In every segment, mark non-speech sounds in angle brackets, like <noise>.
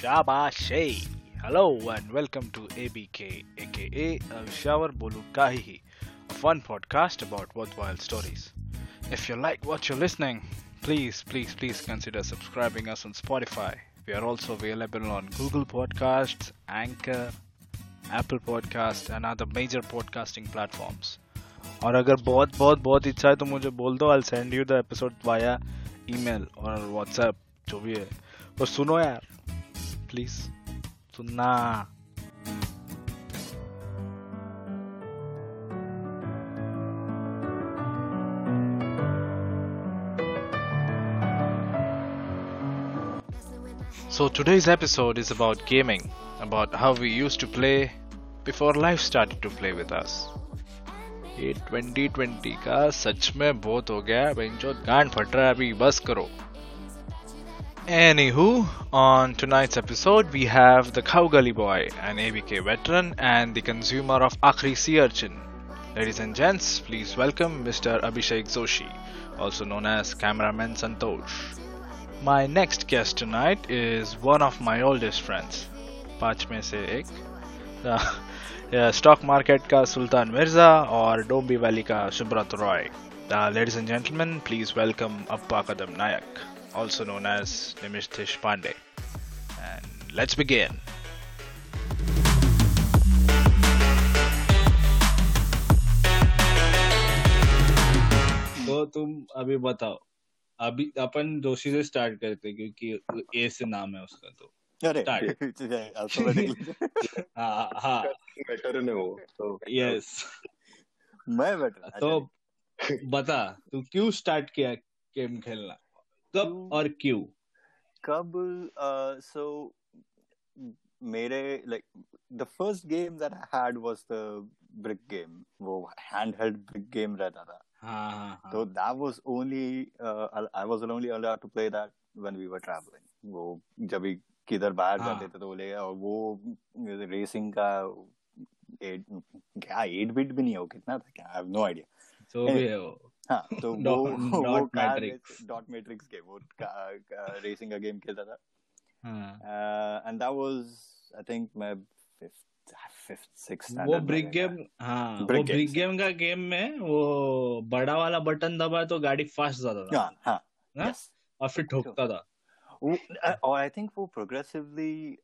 Shabashay. Hello and welcome to ABK, aka Shower Bolu Kahihi, a fun podcast about worthwhile stories. If you like what you're listening, please, please, please consider subscribing us on Spotify. We are also available on Google Podcasts, Anchor, Apple Podcast, and other major podcasting platforms. और अगर बहुत बहुत बहुत इच्छा है तो मुझे बोल दो I send you the episode via email और व्हाट्सएप जो भी है और सुनो यार प्लीज सुनना So today's episode is about gaming, about how we used to play before life started to play with us. ये 2020 का सच में बहुत हो गया है बेंचो गांड फट रहा है अभी बस करो Anywho, on tonight's episode, we have the Cow Gully Boy, an ABK veteran and the consumer of Akhri Sea Urchin. Ladies and gents, please welcome Mr. Abhishek Zoshi, also known as Cameraman Santosh. My next guest tonight is one of my oldest friends, पांच में से एक <laughs> stock market का सुल्तान मिर्जा और डोंबी valley का Subrata Roy ladies and gentleman please welcome Appa Kadam Nayak Also known as Nimishtish Pandey. And let's begin. तो तुम अभी बताओ अभी अपन जोशी से स्टार्ट करते क्योंकि ए से नाम है उसका तो. <laughs> <laughs> हाँ हाँ है तो यस मैं बेटर तो बता तू क्यों स्टार्ट किया गेम खेलना कब और क्यों? कब सो मेरे like the first game that I had was the brick game वो हैंड हेल्ड ब्रिक गेम रहता था। हाँ हाँ हाँ। तो that was only I was only allowed to play that when we were travelling वो जब भी किधर बाहर। जाते थे तो वो ले और वो रेसिंग का एट क्या एट बिट भी नहीं है कितना था? क्या? आई हैव नो आइडिया जो भी है वो। हाँ तो <laughs> वो <laughs> वो कार डॉट मैट्रिक्स गेम वो रेसिंग का गेम खेलता था। And that was I think मैं फिफ्थ वो ब्रिक गेम हाँ। वो ब्रिक गेम का गेम में वो बड़ा वाला बटन दबा तो गाड़ी फास्ट जाता था। हाँ हाँ। हाँ? yes. और फिर ठोकता था। वो uh, और आई थिंक वो progressively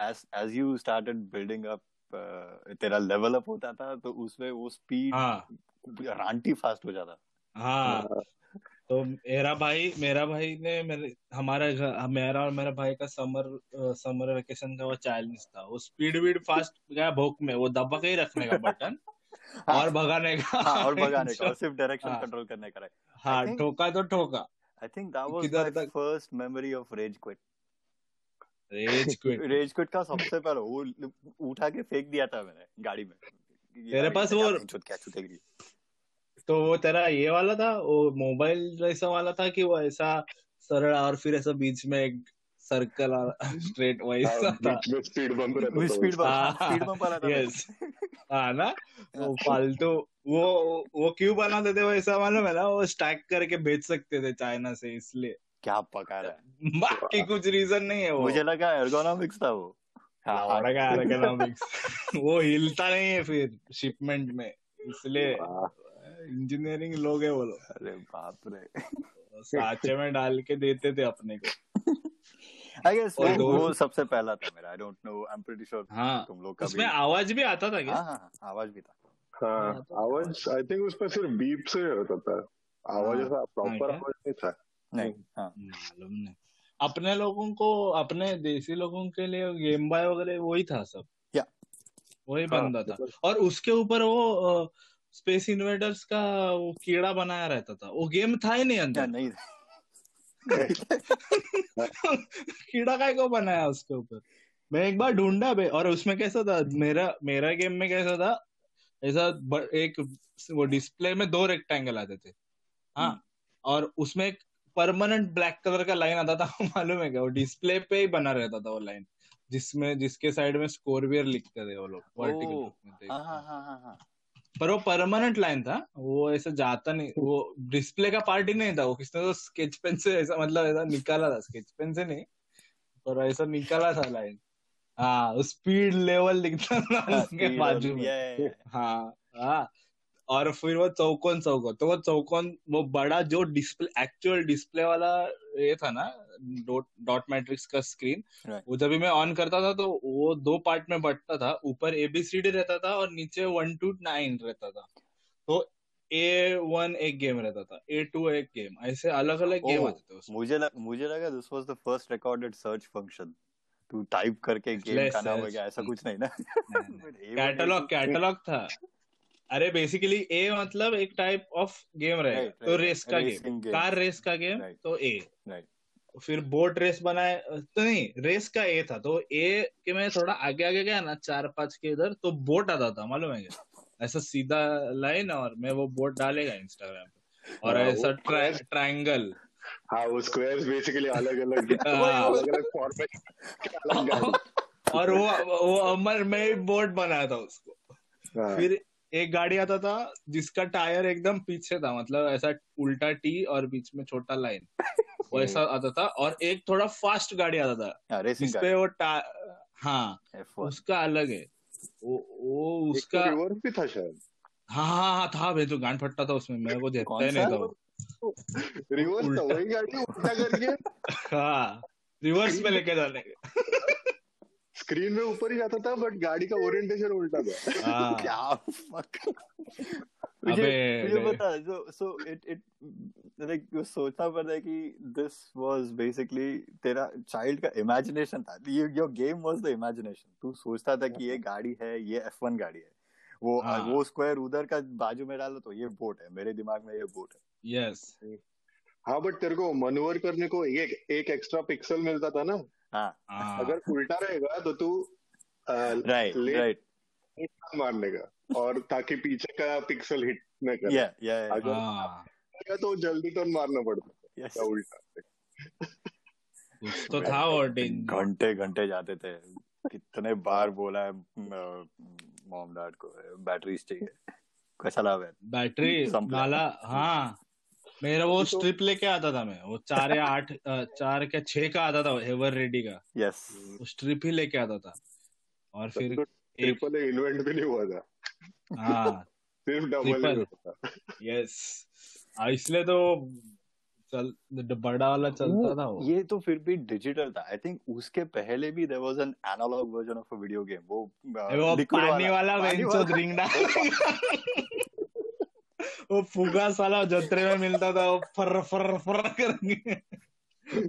as as you started building up तेरा लेवल अप होता था तो उसमें वो स्पीड रांटी फास्ट हो जाता। हाँ। तो मेरा भाई मेरा भाई ने मेरे हमारा मेरा और मेरा भाई का समर समर वेकेशन का वो चैलेंज था। वो स्पीड वीड फास्ट गया भोक में वो दबा के ही रखने का बटन <laughs> और भगाने का। हाँ और भगाने का और सिर्फ़ डायरेक्शन हाँ। कंट्रोल करने का हाँ ठोका तो ठोका। I think that was my first memory of rage quit rage quit rage quit का सबसे पहले वो उठा के फेंक दिया था मैंने गाड़ी में। तेरे पास वो- क्या छूटेगी। तो वो तेरा ये वाला था वो मोबाइल जैसा वाला था कि वो ऐसा सरल और फिर ऐसा बीच में एक सर्कल और स्ट्रेट वैसा था। में स्पीड बम्प रहता स्पीड बम हाँ, स्पीड बम वाला था yes. हाँ ना? वो फालतू वो वो क्यों बनाते थे वैसा मालूम है ना वो स्टैक करके बेच सकते थे चाइना से इसलिए। क्या पका रहा है। बाकी कुछ रीजन नहीं है वो। मुझे लगा एर्गोनॉमिक्स था वो। हाँ और वो हिलता नहीं है फिर शिपमेंट में इसलिए इंजीनियरिंग लोग है वो लोग। अरे बाप रे। साचे में डाल के देते थे अपने को। आई गेस वो, दो- वो सबसे पहला था मेरा I don't know I am pretty sure हाँ तुम लोग का उसमें आवाज़ भी आता था क्या? हाँ हाँ हाँ, आवाज़ भी था। हाँ आवाज़ आई थिंक उसमें सिर्फ़ बीप से होता था। आवाज़ हाँ, ऐसा प्रॉपर आवाज़ नहीं था। नहीं हाँ। मालूम नहीं। अपने लोगों को अपने देसी लोगों के लिए गेम बाय वगैरह वही था सब। या। वही हाँ, बनता था। मतलब- और उसके ऊपर वो स्पेस इन्वेडर्स का वो कीड़ा बनाया रहता था। वो गेम था ही नहीं अंदर। नहीं <laughs> कीड़ा काय को बनाया उसके ऊपर? मैं एक बार ढूंढा बे और उसमें कैसा था मेरा मेरा गेम में कैसा था ऐसा एक वो डिस्प्ले में दो रेक्टेंगल आते थे। हाँ हम्म। और उसमें एक परमानेंट ब्लैक कलर का लाइन आता था <laughs> मालूम है क्या? वो डिस्प्ले पे ही बना रहता था वो लाइन जिसमें जिसके साइड में स्कोरवियर लिखते थे वो लोग वर्टिकल हाँ हाँ हाँ हाँ हाँ। पर वो परमानेंट लाइन था वो ऐसे जाता नहीं वो डिस्प्ले का पार्ट ही नहीं था वो किसने तो स्केच पेन से ऐसा मतलब ऐसा निकाला था स्केच पेन से नहीं और ऐसा निकला था लाइन हाँ स्पीड लेवल लिखता था हाँ, उसके बाजू में. हाँ हाँ और फिर वो चौकोन चौकोन तो वो चौकोन वो बड़ा जो डिस्प्ले एक्चुअल डिस्प्ले वाला ये था ना डॉट डॉट मैट्रिक्स का स्क्रीन Right. वो जब भी मैं ऑन करता था तो वो दो पार्ट में बंटता था। ऊपर एबीसीडी रहता था और नीचे वन टू नाइन रहता था। तो ए वन एक गेम रहता था। ए टू एक गेम ऐसे अलग अलग गेम Oh, आते थे मुझे लग, मुझे लगा this was the first recorded search function तू टाइप करके गेम का नाम है. क्या ऐसा कुछ नहीं ना? कैटलॉग कैटलॉग <laughs> था। अरे बेसिकली ए मतलब एक टाइप ऑफ़ गेम रहेगा। Right, तो रेस का गेम कार रेस का गेम तो ए Right. फिर बोट रेस बनाए तो नहीं रेस का ए था तो ए के में थोड़ा आगे आगे गया ना चार पाँच के इधर तो बोट आता था मालूम है क्या? ऐसा सीधा लाइन और मैं वो बोट डालेगा इंस्टाग्राम पे। और हाँ, ऐसा ट्रायंगल हाँ वो स्क्वायर्स बेसिकली अलग अलग। अलग अलग फॉर्मेट और वो वो अमर में बोट बनाया था उसको। हाँ, फिर एक गाड़ी आता था जिसका टायर एकदम पीछे था मतलब ऐसा उल्टा टी और बीच में छोटा लाइन <laughs> वो ऐसा आता था और एक थोड़ा फास्ट गाड़ी आता था जिसपे वो टा- हाँ F1 उसका अलग है। वो वो तो उसका रिवर्स भी था शायद। हाँ हाँ हाँ था भाई तो गांड फटता था उसमें मेरे को देखता ही नहीं था रिवर्स था वही गाड़ी उल्टा करके। <laughs> हाँ रिवर्स में लेके जाने। के <laughs> स्क्रीन में ऊपर ही जाता था बट गाड़ी का ओरिएंटेशन उल्टा था। <laughs> हाँ। <laughs> क्या fuck? <laughs> मुझे मुझे पता so so it it like सोचना पड़ता है कि दिस वाज बेसिकली तेरा चाइल्ड का इमेजिनेशन था। Your game was the imagination तू सोचता था कि ये गाड़ी है ये F1 गाड़ी है। वो हाँ। वो स्क्वायर उधर का बाजू में डालो तो ये बोट है। मेरे दिमाग में ये बोट है। यस हाँ बट तेरे को मनोवर करने को एक एक एक्स्ट्रा पिक्सल मिलता था ना? हाँ। हाँ। अगर उल्टा रहेगा तो तू राइट राइट मारने का और ताकि पीछे का पिक्सल हिट न करे। या या अगर हाँ। तो जल्दी टर्न मारना पड़ता उल्टा तो था वो घंटे घंटे जाते थे। कितने बार बोला है मॉम डैड को बैटरीज चाहिए। कशाला है बैटरी। वाला हाँ। मेरा वो स्ट्रिप लेके आता था मैं वो चार या आठ चार क्या छह का आता था एवर रेडी का। यस वो स्ट्रिप ही लेके आता था। और फिर तो एक ट्रिपल इन्वेंट भी नहीं हुआ था। हाँ। सिर्फ़ डबल यस इसलिए तो चल बड़ा वाला चलता था वो। ये तो फिर भी डिजिटल था। आई थिंक उसके पहले भी there was an analogue version of a video game वो वो पानी वाला। पानी वेंचो वाला। रिंग डाल। <laughs> <laughs> वो फुगा साला जत्रे में मिलता था वो फर फर फर करके।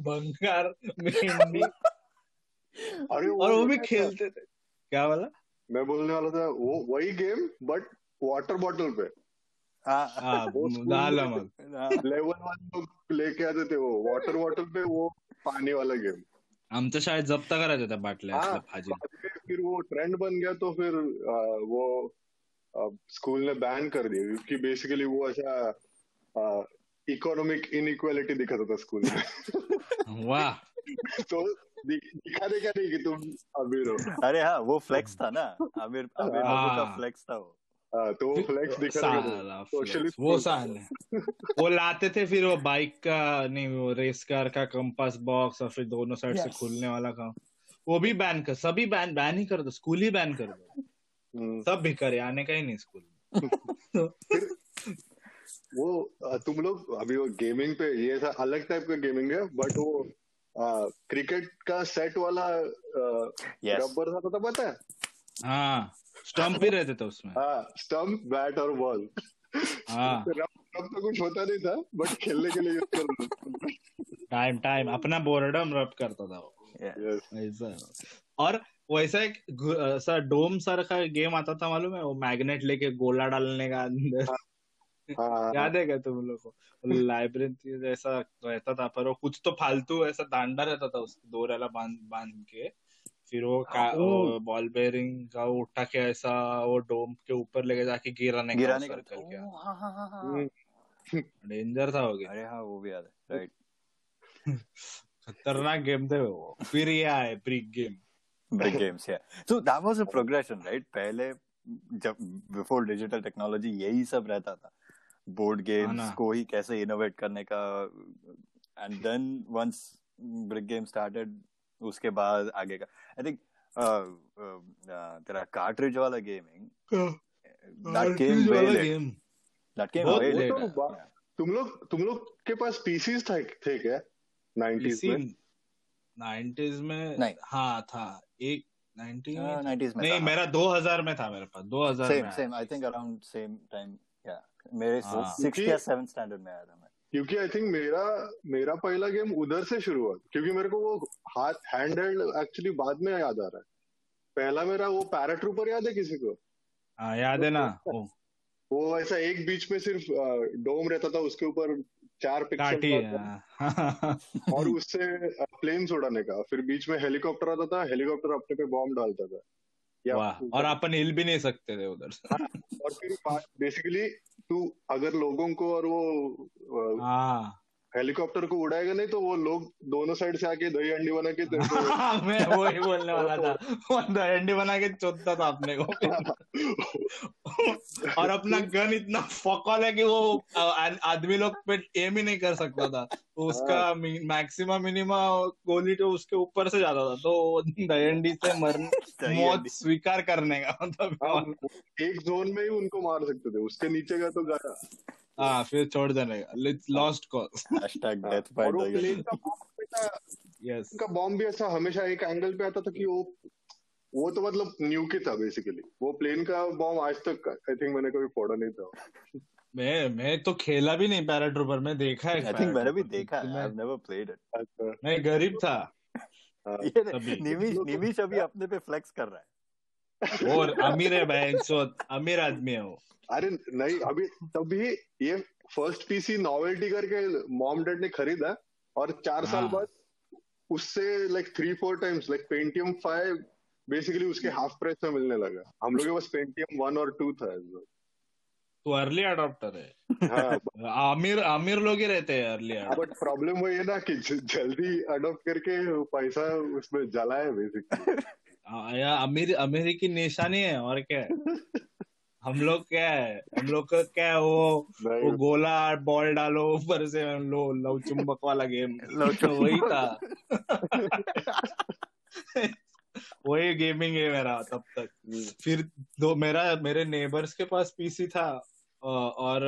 बंगार मेंढी अरे और वो भी खेलते थे। क्या वाला? मैं बोलने वाला था वो वही गेम बट वाटर बॉटल पे। हाँ हाँ हाँ, लेवल वाले। लोग लेके आते थे वो। वाटर बॉटल पे वो पानी वाला गेम आमच्या शाळेत जप्त करायचं त्या बाटल्या भाजी। फिर वो ट्रेंड बन गया तो फिर वो स्कूल ने बैन कर दिया क्योंकि बेसिकली वो ऐसा इकोनॉमिक इनइक्वालिटी दिखाता था स्कूल में। <laughs> वाह। तो दि- दिखाने का नहीं कि तुम अमीर हो। अरे हाँ वो फ्लेक्स था ना। आमिर बाबू का हाँ। फ्लेक्स था वो। हाँ, तो वो फ्लेक्स का नहीं Socialist वो। साले। वो लाते थे फिर वो बाइक का नहीं वो रेस कार का कंपास बॉक्स और फिर दोनों साइड से खुलने वाला काम। वो भी बैन कर सभी बैन बैन ही कर दो स्कूल ही बैन कर दो। सब भी करे आने का ही नहीं स्कूल <laughs> वो तुम लोग अभी वो गेमिंग पे ये था अलग टाइप का गेमिंग है बट वो क्रिकेट का सेट वाला रबर था तो पता है? हाँ स्टंप भी रहते थे उसमें। हाँ स्टम्प बैट और बॉल हाँ। <laughs> रब तो कुछ होता नहीं था बट खेलने के लिए यूज़ कर टाइम टाइम अपना बोर्डम रब करता था वो। ऐसा वैसा एक ऐसा डोम सर का गेम आता था मालूम है? वो मैग्नेट लेके गोला डालने का अंदर। हाँ याद है क्या तुम लोग को? लाइब्रेरी जैसा रहता था पर वो कुछ तो फालतू ऐसा दांडा रहता था उसके दोरेला बाँध बाँध के। फिर वो का। बॉल बेरिंग का उठा के ऐसा वो डोम के ऊपर लेके जाके गिराने का गिराने का। सर्कल के ओ, हाँ हाँ हाँ हाँ। हम्म, डेंजर था हो गया अरे हाँ वो भी याद है। <laughs> राइट खतरनाक गेम थे वो। फिर ये आए brick game big <laughs> games yeah. So that was a progression right? पहले जब बिफोर डिजिटल टेक्नोलॉजी यही सब रहता था। बोर्ड हाँ गेम्स ना। को ही कैसे इनोवेट करने का and then once brick game started उसके बाद आगे का। आई थिंक तेरा कार्ट्रिज वाला gaming that came way late that came way late तुम लोग तुम लोग के पास पीसीज थे, थे क्या? 90s पीसी में? 90s में नहीं। हाँ था। एक 90 में 90s में नहीं था मेरा 2000 में था मेरे पास 2000 same same I think around same time या मेरे हाँ। 6th या 7th स्टैंडर्ड में आया था मैं। क्योंकि आई थिंक मेरा मेरा पहला गेम उधर से शुरू हुआ। क्योंकि मेरे को वो हाथ हैंड हेल्ड एक्चुअली बाद में याद आ रहा है। पहला मेरा वो पैराट्रूपर याद है किसी को? हाँ याद है ना <laughs> वो। वो ऐसा एक बीच में सिर्फ़ डोम रहता था उसके ऊपर चार पिक्सल हाँ। और उससे प्लेन उड़ाने का। फिर बीच में हेलीकॉप्टर आता था हेलीकॉप्टर अपने पे बॉम्ब डालता था। या और अपन हिल भी नहीं सकते थे उधर से। और फिर बेसिकली तू अगर लोगों को और वो हाँ। हेलीकॉप्टर को उड़ाएगा नहीं तो वो लोग दोनों साइड से आके दही अंडी बना के <laughs> तेरे को मैं वही बोलने वाला था। वो दही हंडी बना के चोदता था अपने को। और अपना गन इतना फकल है कि वो आदमी लोग पे एम ही नहीं कर सकता था। तो उसका मैक्सिमम मिनिमम गोली तो उसके ऊपर से जाता था तो दयंडी से मरने <laughs> मौत स्वीकार करने का मतलब हाँ, एक जोन में ही उनको मार सकते थे उसके नीचे का तो गया हाँ फिर छोड़ देने का lost cause hashtag death by the bomb yes का बॉम्ब भी ऐसा हमेशा एक एंगल पे आता था कि वो वो तो मतलब न्यू की था बेसिकली वो प्लेन का बॉम्ब आज तक का आई थिंक मैंने कभी फोड़ा नहीं था। मैं मैं तो खेला भी नहीं पैराट्रूपर मैं देखा है आई थिंक मैंने भी देखा है I have never played it मैं गरीब था हाँ। ये तभी। निमिश निमिश अभी अपने पे फ्लेक्स कर रहा है और अमीर है बहन चोद अमीर आदमी है वो अरे नहीं अभी तभी ये फ़र्स्ट पीसी नॉवेल्टी करके मॉम डैड ने खरीदा और चार साल हाँ। बाद उससे like three four times like Pentium five basically उसके हाफ़ प्राइस में मिलने लगा हम लोग के पास पेंटियम वन और टू था. तो अर्ली अडॉप्टर है। हाँ <laughs> अमीर अमीर लोग ही रहते हैं अर्ली बट प्रॉब्लम वही है ना कि जल्दी अडॉप्ट करके पैसा उसमें जला है बेसिकली अमीर अमीर की निशानी है और क्या है? हम लोग क्या है? हम लोग का क्या है वो? वो गोला बॉल डालो ऊपर से लो लव चुंबक वाला गेम लव तो <laughs> वही था। <laughs> वही गेमिंग है मेरा तब तक। फिर दो मेरा मेरे नेबर्स के पास पीसी था। और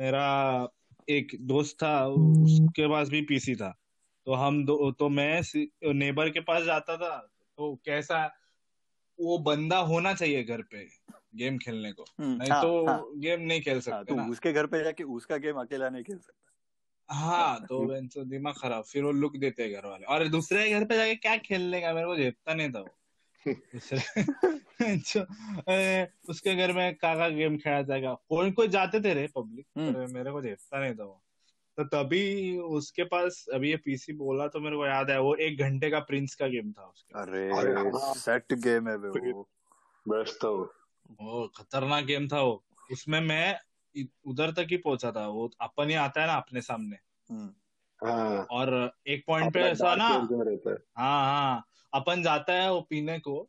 मेरा एक दोस्त था उसके पास भी पीसी था। तो हम दो तो मैं नेबर के पास जाता था तो कैसा वो बंदा होना चाहिए घर पे गेम खेलने को। हम्म, नहीं हाँ, तो हाँ, गेम नहीं खेल हाँ, तो उसके घर पे जाके उसका गेम अकेला नहीं खेल सकता। हाँ तो बेंचो दिमाग खराब फिर वो लुक देते हैं घर वाले। और दूसरे घर पे जाके क्या खेलने का मेरे को झेपता नहीं था वो। <laughs> दूसरे <laughs> बेंचो, ए, उसके घर में काका गेम खेला जाएगा। कोई कोई जाते थे रे पब्लिक हम्म। मेरे को झेपता नहीं था वो। तो तभी उसके पास अभी ये पीसी बोला तो मेरे को याद है वो एक घंटे का प्रिंस का गेम था उसके अरे अरे हाँ। सेट गेम है वो। बेस्ट था वो। वो खतरनाक गेम था वो। उसमें मैं उधर तक ही पहुँचा था। वो अपन ही आता है ना अपने सामने। हम्म, हाँ। और एक पॉइंट पे ऐसा ना है। हाँ हाँ। अपन जाता है वो पीने को।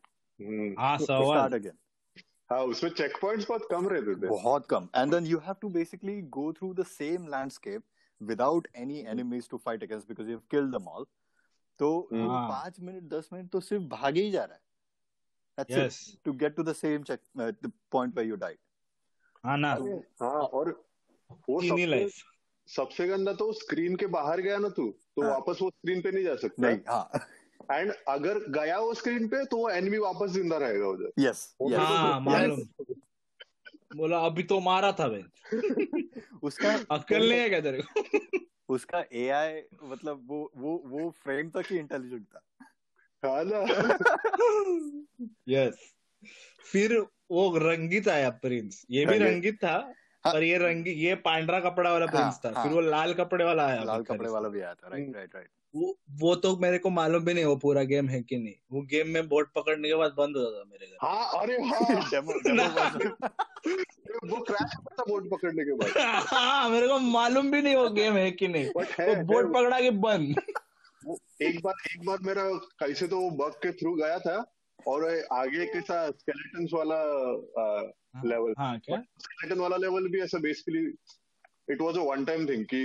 हम्म। हाँ तो सवाल। अगेन हाँ उसमें चेक पॉइंट्स बहुत कम रहते थे। बहुत कम। And then you have to basically go through the same landscape without any enemies to fight against because you have killed them all तो हाँ। पाँच मिनट दस मिनट तो सिर्फ़ भागे ही जा रहा है। That's yes. it, to get to the same check, uh, the point where you हाँ ना। हाँ और वो सबसे सबसे गंदा तो स्क्रीन के बाहर गया ना तू तो हाँ। वापस वो स्क्रीन पे नहीं जा सकता। नहीं हाँ। एंड अगर गया वो स्क्रीन पे तो वो एनिमी वापस ज़िंदा रहेगा उधर। यस हाँ तो- मालूम। बोला अभी तो मारा था भाई <laughs> उसका अक्ल नहीं है क्या तेरे को? उसका एआई मतलब वो वो वो फ्रेम तक ही इंटेलिजेंट था। हाँ ना। यस फिर वो रंगीत आया प्रिंस ये भी रंगीत। था हाँ। पर ये रंगी ये पांडरा कपड़ा वाला हाँ, प्रिंस था। हाँ। फिर वो लाल कपड़े वाला आया लाल कपड़े वाला भी आया था। राइट। राइट राइट वो वो तो मेरे को मालूम भी नहीं वो पूरा गेम है कि नहीं। वो गेम में बोर्ड पकड़ने के बाद बंद हो जाता मेरे घर। हाँ अरे <laughs> हाँ। डेमो डेमो <laughs> वो क्रैश होता था बोट पकड़ने के बाद। हाँ मेरे को मालूम भी नहीं वो गेम है कि नहीं। है वो है बोट वो। पकड़ा के बंद। वो एक बार एक बार मेरा कैसे तो वो बग के थ्रू गया था और आगे के साथ स्केलेटन्स वाला लेवल हाँ क्या? स्केलेटन वाला लेवल भी ऐसा basically it was a one time thing कि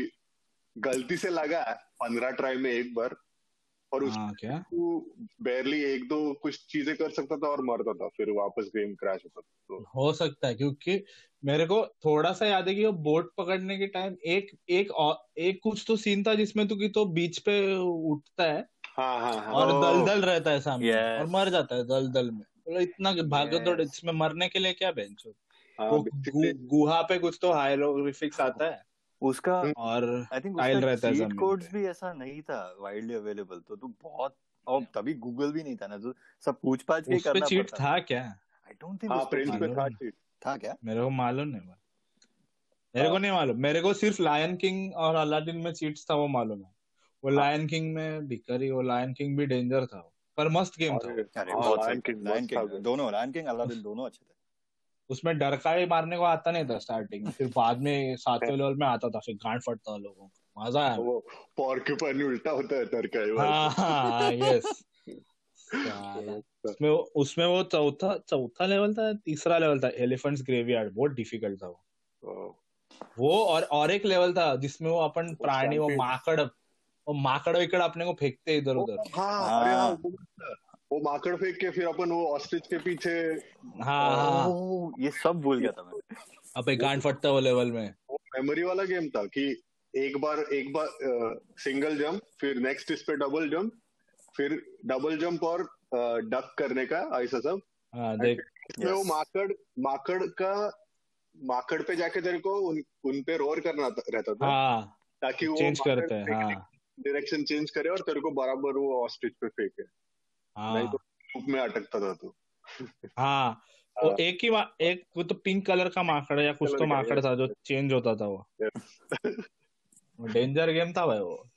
गलती से लगा। पंद्रह ट्राई में एक बार और उसको हाँ क्या? बेरली एक दो कुछ चीज़ें कर सकता था और मरता था फिर वापस गेम क्रैश होता था तो हो सकता है क्योंकि मेरे को थोड़ा सा याद है कि वो बोट पकड़ने के टाइम एक एक एक कुछ तो सीन था जिसमें तू की तो बीच पे उठता है हाँ हाँ हाँ। और Oh. दलदल रहता है सामने Yes. और मर जाता है दलदल में। बोलो इतना भागो दौड़ इसमें मरने के लिए क्या बेंच हाँ? गु- गुहा पे कुछ तो हाइरोग्लिफिक्स आता है। उसका और आई थिंक रहता है चीट कोड्स भी ऐसा नहीं था वाइडली अवेलेबल तो तू बहुत और तभी गूगल भी नहीं था ना तो सब पूछ पाछ के ही करना चीट पड़ता था। क्या? आई डोंट थिंक हाँ उस पे था cheat। था क्या? मेरे को मालूम नहीं मेरे को हाँ। नहीं मालूम। मेरे को सिर्फ़ लायन किंग और अलादीन में चीट्स था वो मालूम है। वो हाँ। लायन किंग में भिखारी वो लायन किंग भी डेंजर था पर मस्त गेम था। हाँ, लायन किंग दोनों लायन किंग अलादीन दोनों अच्छे थे। उसमें डरका ही मारने को आता नहीं था स्टार्टिंग में फिर बाद में सातवें <laughs> लेवल में आता था फिर गांड फटता था लोगों को। मज़ा आया। वो पॉर्क्यूपाइन उल्टा होता है तरका है हाँ हाँ <laughs> यस उसमें वो- उसमें वो चौथा चौथा लेवल था तीसरा लेवल था एलिफेंट्स ग्रेवयार्ड बहुत डिफ़िकल्ट था वो। वो और और एक लेवल था जिसमें वो अपन प्राणी वो माकड़ वो माकड़ विकड़ अपने को फेंकते इधर उधर हाँ। हाँ वो माकड़ फेंक के फिर अपन वो ऑस्ट्रिच के पीछे हाँ हाँ ये सब भूल गया था मैं। अबे गांड फटता वो लेवल में। वो मेमोरी वाला गेम था कि एक बार एक बार सिंगल जंप फिर नेक्स्ट इस पे डबल जंप फिर डबल जंप और डक करने का ऐसा सब। हाँ देख। इसमें वो माकड़ माकड़ का माकड़ पे जाके तेरे को उन उन पे रोर करना था- रहता था। हाँ ताकि वो चेंज करते हैं हाँ। डायरेक्शन चेंज करे और तेरे को बराबर वो ऑस्ट्रिच पे फेंके। नहीं हाँ तो लूप में अटकता था तू। हाँ वो हाँ। एक ही एक वो तो पिंक कलर का माकड़ या कुछ तो माकड़ था जो चेंज होता था वो। डेंजर गेम था भाई वो।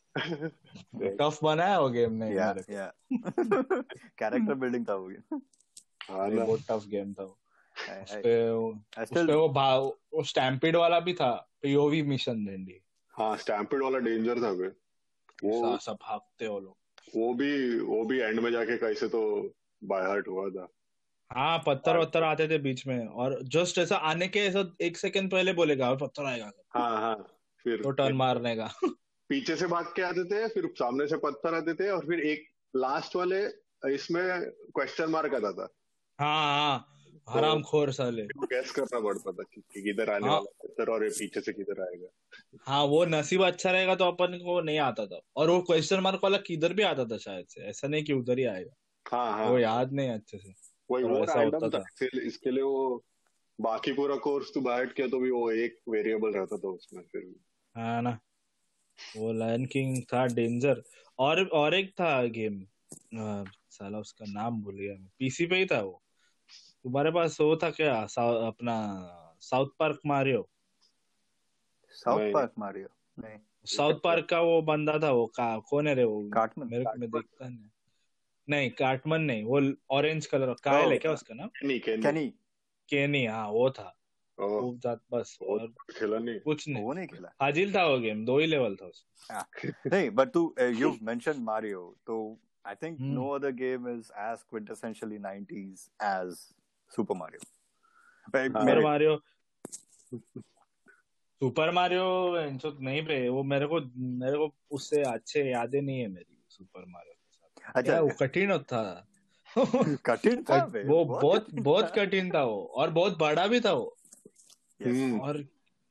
टफ बनाया वो गेम ने या मेरे को। या कैरेक्टर बिल्डिंग था वो हाँ भाई, बहुत टफ गेम था वो। I- उस I- पे वो पे वो स्टैम्पिड वाला भी था पीओवी मिशन देंडी हाँ स्टैम्पिड वाला डेंजर था वो सब भागते वो लोग। वो भी वो भी एंड में जाके कैसे तो बाय हार्ट हुआ था। हाँ पत्थर वत्थर आते थे बीच में और जस्ट ऐसा आने के ऐसा एक सेकंड पहले बोलेगा और पत्थर आएगा। हाँ हाँ फिर तो टर्न मारने का। पीछे से भाग के आते थे फिर सामने से पत्थर आते थे और फिर एक लास्ट वाले इसमें क्वेश्चन मार्क आता था। हाँ हाँ। हराम खोर साले। गैस करना पड़ता था कि कि किधर आने हाँ। वाला पत्थर और ये पीछे से किधर आएगा। हाँ वो नसीब अच्छा रहेगा तो अपन को नहीं आता था। और वो क्वेश्चन मार्क वाला किधर भी आता था शायद से ऐसा नहीं कि उधर ही आएगा। हाँ हाँ। वो याद नहीं अच्छे से। वही वो ऐसा रैंडम होता था। इसके लिए वो बाकी पूरा कोर्स तू बैठ किया तो भी वो एक वेरिएबल रहता था उसमें फिर। भी हाँ ना। वो लायन किंग था डेंजर और और एक था गेम साला उसका नाम भूल गया पीसी पे ही था वो। तुम्हारे पास वो था क्या? साउ, अपना South Park Mario. South Park Mario? नहीं साउथ पार्क का वो बंदा था वो का कौन है रे वो? कार्टमैन मेरे को मैं। देखता नहीं नहीं कार्टमन नहीं वो ऑरेंज कलर कायल है क्या उसका नाम कैनी कैनी केनी हाँ वो था। वो जात बस और खेला नहीं। कुछ नहीं। वो नहीं खेला। हाजिल था वो गेम दो ही लेवल था उसमें <laughs> नहीं बट तू यू मेंशन मारियो तो I think Hmm. No other game is as quintessentially 90s as Super Mario. हाँ, सुपर मारियो। सुपर मारियो जो नहीं पे वो मेरे को मेरे को उससे अच्छे यादें नहीं है मेरी सुपर मारियो के साथ। अच्छा। वो कठिन था। कठिन था वो बहुत बहुत कठिन था। वो और बहुत बड़ा भी था वो। और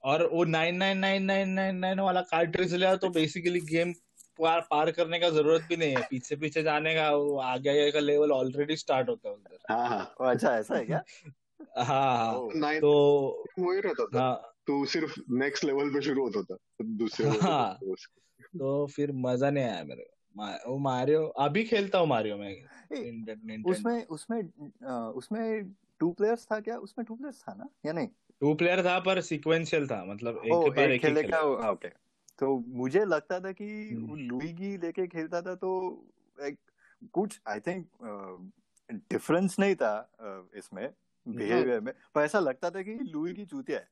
और वो nine nine nine nine nine nine वाला कार्ट्रिज लिया तो बेसिकली गेम पार पार करने का ज़रूरत भी नहीं है। पीछे पीछे जाने का वो आगे आगे का लेवल ऑलरेडी स्टार्ट होता है उधर। हाँ हाँ। अच्छा ऐसा है क्या? <laughs> हाँ हाँ। ओ, नाइन तो वही रहता था। हाँ। तू सिर्फ़ नेक्स्ट लेवल पे शुरू होता था दूसरे हाँ। तो तो फिर मज़ा नहीं आया मेरे को। वो मारियो अभी खेलता हूँ मारियो में। उसमें उसमें उसमें टू प्लेयर्स था क्या? उसमें टू प्लेयर्स था ना? या नहीं? टू प्लेयर था पर सीक्वेंशियल था मतलब एक ओ के पर एक एक खेलेगा ओके। तो मुझे लगता था कि हम्म। वो लुइगी लेके खेलता था तो एक कुछ आई थिंक डिफरेंस नहीं था इसमें बिहेवियर में। पर ऐसा लगता था कि लुइगी चूतिया है।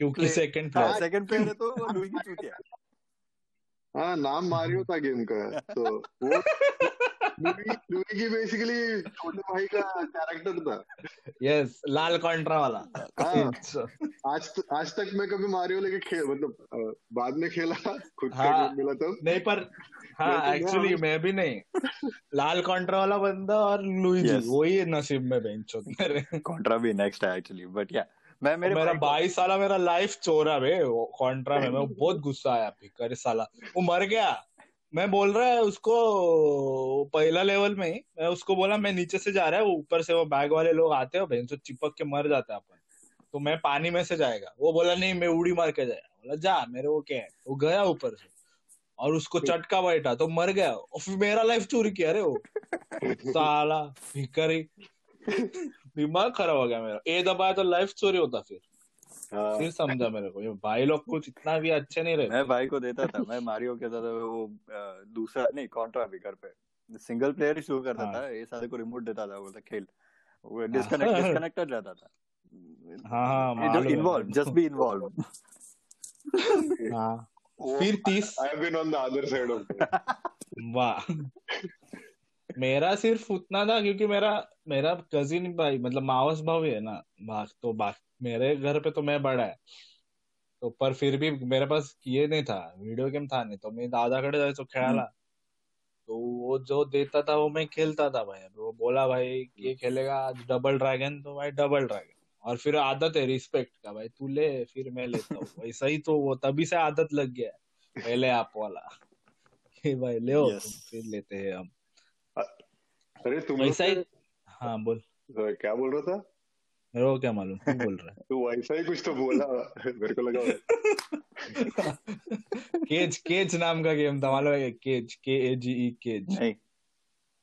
क्योंकि सेकंड हाँ प्लेयर सेकंड प्लेयर है तो वो <laughs> लुइगी चूतिया है। हाँ नाम मारियो था गेम का तो वो <laughs> लुई लुई बेसिकली छोटे भाई का कैरेक्टर था। यस लाल कॉन्ट्रा वाला। हाँ। <laughs> आज आज तक मैं कभी मारियो लेके खेल मतलब बाद में खेला खुद का हाँ। मिला तब। नहीं पर हाँ तो एक्चुअली मैं- मैं भी नहीं। लाल कॉन्ट्रा वाला बंदा और लुइजी Yes. वही नसीब में बेंच मेरे। कॉन्ट्रा भी नेक्स्ट है एक्चुअली बट या मैं मेरे मेरा को- भाई साला मेरा लाइफ चोरा बे कॉन्ट्रा में। मैं बहुत गुस्सा आया फिकर साला। वो मर गया। मैं बोल रहा है उसको पहला लेवल में मैं उसको बोला मैं नीचे से जा रहा है ऊपर से वो बैग वाले लोग आते हो बहन चिपक के मर जाता है अपन। तो मैं पानी में से जाएगा। वो बोला नहीं मैं उड़ी मार के जाएगा बोला जा मेरे वो क्या है? वो गया ऊपर से और उसको चटका बैठा तो मर गया। और फिर मेरा लाइफ चोरी किया रे वो। <laughs> साला भिखारी दिमाग खराब हो गया मेरा। ए दबाया तो लाइफ चोरी होता फिर। फिर समझा मेरे को। ये भाई लोग कुछ इतना भी अच्छे नहीं रहते। मैं भाई को देता था मैं मारियो के साथ वो दूसरा नहीं कॉन्ट्रा भी घर पे। सिंगल प्लेयर ही शुरू करता हाँ। था ये सारे को रिमोट देता था बोलता खेल। वो डिस्कनेक्ट डिस्कनेक्टेड रहता था। हाँ हाँ इन्वॉल्व जस्ट बी इन्वॉल्व हाँ। <laughs> फिर तीस। I have been on the other side of वाह। मेरा सिर्फ़ उतना था क्योंकि मेरा मेरा कजिन भाई मतलब मावस भाव है ना भाग तो भाग मेरे घर पे तो मैं बड़ा है। तो पर फिर भी मेरे पास ये नहीं था वीडियो गेम था नहीं तो मैं दादाकडे जायचो खेळायला तो वो जो देता था वो मैं खेलता था भाई। वो बोला भाई ये खेलेगा आज डबल ड्रैगन तो भाई डबल ड्रैगन और फिर आदत है रिस्पेक्ट का भाई तू ले फिर मैं लेता हूँ। वैसा ही तो वो तभी से आदत लग गया है पहले आप वाला। <laughs> भाई ले Yes. फिर लेते हैं हम। अरे तुम वैसा ही तो- हाँ बोल। क्या बोल रहा था? मेरे को क्या मालूम? तू बोल रहा है। <laughs> तू वैसा ही कुछ तो बोला। मेरे को लगा <laughs> केज केज नाम का गेम था मालूम है केज के ए जी ई केज। नहीं।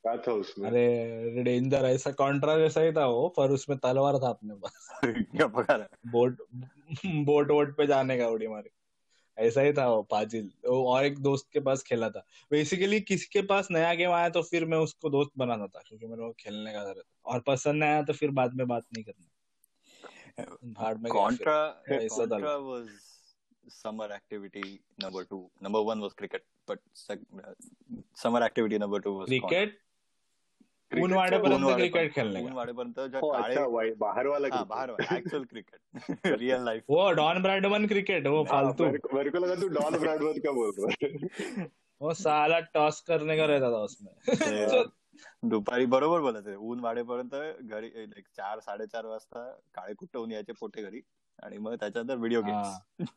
क्या था उसमें? अरे डेंजर ऐसा कॉन्ट्रा जैसा ही था वो पर उसमें तलवार था अपने पास। <laughs> क्या पका रहा है बोट बोट वोट पे जाने का उड़ी मारी। ऐसा ही था वो पाजिल वो और एक दोस्त के पास खेला था बेसिकली किसी के पास नया गेम आया तो फिर मैं उसको दोस्त बनाना था क्योंकि मेरे को खेलने का था और पसंद नहीं आया तो फिर बाद में बात नहीं करना भाड़ में। Contra, ऐसा था। Contra was summer activity number two. Number one was cricket, but summer activity number two was cricket Cricket ऊन का वाडेपर्यंत ऊनवाडेपर्यंत- क्रिकेट खेलने का? ऊनवाडेपर्यंत ज्या ओ, काळे अच्छा वाई- बाहर वाला हाँ cricket. बाहर एक्चुअल क्रिकेट रियल लाइफ वो डॉन ब्रैडमन क्रिकेट वो हाँ, फालतू. मेरे को- मेरे को लगा तू डॉन ब्रैडवर्थ का बोल रहा है. वो साला टॉस करने का रहता था उसमें. तो दुपारी बरोबर बोलत आहे ऊन वाढेपर्यंत घरी लाईक चार साडेचार वाजता काळे कुट्ट होऊन यायचे पोटे घरी आणि मग त्याच्यानंतर व्हिडिओ गेम्स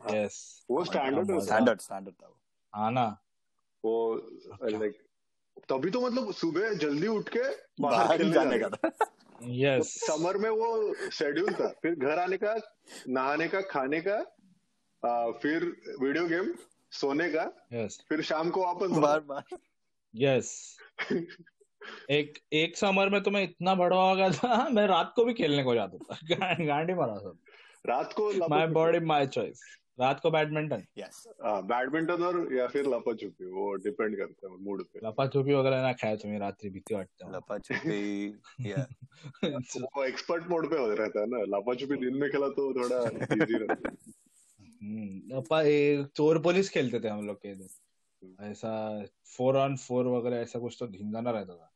यस वो स्टैंडर्ड हाँ, होता. स्टैंडर्ड स्टैंडर्ड था वो. हाँ ना. वो अच्छा। तभी तो मतलब सुबह जल्दी उठ के बाहर खेलने जाने का था। <laughs> यस समर में वो शेड्यूल था। फिर घर आने का नहाने का खाने का आ, फिर वीडियो गेम सोने का यस फिर शाम को वापस बार बार। यस एक एक समर में तो मैं इतना बड़ा हो गया था मैं रात को भी खेलने को जाता था। <laughs> गांडी मारा सब रात को my Lapa body my choice रात को बैडमिंटन? यस बैडमिंटन और या फिर लपा छुपी वो डिपेंड करता है मूड पे। लपाछुपी वगैरे ना खेळायचो मी रात्री भीती वाटते मला. लपाछुपी या <laughs> वो एक्सपर्ट मोड पे हो रहता है ना। लपा छुपी दिन में खेला तो थोड़ा इजी रहता है। हम्म, अपा ये चोर पुलिस खेलते थे हम लोग के इधर। ऐसा फोर ऑन फोर वगैरह ऐसा कुछ तो धिंगाना रहता था।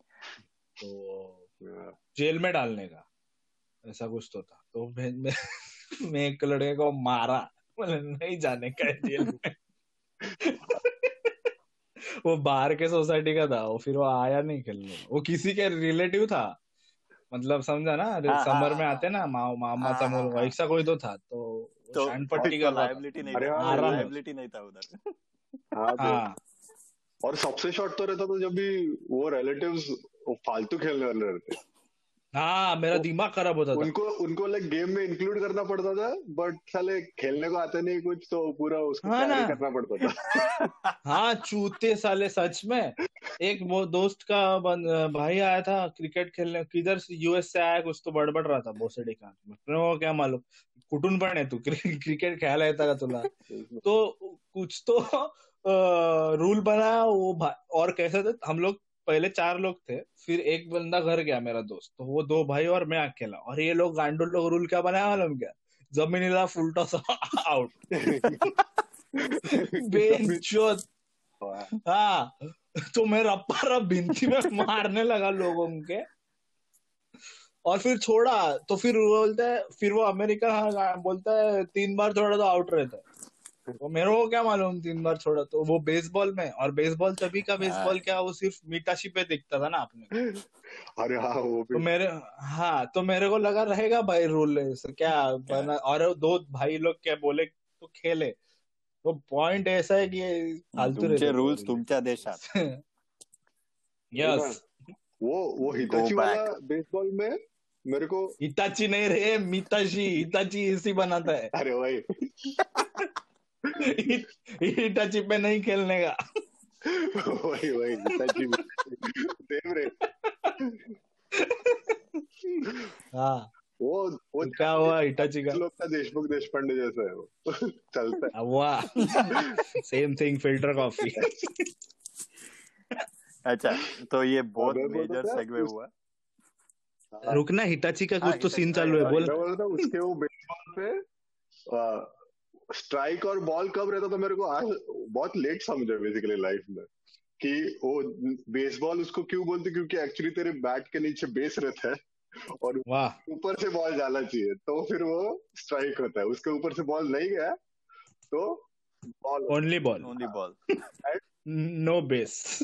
तो जेल में डालने का ऐसा कुछ तो था। तो मैं मैं, मैं एक लड़के को मारा। बोले नहीं जाने का है जेल <laughs> में वो बाहर के सोसाइटी का था वो फिर वो आया नहीं खेलने वो किसी के रिलेटिव था मतलब समझा ना हाँ, समर हाँ, में हाँ। आते ना मा, मामाचा हाँ, मुलगा हाँ। ऐसा कोई तो था तो तो लायबिलिटी नहीं था। लायबिलिटी नहीं था उधर हाँ तो हाँ और सबसे शॉर्ट तो रहता था जब भी वो रिलेटिव्स फालतू खेलने वाले रहते हाँ मेरा दिमाग खराब होता था। उनको उनको लाइक गेम में इंक्लूड करना पड़ता था बट साले खेलने को आता नहीं कुछ तो पूरा उसको हाँ ना। करना पड़ता था। <laughs> हाँ चूते साले सच में। एक वो दोस्त का भाई आया था क्रिकेट खेलने किधर से यूएस से आया कुछ तो बडबड रहा था भोसडी का। मेरे क्या मालूम कुठून पण आहे तू क्रिकेट खेळायला येता का तुला। तो कुछ तो रूल बना वो और कैसे थे हम लोग पहले चार लोग थे फिर एक बंदा घर गया मेरा दोस्त तो वो दो भाई और मैं अकेला। और ये लोग गांडू लोग रूल क्या बनाया मालूम क्या? जमिनीला फुल टॉस <laughs> आउट। <laughs> हाँ तो मैं रप्पा रप भिंती में मारने लगा लोगों के। और फिर छोड़ा तो फिर वो बोलता है फिर वो अमेरिका हाँ, बोलता है तीन बार छोड़ा तो आउट रहता है। तो मेरे को क्या मालूम तीन बार छोड़ा तो वो बेसबॉल में और बेसबॉल तभी का बेसबॉल क्या वो सिर्फ़ मीटाशी पे दिखता था ना आपने। <laughs> अरे हाँ वो भी। तो मेरे हाँ तो मेरे को लगा रहेगा भाई रूल क्या बना और दो भाई लोग क्या बोले तो खेले। तो पॉइंट ऐसा है कि फालतू रूल्स तुमच्या देशात। <laughs> यस वो वो हिताची वाला बेसबॉल में मेरे को हिताची नहीं रे मिताशी हिताची इसी बनाता है। <laughs> अरे भाई। <laughs> हिताची पे नहीं खेलने का। वही वही हिताची सेम रे हाँ। वो वो तो क्या हुआ हिटाची का? लोग का देशमुख देशपांडे जैसा है वो। चलता है। वाह सेम थिंग फ़िल्टर कॉफ़ी अच्छा तो ये बहुत मेजर सेगवे हुआ। रुकना हिटाची का हाँ, कुछ तो सीन चालू है बोल। मैं बोल रहा था उसके वो बेसबॉल पे स्ट्राइक और बॉल कब रहता था मेरे को आज बहुत लेट समझा बेसिकली लाइफ में कि वो बेसबॉल उसको क्यों बोलते? क्योंकि एक्चुअली तेरे बैट के नीचे बेस रहता है और ऊपर से बॉल जाना चाहिए। तो फिर वो स्ट्राइक होता है। उसके ऊपर से बॉल नहीं गया तो ball only ball only ball no base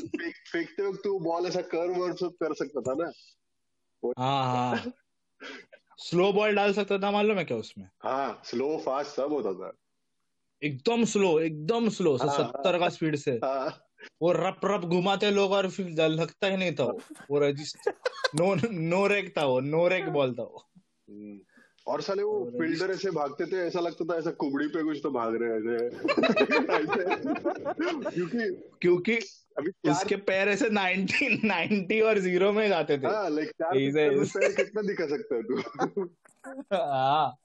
फेंकते वक्त तू बॉल ऐसा कर्व वर्व सब कर सकता था ना? हाँ हाँ। <laughs> स्लो बॉल डाल सकता था मालूम है क्या उसमें? हाँ स्लो फास्ट सब होता था। एकदम स्लो एकदम स्लो हाँ, सत्तर का स्पीड से। हाँ। वो रप रप घुमाते लोग और फिर लगता ही नहीं था वो। वो रजिस्टर <laughs> नो नो रेक था वो नो रेक बॉल था वो। हम्म। और साले वो फील्डर ऐसे भागते थे ऐसा लगता था ऐसा कुबड़ी पे कुछ तो भाग रहे हैं ऐसे। <laughs> क्योंकि क्योंकि अभी उसके पैर ऐसे 90 90 और ज़ीरो में जाते थे। हाँ लाइक कितना दिखा सकता है तू? <laughs> हाँ।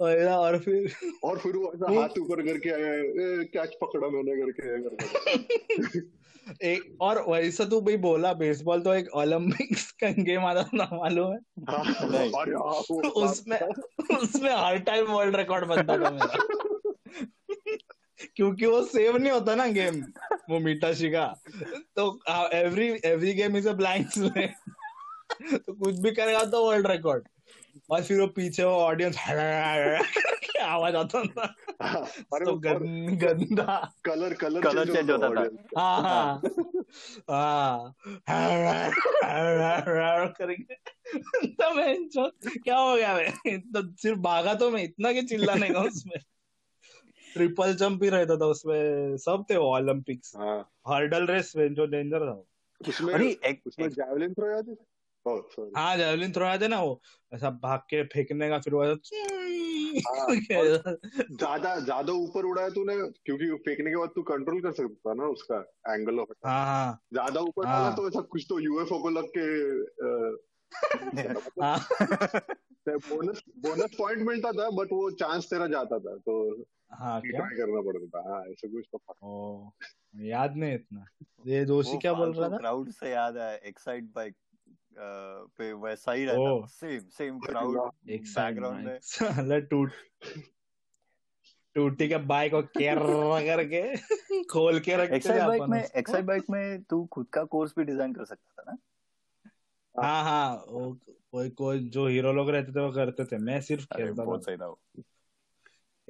और और फिर और फिर वो ऐसा हाथ ऊपर करके आया कैच पकड़ा मैंने करके <laughs> एक और वैसा तू भाई बोला बेसबॉल तो एक ओलंपिक्स का गेम आता था मालूम है? हाँ, नहीं। और हाँ, उसमें उसमें हर टाइम वर्ल्ड रिकॉर्ड बनता था मेरा। क्योंकि वो सेव नहीं होता ना गेम वो मीटाशी का। तो every every game is a blind slate तो कुछ भी करेगा तो वर्ल्ड रिकॉर्ड और फिर वो पीछे वो ऑडियंस <laughs> आवाज़ आता था। हाँ, अरे तो वो गं, गंदा। कलर कलर Colour change होता था। हाँ हाँ। हाँ। करेंगे। तो मैं क्या हो गया मैं तो सिर्फ़ भागा तो मैं इतना कि चिल्लाने का उसमें? ट्रिपल जंप ही रहता था उसमें। सब थे वो ओलंपिक्स हाँ। हर्डल रेस में जो डेंजर था। उसमें अरे एक, उसमें एक जैवलिन थ्रो याद है हाँ जेवलिन थ्रो आते ना वो ऐसा भाग के फेंकने का फिर वो हाँ, <laughs> ज़्यादा ज़्यादा ऊपर उड़ाया तूने क्योंकि फेंकने के बाद तू कंट्रोल कर सकता था ना उसका एंगल ऑफ़ अटैक हाँ हाँ। ज़्यादा ऊपर हाँ। तो ऐसा कुछ तो यूएफओ को लग के बोनस बोनस पॉइंट मिलता था बट वो चांस तेरा जाता था तो हाँ क्या? करना पड़ता था। हाँ ऐसा कुछ तो याद नहीं इतना। ये जोशी क्या बोल रहा था? क्राउड से याद है एक्साइट बाइक पे वैसा ही रहता सेम सेम क्राउड एक बैकग्राउंड में। साला <laughs> टूट टूटी के बाइक को केर <laughs> करके खोल के रखते थे एक्साइड बाइक में। एक्साइड बाइक में तू खुद का कोर्स भी डिज़ाइन कर सकता था ना? हाँ हाँ वो कोई कोई जो हीरो लोग रहते थे वो करते थे। मैं सिर्फ़ खेलता बहुत सही था वो।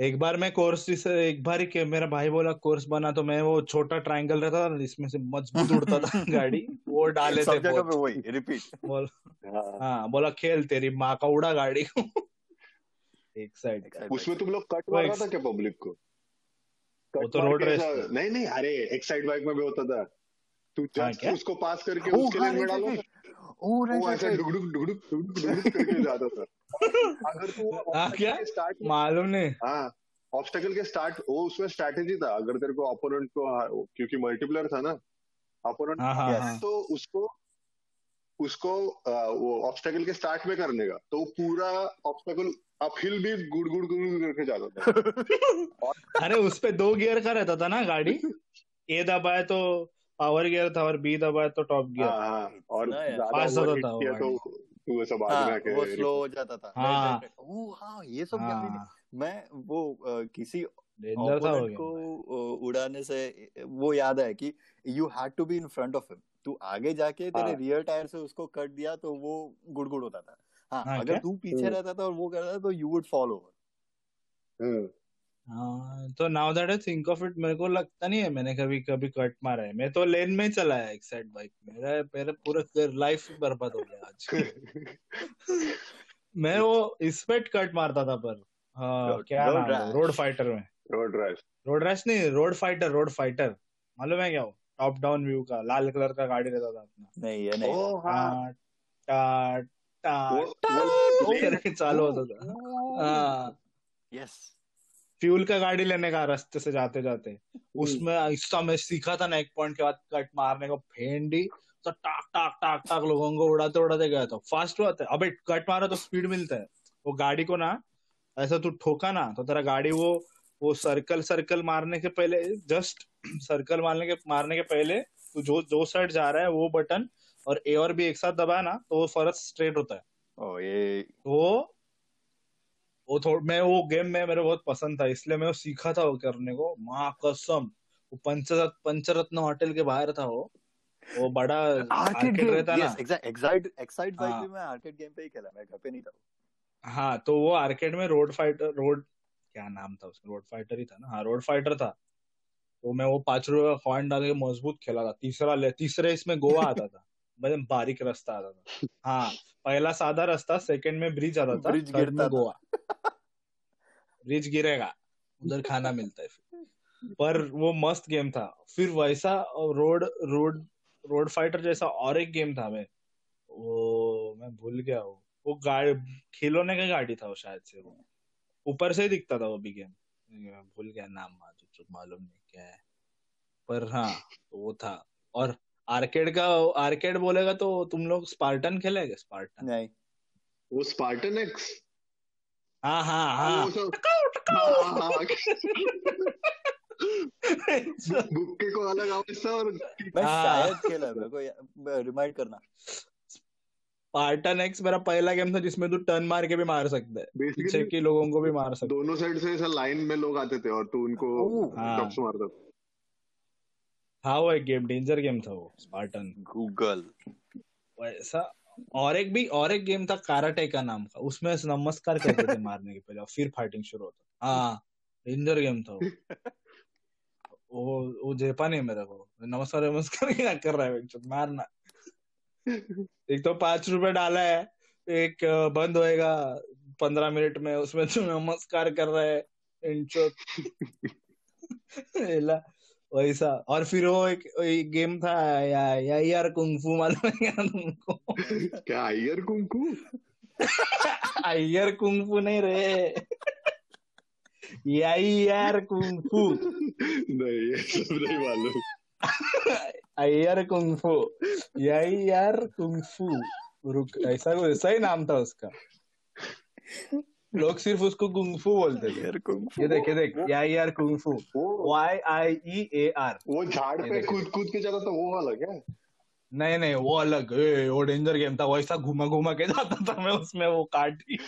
एक बार मैं कोर्स से एक बार ही मेरा भाई बोला कोर्स बना तो मैं वो छोटा ट्रायंगल रहता था इसमें से मज़बूत उड़ता था <laughs> गाड़ी वो डाले थे सब जगह पे वही रिपीट बोल हाँ। हाँ बोला खेल तेरी माँ का उड़ा गाड़ी को। एक साइड उसमें तुम लोग कट मार रहा था क्या पब्लिक को? वो तो रोड रेस नहीं नहीं अरे एक साइड बाइक में भी होता था। तू हाँ, जस्ट उसको पास करके उसके हाँ लेन डालो वो ऐसा डुगडुक डुगडुक डुगडुक करके जाता था। अगर तू <laughs> क्या? स्टार्ट मालूम नहीं। हाँ ऑब्स्टेकल के स्टार्ट वो उसमें स्ट्रैटेजी था अगर तेरे को ओपोनेंट को क्योंकि मल्टीप्लेयर था ना अपोनेंट हाँ हाँ. हाँ। तो उसको उसको वो ऑब्स्टेकल के स्टार्ट में करने का। तो पूरा ऑब्स्टेकल अपहिल भी गुड़ गुड़ गुड़ गुड़ करके जाता था। <laughs> अरे उस पे दो गियर का रहता था ना गाड़ी? ए दबाए तो पावर गियर था और बी दबाए तो टॉप गियर और ज़्यादा overheat था तो में हाँ वो स्लो हो जाता था। हाँ। ओह हाँ ये सब हाँ। मैं वो अ, किसी वो को उड़ाने से वो याद है कि you had to be in front of him तू आगे जाके तेरे हाँ। रियर टायर से उसको कट दिया तो वो गुड़गुड़ होता था। हाँ हाँ, अगर तू पीछे हम्म। रहता था और वो करता था तो यू वुड फॉलो हम्म, हाँ तो now that I think of it मेरे को लगता नहीं है मैंने कभी कभी कट मारा है। मैं तो लेन में ही चलाया एक साइड बाइक मेरा मेरा पूरा लाइफ बर्बाद हो गया आज। मैं वो इस पे कट मारता था पर। हाँ क्या road नाम है? रोड फाइटर में। रोड रैश रोड रैश नहीं रोड फाइटर रोड फाइटर मालूम है क्या वो? टॉप डाउन व्यू का लाल कलर का गाड़ी रहता था अपना। नहीं ये नहीं। ओ हाँ। टा टा टा करके चालू होता था। हाँ। यस फ्यूल का गाड़ी लेने का रास्ते से जाते जाते। उसमें ऐसा मैं सीखा था ना एक पॉइंट के बाद कट मारने को फेंडी तो टाक टाक टाक टाक लोगों को उड़ाते उड़ाते गया था। फास्ट हुआ था। अबे कट मारो तो स्पीड मिलता है। वो गाड़ी को ना ऐसा तू ठोका ना तो तेरा गाड़ी वो वो सर्कल सर्कल मारने के पहले जस्ट सर्कल मारने के मारने के पहले तू जो जो साइड जा रहा है वो बटन और ए और बी एक साथ दबाया ना तो वो फ़र्स्ट स्ट्रेट होता है। ओ ये वो वो थोड़ा मैं वो गेम में मेरे बहुत पसंद था इसलिए मैं वो सीखा था वो करने को। माँ कसम वो पंचरत पंचरत्न होटल के बाहर था वो। वो बड़ा आर्केड गेम रहता ना। Yes exact Exide Exide bike. भी मैं आर्केड गेम पे ही खेला मैं घर पे नहीं था हाँ तो वो आर्केड में रोड फाइटर रोड क्या नाम था उसका रोड फाइटर ही था ना? हाँ रोड फाइटर था। तो मैं वो पाँच रुपए का कॉइन डाल के मज़बूत खेला था। तीसरा ले तीसरे इसमें गोवा आता था। <laughs> मतलब बारीक रास्ता आता था। हाँ पहला सादा रास्ता सेकंड में ब्रिज आता था थर्ड गिरता था। गोवा। ब्रिज गिरेगा उधर खाना मिलता है फिर। पर वो मस्त गेम था। फिर वैसा रोड रोड रोड फाइटर जैसा और एक गेम था मैं वो मैं भूल गया वो वो गाड़ी खिलौने का गाड़ी था वो शायद से वो। ऊपर से ही दिखता था वो भी गेम। भूल गया नाम मालूम नहीं क्या है। पर हाँ तो वो था। और आर्केड का आर्केड बोलेगा तो तुम लोग स्पार्टन खेलेगे? स्पार्टन नहीं। वो स्पार्टन एक्स हाँ हाँ हाँ वो सब हाँ, हाँ, हाँ। बुक्के को अलग आवाज़ था और मैं हाँ। शायद खेला मेरे को रिमाइंड करना स्पार्टन एक्स मेरा पहला गेम था जिसमें तू टर्न मार के भी मार सकता है पीछे के लोगों को भी मार सकता है दोनों साइड से ऐसा लाइन में लोग आते थे और तू उनको ओह। हाँ। ड्रॉप्स मारता हाँ वो एक गेम डेंजर गेम था वो स्पार्टन गूगल वैसा और एक भी और एक गेम था काराटे का नाम का। उसमें नमस्कार करते थे मारने के पहले और फिर फाइटिंग शुरू होता हाँ डेंजर गेम था वो। <laughs> वो वो जेपा नहीं मेरे को। नमस्कार नमस्कार <laughs> क्या कर रहा है मारना। <laughs> एक तो पाँच रुपए डाला है एक बंद होएगा पंद्रह मिनट में उसमें तू नमस्कार कर रहा है। वैसा और फिर वो एक, एक गेम था या, या यार कुंफू मालूम है क्या तुमको? क्या आयर कुंकू अय्यर कुंफू नहीं रे। याई यार कुंफू नहीं ये सब नहीं मालूम। अय्यर कुंफू याई यार कुंफू रुक ऐसा कोई ऐसा ही नाम था उसका। लोग सिर्फ़ उसको कुंफू बोलते थे। यार कुंग ये देख ये देख याई यार वो Y I E A R वो झाड़ पे कूद कूद के जाता था वो वाला क्या नहीं नहीं वो अलग। ए, वो डेंजर गेम था वैसा घुमा घुमा के जाता था मैं उसमें वो काटी।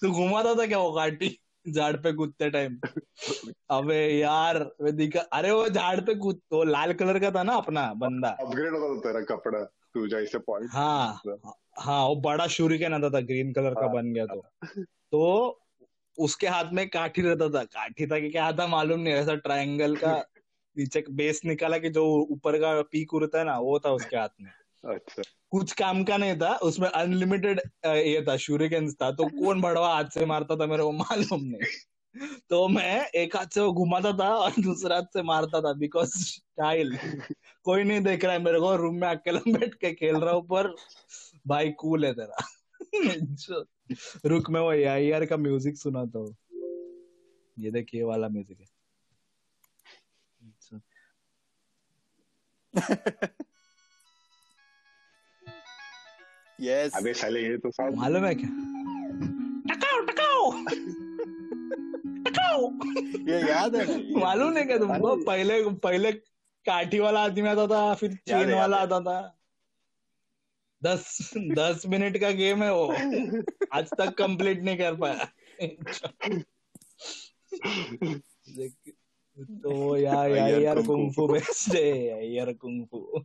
तू घुमाता था क्या वो काटी? झाड़ पे कूदते टाइम अबे यार वे दिखा अरे वो झाड़ पे कूद वो लाल कलर का था ना अपना बंदा। अपग्रेड होता था तेरा कपड़ा। तू जैसे पॉइंट हाँ हाँ वो बड़ा शूरिकेन आता था ग्रीन कलर का हाँ। बन गया तो। तो उसके हाथ में काठी रहता था काठी था कि क्या था मालूम नहीं ऐसा ट्रायंगल का <laughs> नीचे बेस निकाला कि जो ऊपर का पीक उड़ता है ना वो था उसके हाथ में। अच्छा। कुछ काम का नहीं था उसमें अनलिमिटेड ये था शूरिकेन था तो कौन बड़वा हाथ से मारता था मेरे को मालूम नहीं। तो मैं एक हाथ से वो घुमाता था और दूसरे हाथ से मारता था बिकॉज़ स्टाइल कोई नहीं देख रहा है मेरे को रूम में अकेला बैठ के खेल रहा हूँ पर भाई कूल है तेरा। रुक मैं वो यार का म्यूज़िक सुनाता हूँ। ये देखिए वाला म्यूज़िक है। यस अबे साले ये तो मालूम है क्या? टकाओ टकाओ टकाओ <laughs> ये याद है? मालूम नहीं क्या तुमको पहले पहले काठी वाला आदमी आता था फिर चेन वाला आता था। दस दस मिनट का गेम है वो। आज तक कंप्लीट नहीं कर पाया। तो यार यार यार यार kung kung fu fu. Best है यार कुंग फू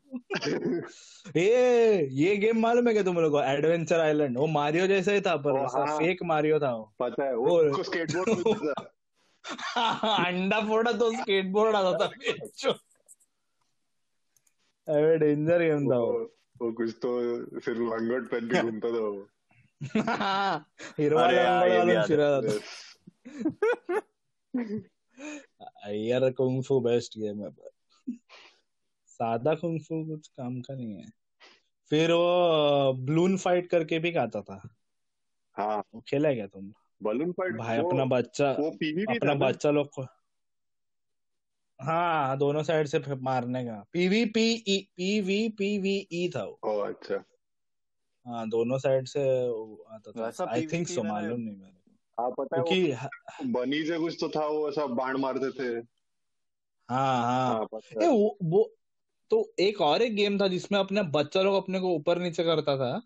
ये ये गेम मालूम है क्या तुम लोग को? एडवेंचर आइलैंड वो मारियो जैसा ही था पर ओ, ऐसा हाँ। फेक मारियो था वो। पता है वो स्केटबोर्ड <laughs> <laughs> अंडा फोड़ा तो स्केटबोर्ड आता था अरे डेंजर गेम था वो वो कुछ तो सिर्फ़ लंगोट पहन के घूमता था वो. <laughs> भी वाला है। फिरा <laughs> था यार कुंग फू बेस्ट गेम है पर. सादा कुंग फू कुछ काम का नहीं है. फिर वो ब्लून फाइट करके भी आता था. हाँ. वो खेला है क्या तुम? बलून फाइट भाई वो- अपना बच्चा वो पीवीपी अपना था बच्चा लोग को हाँ दोनों साइड से मारने का। पीवीपी पीवी पीवीई था वो। ओ अच्छा। हाँ दोनों साइड से आता था। आई थिंक सो मालूम नहीं मेरे को। हाँ पता है क्योंकि बनी से कुछ तो था वो ऐसा बाण मारते थे। हाँ हाँ। हाँ पता ए वो वो तो एक और एक गेम था जिसमें अपने बच्चा लोग अपने को ऊपर नीचे करता था।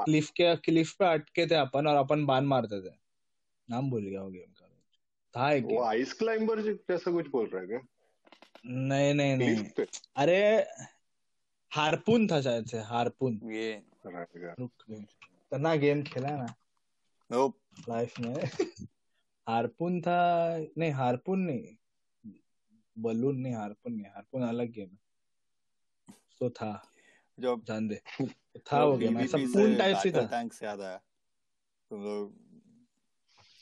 क्लिफ के क्लिफ पे अटके थे अपन और अपन बाण मारते थे। नाम भूल गया वो गेम का। था एक वो आइस क्लाइंबर जैसा कुछ बोल रहा है क्या? नहीं नहीं नहीं। अरे हारपून था शायद से हारपून। ये। रुक इतना गेम खेला ना। नोप लाइफ में। <laughs> हारपून था नहीं हारपून नहीं। बलून नहीं हारपून नहीं हारपून अलग गेम है। तो था। जो जान दे। <laughs> था वो गेम ऐसा पून टाइप से था। टैंक से याद आया तुम लोग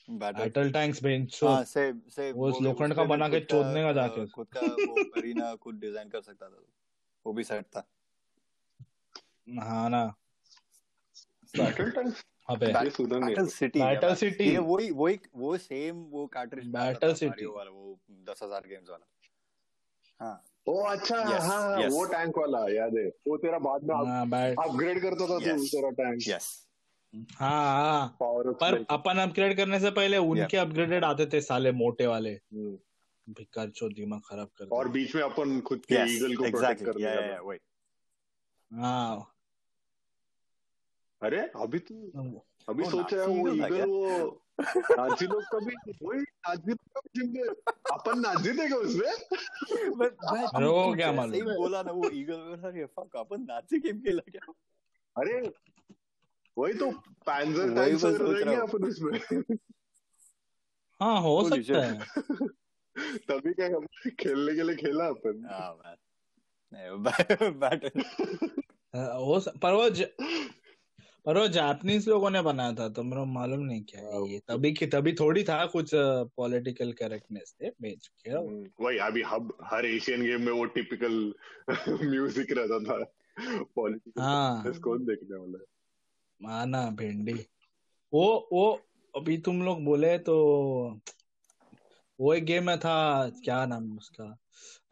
बैटल बैटल टैंक्स बेंचो हाँ सेम सेम वो लोखंड का बना के चोदने का जाके खुद का वो <laughs> अरीना खुद डिज़ाइन कर सकता था। वो भी सेट था। हाँ ना। बैटल टैंक अबे। ये सुना नहीं बैटल सिटी बैटल सिटी ये वही वही वो सेम वो कार्ट्रिज Battle City। वाला वो दस हज़ार गेम्स वाला। हाँ। ओ अच्छा Yes, हाँ हाँ, yes. वो टैंक वाला याद है। वो तेरा बाद में हाँ अपग्रेड करता था तू तेरा टैंक यस हाँ हाँ। पर अपन अपग्रेड करने से पहले उनके अपग्रेडेड आते थे साले मोटे वाले। भिकार चो दिमाग खराब कर और बीच में अपन खुद के ईगल को प्रोटेक्ट कर हाँ। अरे अभी तो अभी सोच सोचा है ईगल वो नाजी लोग कभी वही नाजी लोग कभी में अपन नाजी थे क्या उसमें। बट अरे वो क्या मालूम? सही बोला ना वो ईगल में अरे फक अपन नाची गेम खेला क्या? अरे वही तो पैंजर वगैरह सोच रहेंगे अपन उसमें। हाँ हो सकता है। तभी क्या हम खेलने के लिए खेला अपन। हाँ मैन बैटल हाँ, हो पर वो. पर वो जापानीज लोगों ने बनाया था तो मेरे को मालूम नहीं क्या है ये। तभी की तभी थोड़ी था कुछ पॉलिटिकल करेक्टनेस थे बेच के। हम्म, वही अभी हब हर एशियन गेम में वो टिपिकल म्यूज़िक <laughs> रहता था। पॉलिटिकल हाँ। कौन देखने वाला है? माना भिंडी। वो वो अभी तुम लोग बोले तो वो एक गेम में था क्या नाम है उसका?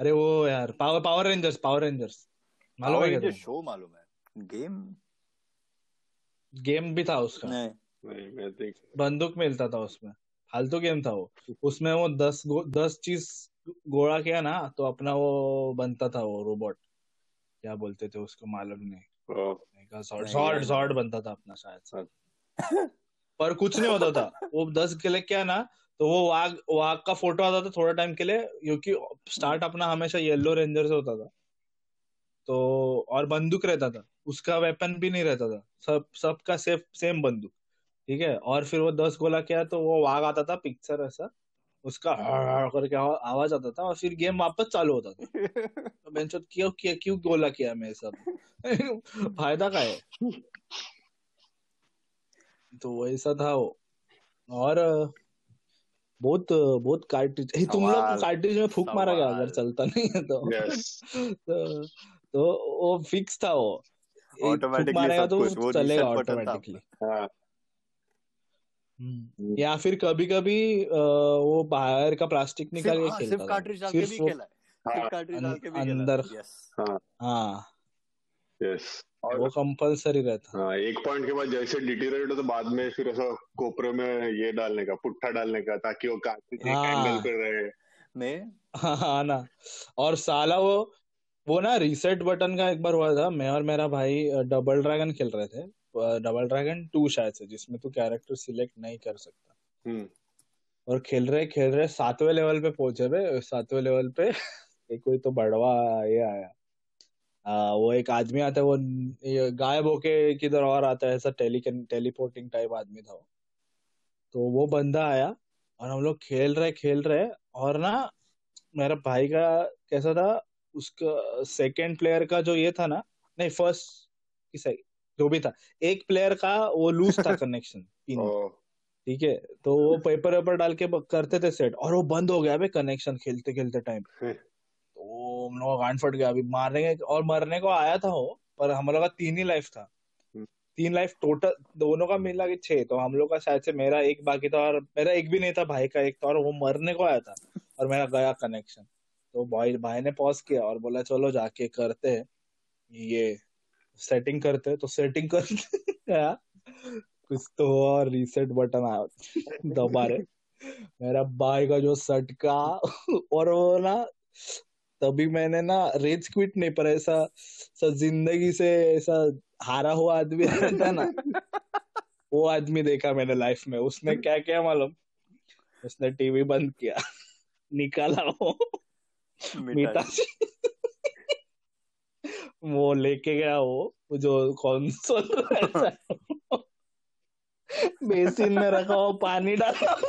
अरे वो यार power Power Rangers Power Rangers मालूम है? शो मालूम है। गेम गेम भी था उसका। नहीं। नहीं मैं देख बंदूक मिलता था उसमें। फालतू गेम था वो। उसमें वो दस गो, दस चीज़ गोड़ा किया ना तो अपना वो बनता था वो रोबोट क्या बोलते थे उसको मालूम नहीं। ओ, सॉर्ड सॉर्ड बनता था अपना शायद पर कुछ नहीं होता था। वो दस के लिए क्या ना तो वो वाघ वाघ का फ़ोटो आता था थोड़ा टाइम के लिए क्योंकि स्टार्ट अपना हमेशा येलो रेंजर से होता था। तो और बंदूक रहता था। उसका वेपन भी नहीं रहता था। सब सबका सेफ़ सेम बंदूक ठीक है? और फिर वो दस गोला किया तो वो वाघ आता था पिक्चर ऐसा। उसका करके आवाज़ आता था और फिर गेम वापस चालू होता था। तो बेंचो क्यों किया क्यों गोला किया मैं सब? <laughs> फ़ायदा का है। तो वैसा था वो। और बहुत बहुत कार्टिज तुम लोग कार्टिज में फूक मारा गया अगर चलता नहीं है तो। Yes. <laughs> तो, तो वो फिक्स था वो। मारेगा तो वो चलेगा ऑटोमेटिकली हाँ। या फिर कभी कभी वो बाहर का प्लास्टिक निकाल के हाँ, खेलता सिर्फ़ था। कार्ट्रिज डाल के सिर्फ़ भी वो खेला है। हाँ। कार्ट्रिज डाल के भी अंदर- खेला यस हाँ। हाँ। यस वो कंपलसरी रहता। हाँ एक पॉइंट के बाद जैसे डिटीरेट हो तो बाद में फिर ऐसा कोपरे में ये डालने का पुट्ठा डालने का ताकि वो कार्ट्रिज हाँ। एंगल पे रहे। में? हाँ हाँ ना। और साला वो वो ना रीसेट बटन का एक बार हुआ था मैं और मेरा भाई डबल ड्रैगन खेल रहे थे। डबल ड्रैगन टू शायद से जिसमें तू कैरेक्टर सिलेक्ट नहीं कर सकता। हम्म। और खेल रहे खेल रहे सातवें लेवल पे पहुँचे थे सातवें लेवल पे एक कोई तो बड़वा ये आया। आ, वो एक आदमी आता है वो गायब होके किधर और आता है ऐसा टेली टेलीपोर्टिंग टाइप आदमी था वो। तो वो बंदा आया और हम लोग खेल रहे खेल रहे और ना मेरा भाई का कैसा था उसका सेकंड प्लेयर का जो ये था ना नहीं फ़र्स्ट जो भी था एक प्लेयर का वो लूज था <laughs> कनेक्शन ठीक है तो वो पेपर वेपर डाल के करते थे सेट और वो बंद हो गया कनेक्शन खेलते खेलते टाइम तो हम लोग कान फट गया अभी मारने के और मरने को आया था वो पर हम लोग का तीन ही लाइफ था। हम्म। तीन लाइफ टोटल दोनों का मिला के छह तो हम लोग का शायद से मेरा एक बाकी था और मेरा एक भी नहीं था भाई का एक था और वो मरने को आया था और मेरा गया कनेक्शन तो भाई भाई ने पॉज किया और बोला, चलो जाके करते हैं। ये सेटिंग करते हैं तो सेटिंग करते <laughs> कुछ तो और रीसेट बटन आया <laughs> दबा रहे मेरा भाई का जो सटका <laughs> और वो ना, तभी मैंने ना रेज क्विट नहीं, पर ऐसा ऐसा ज़िंदगी से ऐसा हारा हुआ आदमी रहता है ना, वो आदमी देखा मैंने लाइफ में। उसने क्या किया मालूम? उसने टीवी बंद किया, निकाला वो। <laughs> वो लेके गया वो जो कॉन्सोल <laughs> बेसिन में रखा वो पानी डाला।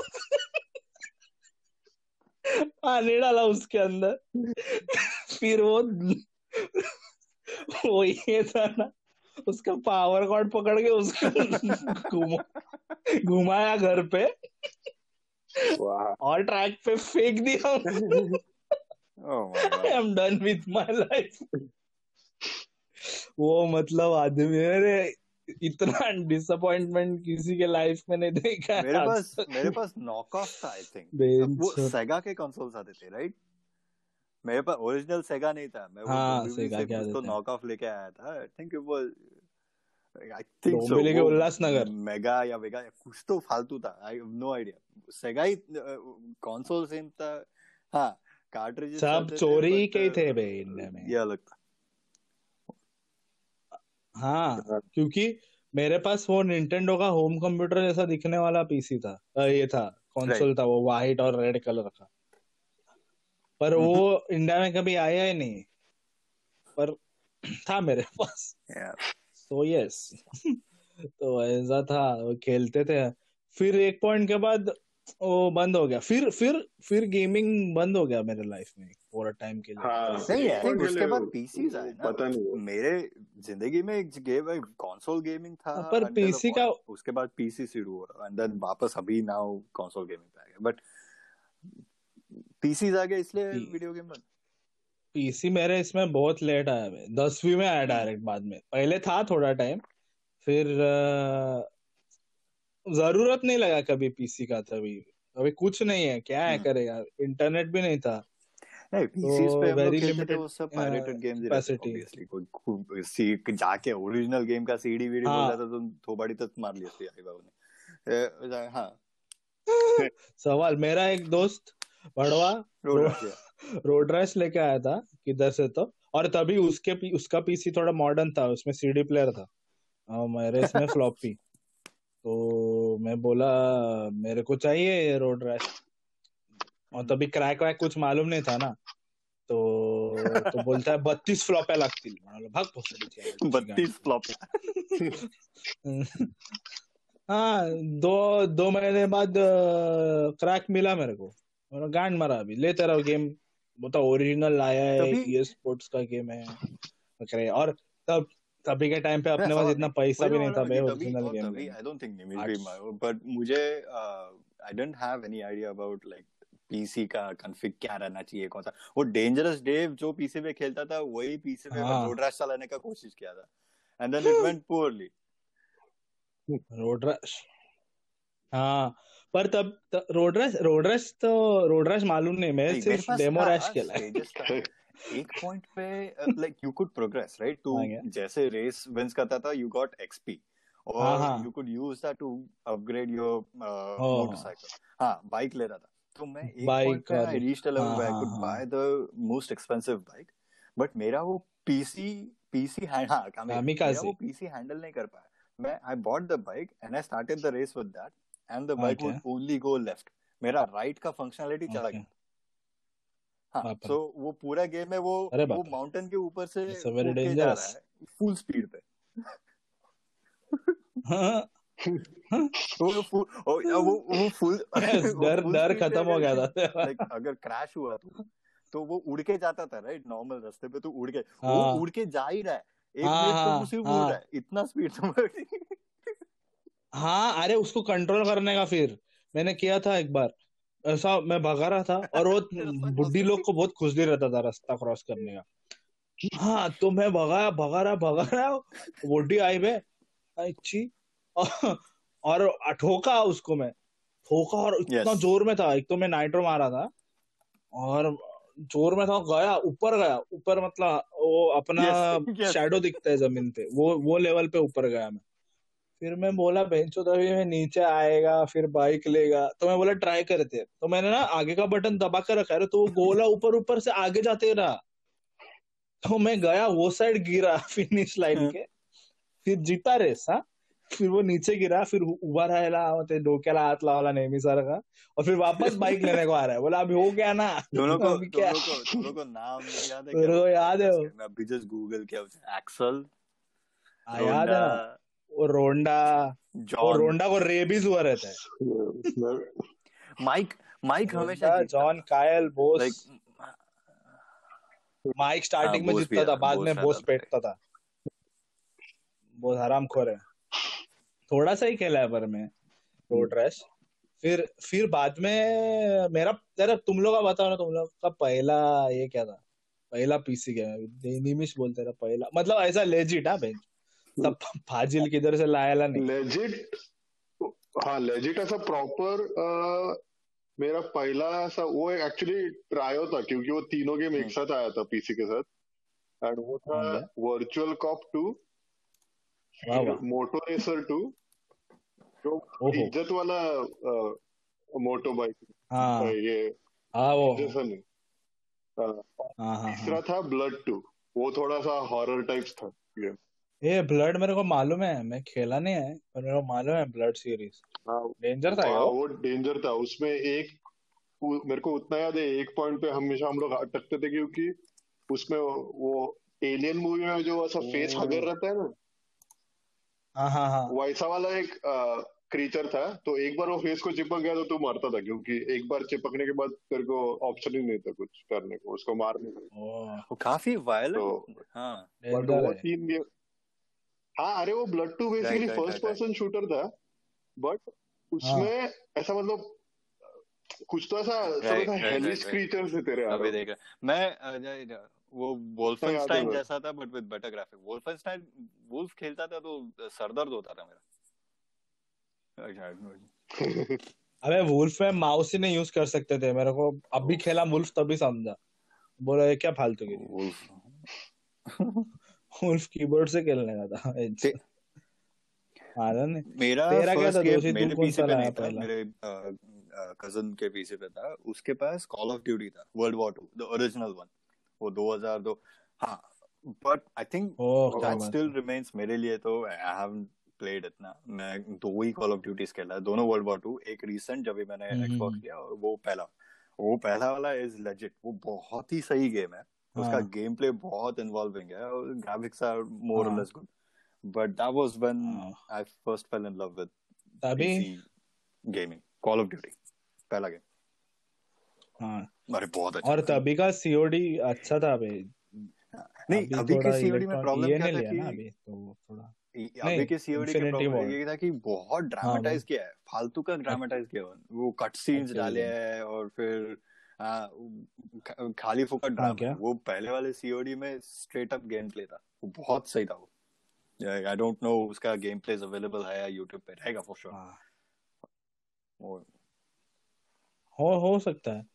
पानी डाला उसके अंदर। फिर वो वो ये था ना उसका पावर कॉर्ड पकड़ के उसको घुमा घुमाया घर पे। और ट्रैक पे फेंक दिया। Oh my. I am done with my life वो मतलब आदमी मेरे इतना डिसअपॉइंटमेंट किसी के लाइफ में नहीं देखा मेरे पास मेरे पास नॉक ऑफ़ था आई थिंक वो सेगा के कंसोल्स आते थे राइट मेरे पास ओरिजिनल सेगा नहीं था। मैं वो हाँ, डोंबिवली सेगा से के कुछ आते तो थे। नॉक ऑफ़ लेके आया था। I think it was I think so Dombivli के उल्लासनगर। मेगा या वेगा कुछ तो फालतू था। I have no idea Sega he console same था। हाँ कार्ट्रिजेस सब चोरी के ही थे बे इंडिया में। ये अलग था। हाँ क्योंकि मेरे पास वो निंटेंडो का होम कंप्यूटर जैसा दिखने वाला पीसी था ये था कंसोल था वो व्हाइट और रेड कलर का पर वो इंडिया में कभी आया ही नहीं। पर था मेरे पास। Yeah. तो यस <laughs> तो ऐसा था वो खेलते थे। फिर एक पॉइंट के बाद वो बंद हो गया। फिर फिर फिर गेमिंग बंद हो गया मेरे लाइफ में पूरा टाइम के लिए। हाँ एक आई थिंक उसके बाद वो- पीसीज आए ना पता नहीं मेरे ज़िंदगी में एक गेम कंसोल गेमिंग था हाँ, पर PC का- उसके बाद पीसी शुरू हुआ एंड देन वापस अभी नाउ कंसोल गेमिंग पे आ गया। बट पीसीज आ गए इसलिए वीडियो गेम बंद। पीसी मेरे इसमें बहुत लेट आया है दसवीं में आया डायरेक्ट बाद में। पहले था थोड़ा टाइम फिर ज़रूरत नहीं लगा कभी पीसी का तभी। अभी कुछ नहीं है क्या है हम्म। करेगा? इंटरनेट भी नहीं था। गेम्स ही जाके ओरिजिनल गेम का सीडी वीडी हाँ। था तो थोबाड़ी तक मार लिया थी आई बाबू ने। हाँ। <laughs> सवाल मेरा एक दोस्त बड़वा रोड रैश लेके आया था किधर से तो और तभी उसके उसका पीसी थोड़ा मॉडर्न था उसमें सीडी प्लेयर था। मेरे इसमें <laughs> फ्लॉपी तो मैं बोला मेरे को चाहिए रोड रैश और तभी क्रैक वैक कुछ मालूम नहीं था ना। तो तो बोलता है बत्तीस फ्लॉप्या लागतील म्हणालो भाग पोचली बत्तीस फ्लॉप <laughs> हाँ दो दो महीने बाद क्रैक मिला मेरे को। गांड मारा अभी। लेते रहो गेम वो तो ओरिजिनल लाया है ये स्पोर्ट्स का गेम है। और तब तभी के टाइम पे अपने पास इतना पैसा भी नहीं था भाई original game I don't think Nimish. भी बट मुझे I don't have any idea about like PC का कॉन्फ़िग क्या रहना चाहिए कौन सा। वो डेंजरस डेव जो पीसी पे खेलता था वही पीसी पे हाँ। रोड रैश चलाने का कोशिश किया था। And then it went poorly Road Rush हाँ पर तब रोड रैश रोड रैश तो रोड रैश मालूम नहीं मैं सिर्फ़ डेमो रश खेला है। <laughs> एक पॉइंट पे like you could progress right तू हाँ, जैसे रेस विंस करता था यू गॉट एक्सपी हाँ, और हाँ। You could use that to upgrade your हाँ। मोटरसाइकिल हाँ बाइक ले रहा था. तो मैं एक पॉइंट पे आई रीच्ड अ लेवल हाँ, वेयर आई हाँ, कुड हाँ। Buy the most expensive bike but मेरा वो पीसी पीसी हैंड हाँ कामी- मेरा वो पीसी हैंडल नहीं कर पाया. मैं I bought the bike and I started the race with that and the bike would only go left मेरा राइट का फंक्शनैलिटी चला गया. हाँ। सो वो पूरा गेम में वो वो माउंटेन के ऊपर से जा रहा है फुल स्पीड पे। हाँ, वो फुल वो वो <laughs> वो फुल डर डर खत्म हो गया था। लाइक अगर क्रैश हुआ तो। तो वो उड़ के जाता था राइट नॉर्मल रास्ते पे तो उड़ के। वो हाँ। उड़ के जा ही रहा है। एक हाँ, मिनट तो हाँ, सिर्फ़ हाँ। उड़ रहा है। इतना स्पीड तो हाँ। अरे उसको कंट्रोल करने का फिर। मैंने किया था एक बार। ऐसा मैं भगा रहा था और वो <laughs> बुढ़ी लोग को बहुत खुजली रहता था रास्ता क्रॉस करने का हाँ तो मैं भगा भगा रहा भगा रहा बुढ़ी आई में अच्छी और ठोका उसको मैं ठोका और इतना Yes. ज़ोर में था एक तो मैं नाइट्रो मारा था और ज़ोर में था गया ऊपर गया ऊपर मतलब वो अपना Yes, <laughs> yes. शैडो दिखता है ज़मीन पे वो वो लेवल पे ऊपर गया मैं फिर मैं बोला बेंचो तभी मैं नीचे आएगा फिर बाइक लेगा। तो मैं बोला ट्राई करते हैं। तो मैंने ना आगे का बटन दबा कर रखा है तो वो गोला ऊपर ऊपर से आगे जाते रहा तो मैं गया वो साइड गिरा <laughs> फिनिश लाइन के। फिर जीता रेस हा। फिर वो नीचे गिरा फिर उभा राहिला ते डोक्याला हात लावला नेहमी सारखा और फिर वापस बाइक लेने को आ रहा है। बोला अभी हो गया ना। <laughs> दोनों को अभी क्या? दोनों को दोनों को नाम याद है मेरे क्या को याद है अभी जस्ट गूगल किया एक्सल हाँ, याद है रोंडा जॉन। रोंडा को रेबीज हुआ रहता है। माइक माइक हमेशा जॉन कायल बोस। लाइक माइक स्टार्टिंग में जीतता था बाद में बोस दादा। पेटता था। बहुत हराम खोर है। थोड़ा सा ही खेला है पर मैं रोड रैश। फिर फिर बाद में मेरा तेरा तुम लोग का बताओ ना तुम लोग का पहला ये क्या था? पहला पीसी क्या निमिष बोलते रहा पहला मतलब ऐसा लेजिट हाँ बेंच <laughs> तब फाजिल किधर से लाया नहीं। लेजिट हाँ लेजिट ऐसा प्रॉपर मेरा पहला ऐसा वो एक्चुअली ट्रायो था क्योंकि वो तीनों गेम एक साथ आया था पीसी के साथ। एंड वो था हाँ, Virtual Cop two Moto Racer two जो इज़्ज़त वाला मोटो बाइक हाँ। ये हाँ हाँ हाँ। तीसरा हाँ था ब्लड टू वो थोड़ा सा हॉरर टाइप्स था गेम ये ब्लड मेरे को मालूम है मैं खेला नहीं है पर मेरे को मालूम है ब्लड सीरीज़ हाँ। डेंजर था हाँ, वो? डेंजर था। उसमें एक मेरे को उतना याद है एक पॉइंट पे हमेशा हम लोग अटकते थे क्योंकि उसमें वो, एलियन मूवी में जो ऐसा फेस हगर रहता है ना? हाँ हाँ हाँ। वैसा वाला एक क्रीचर था तो एक बार वो फेस को चिपक गया तो तू मरता था क्योंकि एक बार चिपकने के बाद तेरे को ऑप्शन ही नहीं था कुछ करने को उसको मारने को। काफ़ी वायलेंट तो हाँ। बट वो तीन गेम हाँ अरे वो Blood two basically first. Person shooter था बट उसमें ऐसा मतलब कुछ तो ऐसा Right, right, right, hellish. Creatures थे तेरे अभी देख। रहा मैं वो हाँ, वोल्फेनस्टाइन जैसा था but with better graphic Wolfenstein wolf खेलता था तो सरदर्द होता था मेरा। अच्छा, <laughs> अबे वुल्फ में माउस ही नहीं यूज़ कर सकते थे। मेरे को अब भी खेला वुल्फ तभी समझा। बोला ये क्या फालतू की वुल्फ <laughs> वुल्फ कीबोर्ड से खेलने का था <laughs> मालूम मेरा तेरा क्या था? दोषी? तू कौन सा लाया पहला? मेरे कज़न के पीसी पे था। उसके पास कॉल ऑफ़ ड्यूटी था World War two the original one वो 2002 हाँ बट आई थिंक क्या दैट स्टिल रिमेन्स मेरे लिए तो आई हैवंट प्लेड इतना। मैं दो ही कॉल ऑफ़ ड्यूटीज़ खेला दोनों वर्ल्ड वॉर टू एक रीसेंट जब मैंने एक्सबॉक्स हम्म। लिया और वो पहला। वो पहला वाला इज़ लेजिट वो बहुत ही सही गेम है। उसका हाँ। गेम प्ले बहुत इन्वॉल्विंग है और ग्राफिक्स आर मोर और हाँ। Less good but that was when हाँ। I first fell in love with तभी? गेमिंग कॉल ऑफ़ ड्यूटी पहला गेम हाँ। अरे बहुत अच्छा और तभी का सीओडी अच्छा था बे नहीं अभी के सीओडी में प्रॉब्लम क्या था कि अभी तो थोड़ा अभी के सीओडी के प्रॉब्लम ये था कि बहुत ड्रामेटाइज किया है। फालतू का ड्रामेटाइज किया है। वो कट सीन्स अच्छा, डाले हैं और फिर हाँ, खाली फुकट हाँ, ड्रामा। क्या? वो पहले वाले सीओडी में स्ट्रेट अप गेम प्ले था। वो बहुत सही था वो। आई डोंट नो उसका गेम प्ले अवेलेबल है या यूट्यूब पे रहेगा फॉर श्योर हाँ। हो हो सकता है।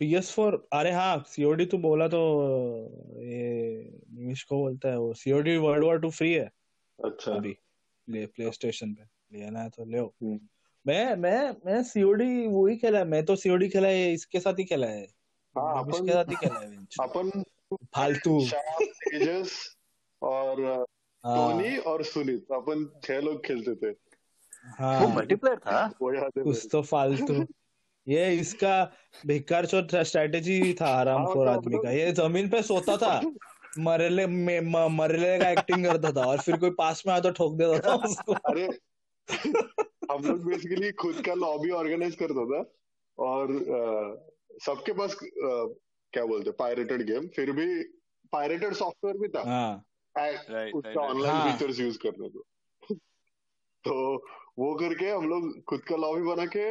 पीएस फोर अरे हाँ सीओडी तू बोला तो ये निमिष को बोलता है वो। COD world war two free है। अच्छा। अभी। ले प्ले स्टेशन पे। लेना है तो ले। मैं मैं मैं सीओडी वही खेला है। मैं तो सीओडी खेला है इसके साथ ही खेला है। हाँ निमिष अपन के साथ ही खेला है अपन फालतू। तेजस और हाँ। टोनी और सुनीत अपन छह लोग खेलते थे। हाँ। वो हाँ मल्टीप्लेयर था? वो याद है कुछ तो फालतू। ये इसका भिकार स्ट्रेटेजी था हाँ आरामखोर मतलब आदमी का। ये ज़मीन पे सोता था। मरेले में म- मरेले का एक्टिंग करता था और फिर कोई पास में आया तो ठोक देता था <laughs> उसको। अरे हम लोग बेसिकली खुद का लॉबी ऑर्गेनाइज करता था और सबके पास क्या बोलते पायरेटेड गेम फिर भी पायरेटेड सॉफ्टवेयर भी था। हाँ। उसका ऑनलाइन फीचर्स यूज़ करने को। <laughs> तो वो करके हम लोग खुद का लॉबी बना के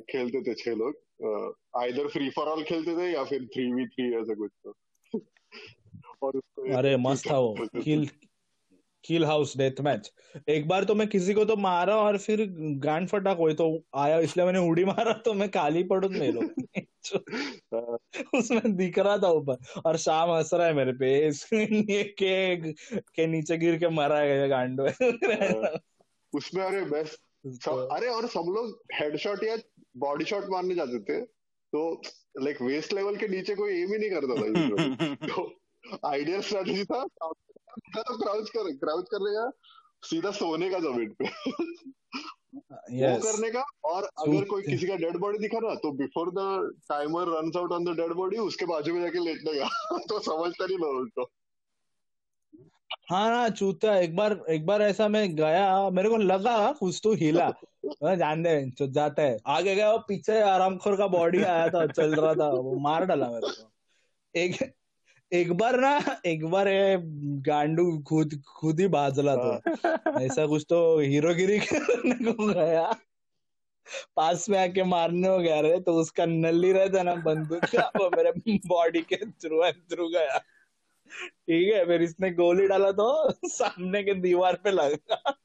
खेलते थे छह लोग। आइदर फ्री फॉर ऑल खेलते थे या फिर थ्री वी थ्री ऐसा कुछ तो। <laughs> और अरे मस्त था वो। <laughs> Kill kill house death match एक बार तो मैं किसी को तो मारा और फिर गांड फटा कोई तो आया इसलिए मैंने उड़ी मारा तो मैं काली पड़ू में लो। हाँ, उसमें दिख रहा था ऊपर। और शाम हंस रहा है मेरे पे। ये के के नीचे गिर के मरा है गांडो। हाँ, उसमें अरे बेस्ट सब तो अरे और सब लोग हेडशॉट या बॉडी शॉट मारने जाते थे। तो लाइक वेस्ट लेवल के नीचे कोई एम ही नहीं करता था। <laughs> तो आइडियल स्ट्रेटजी था। तो क्राउच कर क्राउच करने का सीधा सोने का ज़मीन पे। वो करने का और अगर कोई किसी का डेड बॉडी दिखा ना तो before the timer runs out on the dead body उसके बाजू में जाके लेटने का। <laughs> तो समझता नहीं लोग उसको हाँ ना चूता एक बार एक बार ऐसा मैं गया मेरे को लगा कुछ तो हिला। जान दे जाता है। आगे गया वो पीछे आरामखोर का बॉडी आया था चल रहा था। वो मार डाला मेरे को। एक एक बार ना एक बार ये गांडू खुद खुद ही बाजला तो। हाँ, <laughs> ऐसा कुछ तो हीरोगिरी करने को गया। पास में आके मारने हो गया रे तो उसका नली रहता ना बंदूक का <laughs> वो मेरे बॉडी के थ्रू एंड थ्रू गया। ठीक है फिर इसने गोली डाला तो सामने के दीवार पे लगा।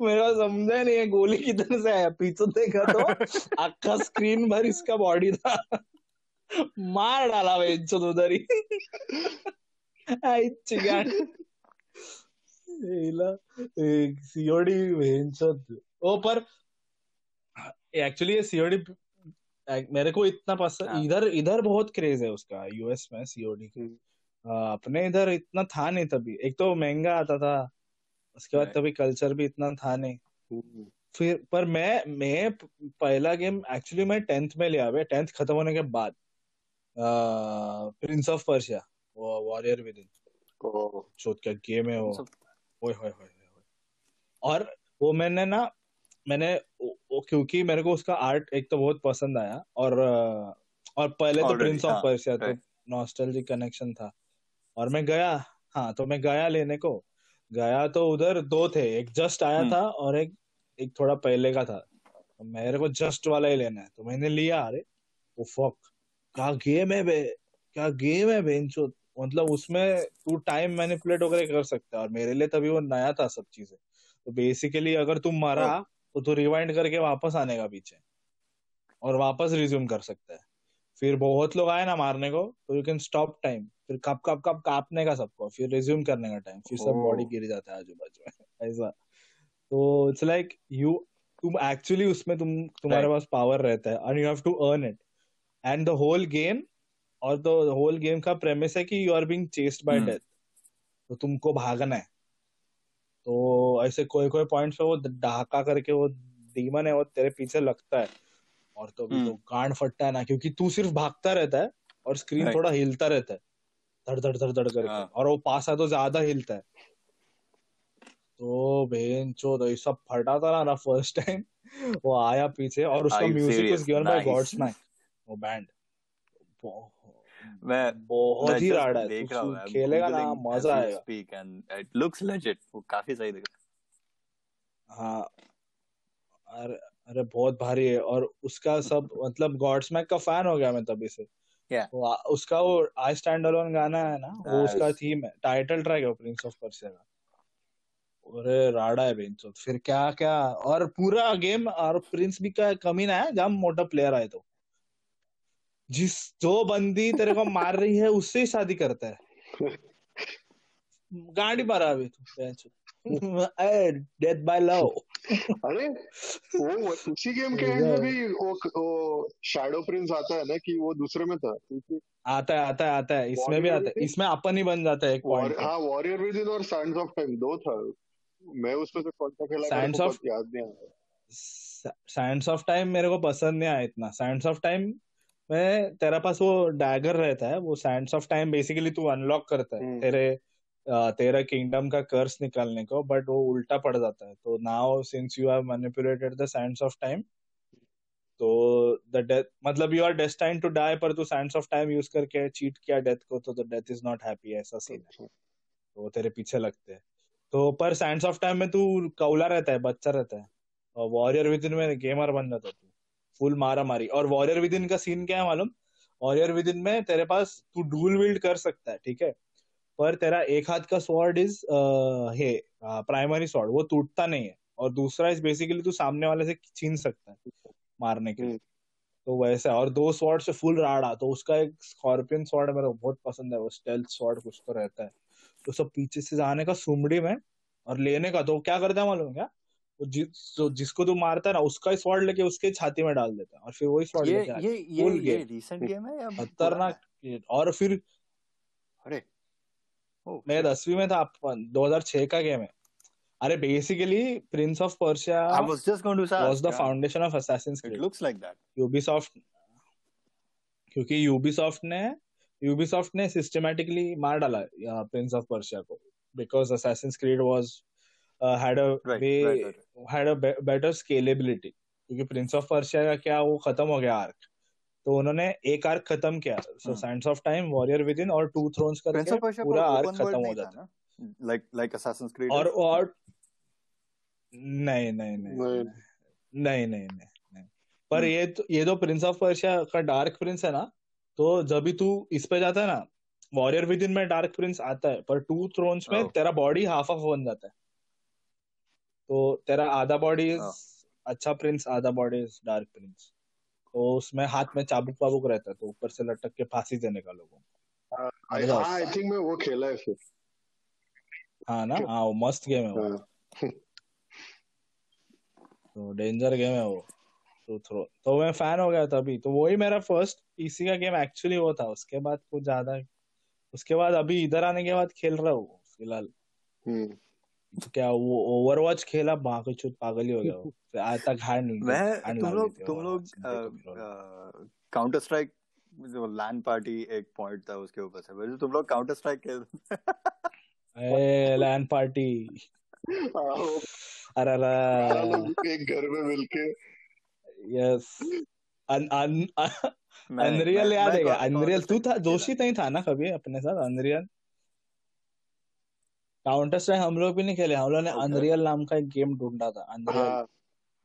मेरे समझा नहीं है गोली किधर से आया पीछे देखा तो <laughs> आखा स्क्रीन भर इसका बॉडी था। मार डाला भाई इज़्ज़त उधर ही आई चिगान सीओडी भेंचोद ओ पर एक्चुअली ये सीओडी मेरे को इतना पसंद हाँ। इधर इधर बहुत क्रेज है उसका यूएस में सीओडी। की हम्म। अपने इधर इतना था नहीं तभी। एक तो महँगा आता था उसके बाद तभी कल्चर भी इतना था नहीं। हम्म, फिर पर मैं मैं पहला गेम एक्चुअली मैं टेंथ में लिया हुआ टेंथ खत्म होने के बाद। प्रिंस ऑफ़ पर्शिया वो वॉरियर विद इन चौथ क्या गेम है वो। ओए होए होए होए। और वो मैंने ना मैंने वो, क्योंकि मेरे को उसका आर्ट एक तो बहुत पसंद आया और और पहले तो प्रिंस ऑफ़ पर्शिया तो नॉस्टैल्जिक कनेक्शन था। और मैं गया हाँ तो मैं गया लेने को। गया तो उधर दो थे एक जस्ट आया हम्म। था और एक एक थोड़ा पहले का था। मेरे को जस्ट वाला ही लेना है तो मैंने लिया अरे वो फक क्या गेम है बे? क्या गेम है बेंचो मतलब उसमें तू टाइम मैनिपुलेट वगैरह कर सकता है और मेरे लिए तभी वो नया था सब चीज़ें। तो बेसिकली अगर तुम मरा तो तू रिवाइंड करके वापस आने का पीछे। और वापस रिज्यूम कर सकता है। फिर बहुत लोग आए ना मारने को तो यू कैन स्टॉप टाइम फिर कब कब कब कापने का सबको फिर रिज्यूम करने का टाइम फिर सब. बॉडी गिर जाता है आजू बाजू में <laughs> ऐसा। तो इट्स लाइक यू तुम एक्चुअली उसमें तुम तुम्हारे पास पावर रहता है and you have to earn it and the whole game और द होल गेम का प्रेमिस है कि you are being chased by. Death तो तुमको भागना है तो ऐसे कोई कोई पॉइंट्स पे वो ढाका करके वो डीमन है वो तेरे पीछे लगता है और तो भी हम्म। तो गांड फटता है ना क्योंकि तू सिर्फ़ भागता रहता है और स्क्रीन थोड़ा हिलता रहता है धड़ धड़ धड़ धड़ करके हाँ। और वो पास है तो ज़्यादा हिलता है तो बेन चो तो ये सब फटा था ना, फ़र्स्ट टाइम <laughs> वो आया पीछे और उसका music serious? Given by. Godsmack वो बैंड मैं बहुत ही राड़ा है देख रहा हूँ खेलेगा ना मज़ा आएगा। Speak and it looks legit वो काफ़ी सही दिख रहा हाँ। अरे अरे बहुत भारी है और उसका सब <laughs> मतलब गॉड स्मैक का फ़ैन हो गया मैं तभी से। Yeah. वो उसका वो आई स्टैंड अलोन गाना है ना वो उसका थीम है। टाइटल ट्रैक है प्रिंस ऑफ़ पर्सिया का। अरे राडा है बेंचो फिर क्या क्या? और पूरा गेम और प्रिंस भी का कमी ना है जब मोटा प्लेयर आए तो। जिस जो बंदी तेरे को मार रही है उससे ही शादी करता है। गाड़ी मारा अभी तू डेथ बाय लव अरे वो उसी गेम के एंड में भी वो, वो शैडो प्रिंस आता है ना कि वो दूसरे में था आता है आता है आता है। इसमें भी आता है। इसमें अपन ही बन जाता है एक पॉइंट हाँ वॉरियर विद इन और सैंड्स ऑफ़ टाइम दो था। मैं उसमें से कौन सा खेला of- बहुत याद नहीं आ रहा। साइंस ऑफ़ टाइम मेरे को पसंद नहीं आया इतना। साइंस ऑफ़ टाइम में तेरा पास वो डैगर रहता है वो साइंस ऑफ़ टाइम बेसिकली तू अनलॉक करता है हम्म। तेरे तेरा किंगडम का कर्स निकालने को बट वो उल्टा पड़ जाता है तो now since you have manipulated the sands of time तो द डेथ मतलब you are destine to die पर तू साइंस ऑफ़ टाइम यूज़ करके चीट किया डेथ को तो the death is not happy ऐसा सीन है अच्छा। तो वो तेरे पीछे लगते हैं तो पर साइंस ऑफ़ टाइम में तू कौला रहता है बच्चा रहता है और वॉरियर विद इन में गेमर बन जाता है तू फुल मारा मारी। और वॉरियर विद इन का सीन क्या है मालूम? वॉरियर विद इन में तेरे पास तू डूल विल्ड कर सकता है ठीक है? पर तेरा एक हाथ का स्वॉर्ड इज़ है प्राइमरी स्वॉर्ड वो टूटता नहीं है। और दूसरा इज़ बेसिकली तू सामने वाले से छीन सकता है मारने के लिए। हम्म। तो वैसा और दो स्वॉर्ड से फुल राड़ा तो उसका एक स्कॉर्पियन स्वॉर्ड मेरे को बहुत पसंद है वो स्टेल्थ स्वॉर्ड कुछ तो रहता है। तो सब पीछे से जाने का सुमड़ी में और लेने का तो क्या करता है मालूम क्या? जो जिसको तू मारता है ना उसका स्वॉर्ड लेके उसके छाती में डाल देता है और फिर वही स्वॉर्ड ये ये। ये ये। रीसेंट गेम है या खतरनाक और फिर अरे। मैं दसवीं में था अपन 2006 का गेम है। अरे basically prince of Persia I was just going to say was the foundation of assassins it looks like that Ubisoft क्योंकि यूबीसॉफ्ट ने यूबीसॉफ्ट ने सिस्टमैटिकली मार डाला प्रिंस ऑफ़ पर्शिया को। Because assassin's creed was had a way had a better scalability क्योंकि prince of Persia का क्या वो खत्म हो गया आर्क तो उन्होंने एक आर्क खत्म किया. So. Sands of time warrior within और टू थ्रोन्स करके पूरा आर्क खत्म हो जाता. है लाइक लाइक असैसिन्स क्रीड और और नहीं नहीं नहीं नहीं। नहीं नहीं नहीं नहीं. पर हम्म। ये तो ये तो प्रिंस ऑफ़ पर्शिया का डार्क प्रिंस है ना? तो जब भी तू इस पे जाता है ना वॉरियर विद इन में डार्क प्रिंस आता है पर टू थ्रोन्स में Oh. तेरा बॉडी हाफ़ ऑफ़ बन जाता है. तो तेरा आधा बॉडी इज़ Oh. अच्छा प्रिंस आधा बॉडी इज़ डार्क प्रिंस तो उसमें हाथ में चाबुक वाबुक रहता है तो ऊपर से लटक के फांसी देने का लोगों को। आई हाँ आई आता है थिंक मैं वो खेला है फिर। हाँ ना? हाँ वो मस्त गेम है वो। हाँ। <laughs> तो डेंजर गेम है वो। तो थ्रो तो मैं फ़ैन हो गया था अभी। तो वही मेरा फ़र्स्ट पीसी का गेम एक्चुअली वो था। उसके बाद कुछ ज़्यादा उसके बाद अभी इधर आने के बाद खेल रहा हूँ फ़िलहाल। हम्म। क्या वो ओवरवॉच खेला? बाकी चुत पागल ही हो गया आज तक हार्ड नहीं मैं तुम लोग तुम लोग। काउंटर स्ट्राइक जो लैंड पार्टी एक पॉइंट था उसके ऊपर से। वैसे तुम लोग काउंटर स्ट्राइक खेल ए लैन पार्टी हाँ, अरे अरे एक घर में मिलके। यस अन अन अनरियल याद है अनरियल तू था जोशी नहीं था ना कभी अपने साथ? अनरियल काउंटर स्ट्राइक हम लोग भी नहीं खेले हम लोग ने अनरियल नाम का एक गेम ढूंढा था अनरियल हाँ।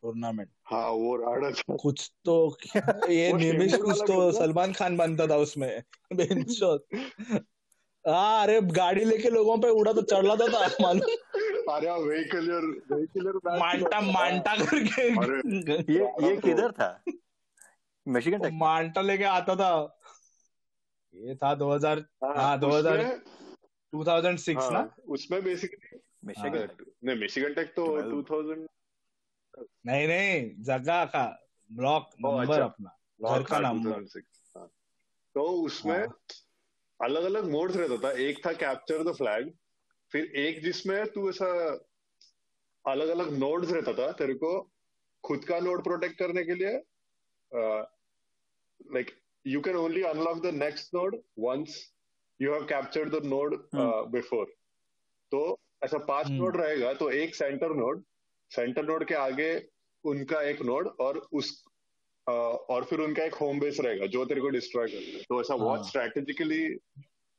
टूर्नामेंट हाँ वो राडा था। कुछ तो ये <laughs> निमिष कुछ तो सलमान खान बनता था उसमें बेंचोद <laughs> हाँ अरे गाड़ी लेके लोगों पे उड़ा तो चढ़ लाता था मालूम। अरे व्हीकलर व्हीकलर मांटा मांटा करके <laughs> ये ये किधर था? मिशिगन मांटा लेके आता था। ये था 2000 हाँ हाँ 2000 उसमें 2006 ना हाँ उसमें बेसिकली हाँ। मिशिगन टेक नहीं मिशिगन टेक तो 2000 नहीं नहीं जगह का ब्लॉक नंबर अच्छा। अपना घर का नंबर 2006 हाँ। तो उसमें अलग अलग मोड्स रहता था। एक था कैप्चर द फ्लैग फिर एक जिसमें तू ऐसा अलग अलग नोड्स रहता था तेरे को खुद का नोड प्रोटेक्ट करने के लिए like you can only unlock the next node once you have captured the node before तो ऐसा पाँच नोड हम्म रहेगा तो एक सेंटर नोड सेंटर नोड के आगे उनका एक नोड और उस अ, और फिर उनका एक होम बेस रहेगा जो तेरे को डिस्ट्रॉय करना है। तो ऐसा बहुत हाँ स्ट्रेटेजिकली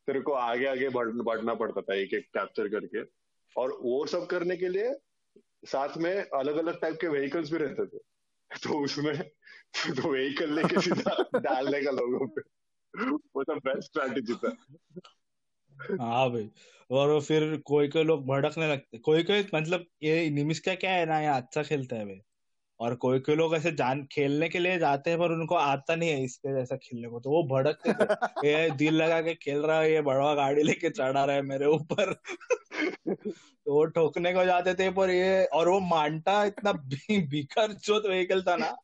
तेरे को आगे आगे बढ़, बढ़ना पड़ता था एक एक कैप्चर करके। और वो सब करने के लिए साथ में अलग अलग टाइप के व्हीकल्स भी रहते थे। <laughs> तो उसमें तो व्हीकल लेके सीधा <laughs> डालने का लोगों पे। वो तो बेस्ट स्ट्रेटेजी था। हाँ भाई। और फिर कोई कोई लोग भड़कने लगते कोई कोई मतलब ये निमिष का क्या है ना ये अच्छा खेलता है भाई। और कोई कोई लोग ऐसे जान खेलने के लिए जाते हैं पर उनको आता नहीं है इसके ऐसा खेलने को। तो वो भड़कते <laughs> ये दिल लगा के खेल रहा है ये बड़वा गाड़ी लेके चढ़ा रहा है मेरे ऊपर। <laughs> तो वो ठोकने को जाते थे पर ये और वो मांटा इतना बिखर चोत व्हीकल था ना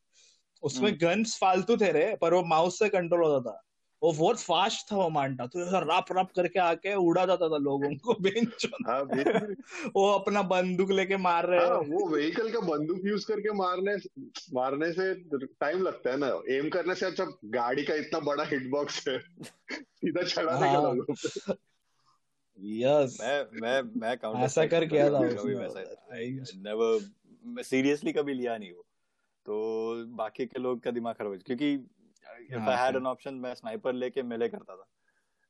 उसमें हम्म। गन्स फालतू थे रे पर वो माउस से कंट्रोल होता था। वो बहुत फास्ट था वो मांटा तो ऐसा रप रप करके आके उड़ा जाता था लोगों को <laughs> बेंच हाँ वो अपना बंदूक लेके मार रहे हाँ हैं। वो व्हीकल का बंदूक यूज़ करके मारने मारने से टाइम लगता है ना। एम करने से अच्छा गाड़ी का इतना बड़ा हिट बॉक्स है। सीधा चढ़ाने का हाँ। लोगों यस मैं मैं मैं काउंटर ऐसा कर किया था कभी वैसा नेवर सीरियसली कभी लिया नहीं वो। तो बाकी के लोग का दिमाग खराब हो क्योंकि इफ़ हाँ, आई हैड. एन ऑप्शन मैं स्नाइपर लेके मेले करता था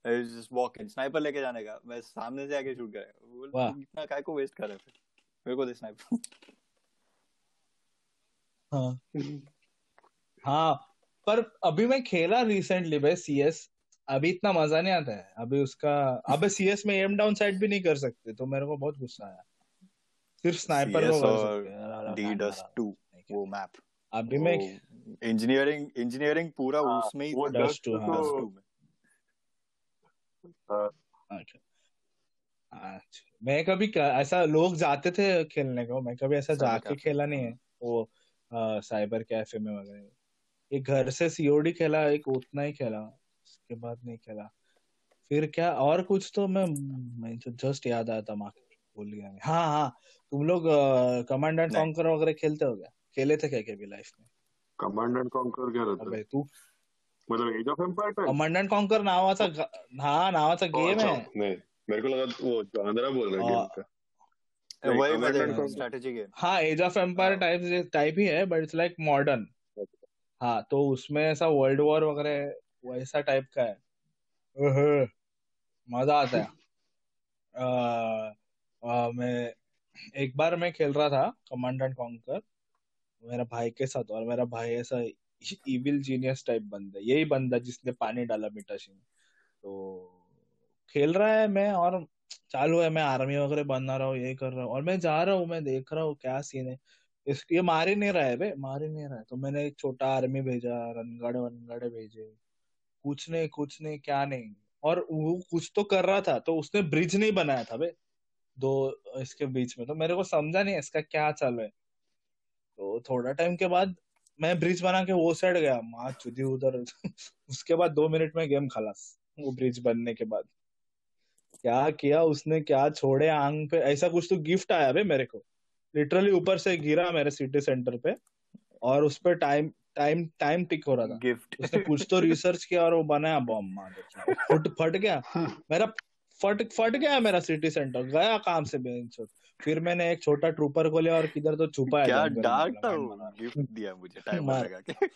जस्ट वॉक इन स्नाइपर लेके जाने का मैं सामने से आके शूट करेगा इतना काय को वेस्ट कर रहे थे मेरे को दे स्नाइपर हाँ हाँ पर अभी मैं खेला रिसेंटली भाई सीएस अभी इतना मज़ा नहीं आता है अभी उसका अबे सीएस में एम डाउन साइड भी नहीं कर सकते तो मेरे को बहुत गुस्सा आया सिर्फ़ स्नाइपर को कर सकते हैं रा- रा- डी रा- डस्ट रा- टू नहीं खेल- वो मैप अभी मैं इंजीनियरिंग इंजीनियरिंग पूरा हाँ, उसमें ही वो डस्ट हाँ। 2 में अच्छा। अच्छा। मैं कभी ऐसा लोग जाते थे खेलने को मैं कभी ऐसा जाके खेला नहीं है। वो साइबर कैफ़े में वगैरह। एक घर से सीओडी खेला एक उतना ही खेला उसके बाद नहीं खेला। फिर क्या और कुछ तो मैं मैं तो जस्ट याद आया था माँ भूल गया हाँ हाँ तुम लोग कमांड एंड कॉन्कर वगैरह खेलते हो क्या? खेले थे क्या कभी लाइफ में? कमांड एंड कॉन्कर क्या रहता है? अबे तू मतलब age of empire type command and conquer नावाचा ग- हा नावाचा गेम आहे नहीं मेरे को लगा वो जानरा बोल रहा है हाँ। गेम का वही Command and Conquer। Strategy game हाँ एज ऑफ़ एम्पायर हाँ। टाइप टाइप ही है बट इट्स लाइक मॉडर्न हाँ तो उसमें ऐसा वर्ल्ड वॉर वगैरह वैसा टाइप का है। मज़ा आता है। आ, आ, मैं एक बार मैं खेल रहा था कमांड एंड कॉन्कर मेरा भाई के साथ और मेरा भाई ऐसा इविल जीनियस टाइप बंदा यही बंदा जिसने पानी डाला मिटाशी में तो खेल रहा है मैं और चालू है, मैं आर्मी वगैरह बना रहा हूँ, ये कर रहा हूँ और मैं जा रहा हूँ, मैं देख रहा हूँ क्या सीन है। इस, ये मार ही नहीं रहा है बे, मार ही नहीं रहा है। तो मैंने एक छोटा आर्मी भेजा रनगाड़े वनगाड़े भेजे। कुछ नहीं कुछ नहीं, क्या नहीं। और वो कुछ तो कर रहा था तो उसने ब्रिज नहीं बनाया था बे। दो, इसके बीच में। तो मेरे को समझा नहीं इसका क्या चालू है। तो थोड़ा टाइम के बाद मैं ब्रिज बना के वो साइड गया। माँ चुदी उधर। <laughs> उसके बाद दो मिनट में गेम खलास वो ब्रिज बनने के बाद। क्या किया उसने? क्या छोड़े आंग पे? ऐसा कुछ तो गिफ्ट आया भाई मेरे को। लिटरली ऊपर से गिरा मेरे सिटी सेंटर पे और उस पर टाइम टाइम टाइम टिक हो रहा था। गिफ्ट उसने कुछ तो रिसर्च किया और वो बनाया बॉम्ब मार फट फट गया। मेरा फट फट गया मेरा सिटी सेंटर गया काम से बेंच फिर मैंने एक छोटा ट्रूपर को लिया और किधर तो क्या था वो "मार, मार।" गिफ्ट दिया मुझे टाइमर मार। लगा के।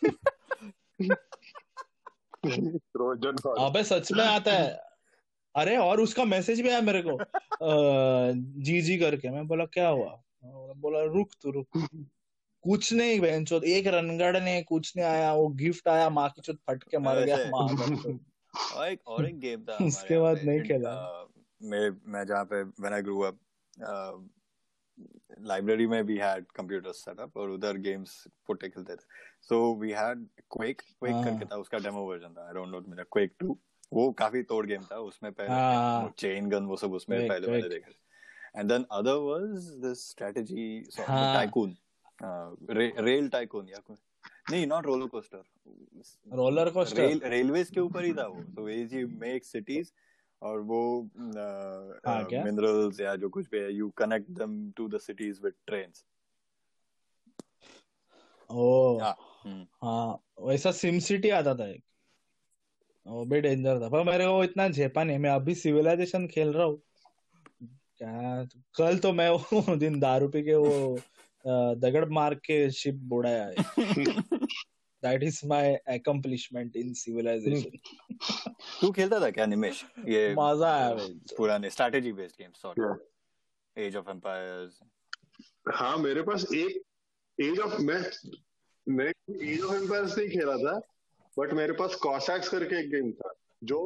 ट्रोजन हॉर्स अबे सच में आता है। अरे और उसका मैसेज भी आया मेरे को। जी जी करके। मैं बोला क्या हुआ? बोला रुक तू रुक। कुछ नहीं बहन बहनचोद एक रनगढ़ ने कुछ नहीं आया वो गिफ्ट आया माँ की चोट फट के मर गया माँ और एक और एक गेम था उसके बाद नहीं खेला। मैं मैं जहाँ पे when I grew up library में भी हैड कंप्यूटर सेटअप और उधर गेम्स पुट्टे खेलते थे so we had Quake Quake हाँ। करके था उसका डेमो वर्जन था आई डोंट नो मेरा क्वेक 2 वो काफ़ी तोड़ गेम था उसमें पहले हाँ। चेन गन वो सब उसमें पहले मैंने। देखा and then other was this strategy हाँ। टाइकून रेल टाइकून या नहीं not roller coaster roller coaster rail railways के ऊपर ही था वो तो वेज यू मेक सिटीज़ और वो हाँ? मिनरल्स या जो कुछ भी है you connect them to the cities with trains ओ। हाँ वैसा सिम सिटी आता था एक। वो भी डेंजर था। पर मेरे को इतना झेपा नहीं मैं अभी सिविलाइजेशन खेल रहा हूँ। क्या कल तो मैं वो दिन दारू पी के वो दगड़ मार के शिप बुड़ाया है। <laughs> That is my accomplishment in civilization तू खेलता था क्या निमेश? ये मज़ा आया भाई। पुराने strategy based games sorry Yeah. Age of empires हाँ मेरे पास एक एज ऑफ़ मैं मैं एज ऑफ़ एम्पायर्स नहीं खेला था बट मेरे पास कॉसैक्स करके एक गेम था जो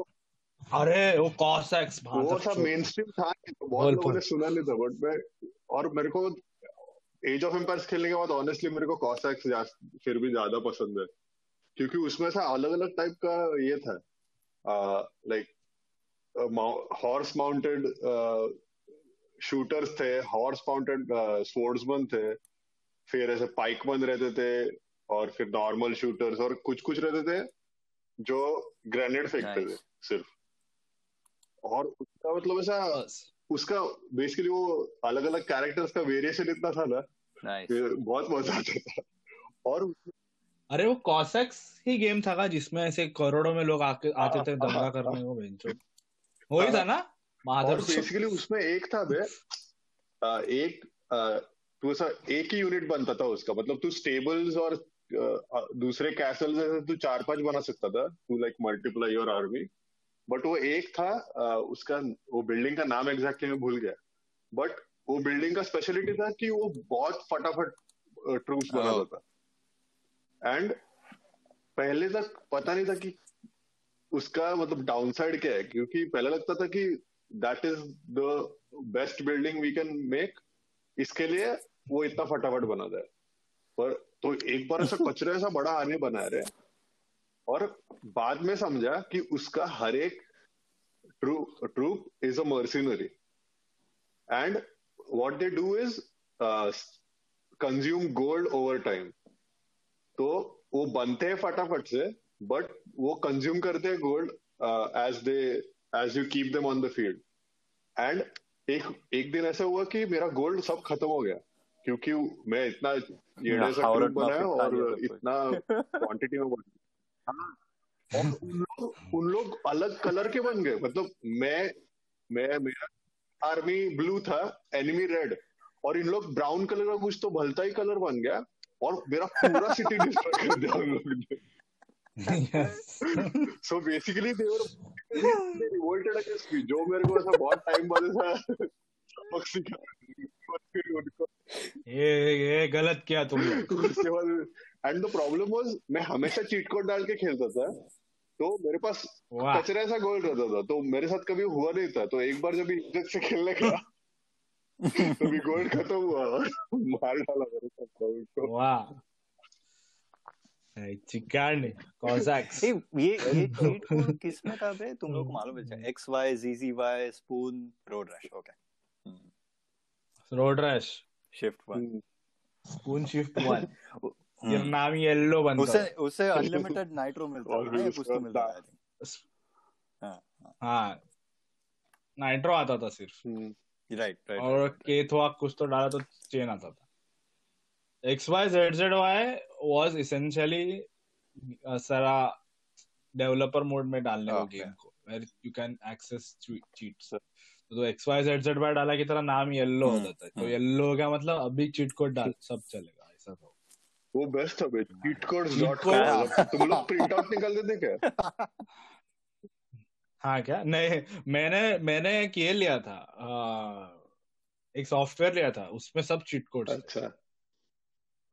अरे वो कॉसैक्स वो सब मेन स्ट्रीम था नहीं, तो बहुत लोगों ने सुना नहीं था बट मैं और मेरे को एज ऑफ़ एम्पायर्स खेलने के बाद ऑनेस्टली मेरे को कॉसैक्स फिर भी ज़्यादा पसंद है। क्योंकि उसमें से अलग अलग टाइप का ये था। लाइक हॉर्स माउंटेड शूटर्स थे हॉर्स माउंटेड स्पोर्ट्समैन थे फिर ऐसे पाइकमैन रहते थे और फिर नॉर्मल शूटर्स और कुछ कुछ रहते थे जो ग्रेनेड फेंकते थे सिर्फ़। और उसका मतलब ऐसा उसका बेसिकली वो अलग अलग कैरेक्टर्स का वेरिएशन इतना था ना नाइस कि बहुत मज़ा आता था। और अरे वो कॉसैक्स ही गेम था का जिसमें ऐसे करोड़ों में लोग आके आते थे हाँ, दंगा हाँ, करने को बेंचो वही था ना? और माधर बेसिकली उसमें एक था बे एक तू ऐसा एक ही यूनिट बनता था उसका मतलब तू स्टेबल्स और दूसरे कैसल्स ऐसे तू चार पाँच बना सकता था तू like multiply your army but वो एक था उसका वो बिल्डिंग का नाम एग्जैक्टली मैं भूल गया। बट वो बिल्डिंग का स्पेशलिटी था कि वो बहुत फटाफट ट्रूप्स. बनाता था एंड पहले तक पता नहीं था कि उसका मतलब डाउनसाइड क्या है क्योंकि पहले लगता था कि that is the best building we can make इसके लिए वो इतना फटाफट बना है पर तो एक बार ऐसा <laughs> कचरा ऐसा बड़ा आने बना रहे और बाद में समझा कि उसका हर एक troop is a mercenary and what they do is consume gold over time तो वो बनते हैं फटाफट से बट वो कंज्यूम करते हैं gold as they as you keep them on the field and एक एक दिन ऐसा हुआ कि मेरा गोल्ड सब खत्म हो गया क्योंकि मैं इतना सा बनाया और कुछ। इतना क्वांटिटी में बन और उन लोग उन लोग अलग कलर के बन गए। मतलब मैं मैं मेरा आर्मी ब्लू था एनिमी रेड और इन लोग ब्राउन कलर का कुछ तो भलता ही कलर बन गया। और मेरा पूरा सिटी डिस्ट्रॉय कर दिया उन लोगों ने। So basically they were revolted against me जो मेरे को ऐसा बहुत टाइम बाद ऐसा <laughs> सबक सिखा उनको ये ये गलत किया तुम लोग उसके बाद एंड द प्रॉब्लम वाज मैं हमेशा चीट कोड डाल के खेलता था तो मेरे पास कचरा सा गोल रहता था तो मेरे साथ कभी हुआ नहीं था तो एक बार जब इज़्ज़त से खेलने गया तो भी गोल्ड खत्म हुआ और मार डाला मेरे साथ गोल्ड को। वाह। चिकान कॉसैक्स <laughs> ये ये <laughs> चीट कोड किसमें था बे? तुम लोग को मालूम है X Y G G Y spoon road rush okay road rush shift one spoon shift one. फिर नाम येलो बनता उसे है। उसे अनलिमिटेड नाइट्रो मिलता था कुछ तो मिलता था I think. हाँ हाँ। नाइट्रो आता था सिर्फ़। राइट राइट और केथवा कुछ तो डाला तो चेन आता था। X Y Z Z Y was essentially सारा डेवलपर मोड में डालने को गेम को where you can access cheats तो X Y Z Z Y डाला की तरह नाम येल्लो हो हम्म, जाता है। तो हम्म। येलो हो गया मतलब अभी चीट कोड डाल सब चलेगा ऐसा था वो बेस्ट था बे चीट Cheat डॉट codes. तुम लोग प्रिंट आउट निकालते थे क्या? <laughs> हाँ क्या? नहीं मैंने मैंने एक ये लिया था आ, एक सॉफ्टवेयर लिया था उसमें सब चीट कोड्स अच्छा।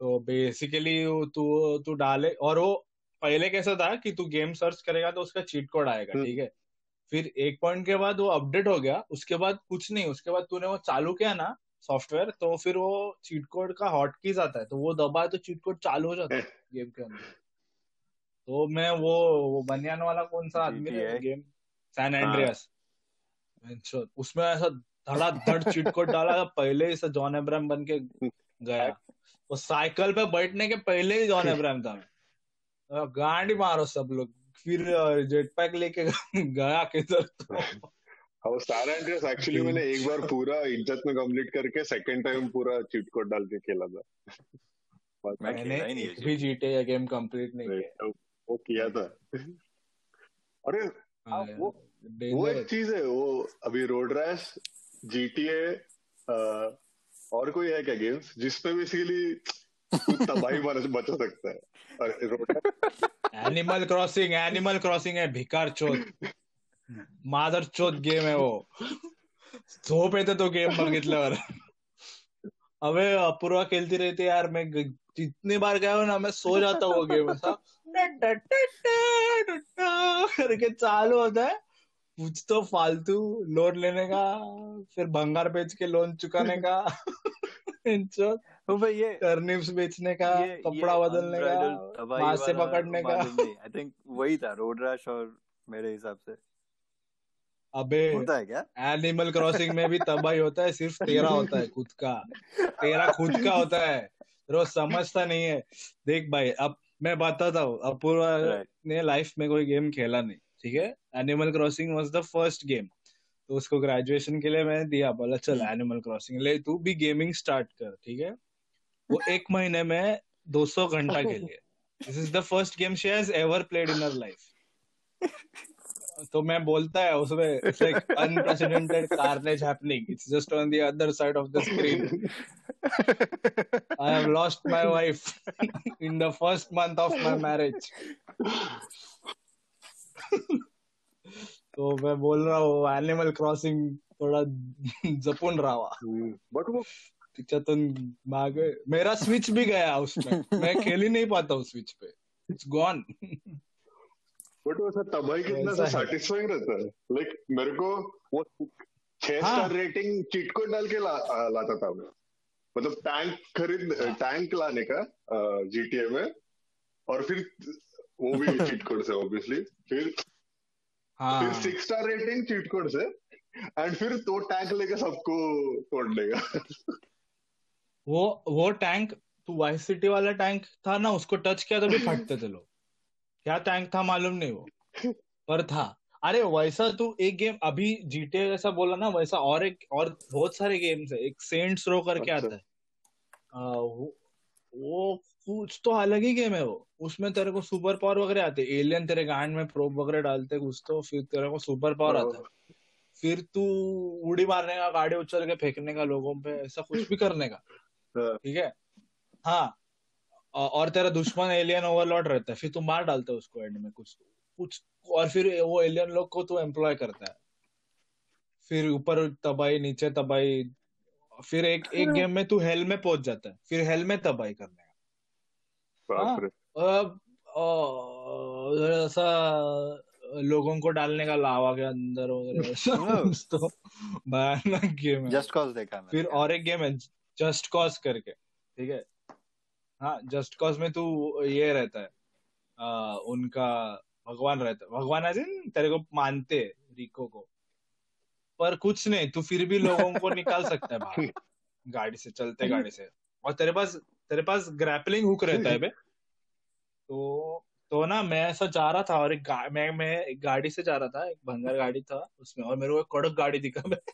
तो बेसिकली तू तू डाले और वो पहले कैसा था कि तू गेम सर्च करेगा तो उसका चीट कोड आएगा हम्म। ठीक है? फिर एक पॉइंट के बाद वो अपडेट हो गया उसके बाद कुछ नहीं उसके बाद तूने वो चालू किया ना सॉफ्टवेयर तो फिर वो चीट कोड का हॉट कीज आता है तो वो दबाए तो चीट कोड चालू हो जाता है <laughs> गेम के अंदर। तो मैं वो वो बनियान वाला कौन सा आदमी है गेम? सैन एंड्रियास उसमें ऐसा धड़ाधड़ चीट कोड डाला था पहले ही से जॉन एब्राहम बन के गया। वो साइकिल पे बैठने के पहले ही जॉन एब्राहम <laughs> था। गांड मारो सब लोग। फिर जेट पैक लेके <laughs> गया किधर तो। हाँ सारा एक्चुअली मैंने एक बार पूरा इज़्ज़त में कंप्लीट करके सेकंड टाइम पूरा चीट कोड डाल के खेला था। मैंने ही है भी जीटे या गेम कंप्लीट नहीं किया। तो वो किया था। अरे हाँ, वो वो एक चीज़ है वो अभी रोड रैश जीटीए और कोई है क्या गेम्स जिसमें बेसिकली तबाही बच बचा सकता है और road animal crossing animal crossing है भिकार चोत मादर चोत गेम आहे वो झोप येते तो गेम बघितल्यावर. अबे अपूर्वा खेलती रहती है यार मैं जितनी बार गया हूँ ना मैं सो जाता हूँ वो गेम करके चालू होता है. कुछ तो फालतू लोन लेने का फिर भंगार बेच के लोन चुकाने का. <laughs> तो भाई ये टर्निप्स बेचने का कपड़ा बदलने का से पकड़ने का। आई थिंक वही था रोड रश और मेरे हिसाब से। अबे होता है क्या? एनिमल क्रॉसिंग में भी तबाही होता है सिर्फ़ तेरा होता है खुद का। तेरा खुद का होता है। रोज समझता नहीं है। देख भाई अब मैं बताता हूँ अपूर्वा Right. ने लाइफ में कोई गेम खेला नहीं ठीक है? Animal crossing was the first game तो उसको ग्रेजुएशन के लिए मैंने दिया बोला चल एनिमल क्रॉसिंग ले तू भी गेमिंग स्टार्ट कर ठीक है? वो एक महीने में 200 घंटा के लिए this is the first game she has ever played in her life तो मैं बोलता है, उसमें it's like unprecedented carnage happening it's just on the other side of the screen I have lost my wife in the first month of my marriage. तो मैं बोल रहा हूँ एनिमल क्रॉसिंग थोडा जपून रहा। बट वो तिच्यातून मागे मेरा स्विच भी गया उसमें। मैं खेल ही नहीं पाता हूँ स्विच पे। इट्स गॉन बट वो ऐसा तबाही कितना सा। सेटिस्फाइंग रहता है। लाइक मेरे को वो छह। स्टार रेटिंग चीट कोड डाल के ला, लाता था मैं। मतलब टैंक खरीद टैंक लाने का जीटीए में। और फिर वो भी <laughs> चीट कोड से ऑब्वियसली फिर फिर हाँ six star rating cheat code से। एंड फिर तो टैंक लेके सबको तोड़ देगा। वो वो टैंक तू वाइस सिटी वाला टैंक था ना उसको टच किया तो भी फटते थे लोग। क्या टैंक था मालूम नहीं वो पर था। अरे वैसा तू एक गेम अभी जीटे जैसा बोला ना वैसा और एक और बहुत सारे गेम्स है। एक सेंट्स रो करके अच्छा। आता है। आ, वो, वो कुछ तो अलग ही गेम है वो। उसमें तेरे को सुपर पावर वगैरह आते एलियन तेरे गांड में प्रोब वगैरह डालते कुछ तो फिर तेरे को सुपर पावर आता है। फिर तू उड़ी मारने का गाड़ी उछल के फेंकने का लोगों पे ऐसा कुछ भी करने का। ठीक है? हाँ। और तेरा दुश्मन एलियन ओवरलॉर्ड रहता है फिर तू मार डालता है उसको एंड में कुछ कुछ और फिर वो एलियन लोग को तू एम्प्लॉय करता है। फिर ऊपर तबाही नीचे तबाही फिर एक एक गेम में तू हेल में पहुँच जाता है फिर हेल में तबाही करने का। अब ऐसा लोगों को डालने का लावा के अंदर वगैरह <laughs> हाँ। तो भयानक गेम है। जस्ट कॉज देखा फिर और एक गेम है जस्ट कॉज करके ठीक है? हाँ जस्ट कॉज में तू ये रहता है आ, उनका भगवान रहता है। भगवान ऐसे तेरे को मानते हैं रिको को। पर कुछ नहीं तू फिर भी लोगों को निकाल सकता है बाहर। <laughs> गाड़ी से चलते गाड़ी से। और तेरे पास तेरे पास ग्रैपलिंग हुक रहता है बे। तो तो ना मैं ऐसा जा रहा था और एक मैं मैं एक गाड़ी से जा रहा था एक भंगार गाड़ी था उसमें और मेरे को एक कड़क गाड़ी दिखा मैं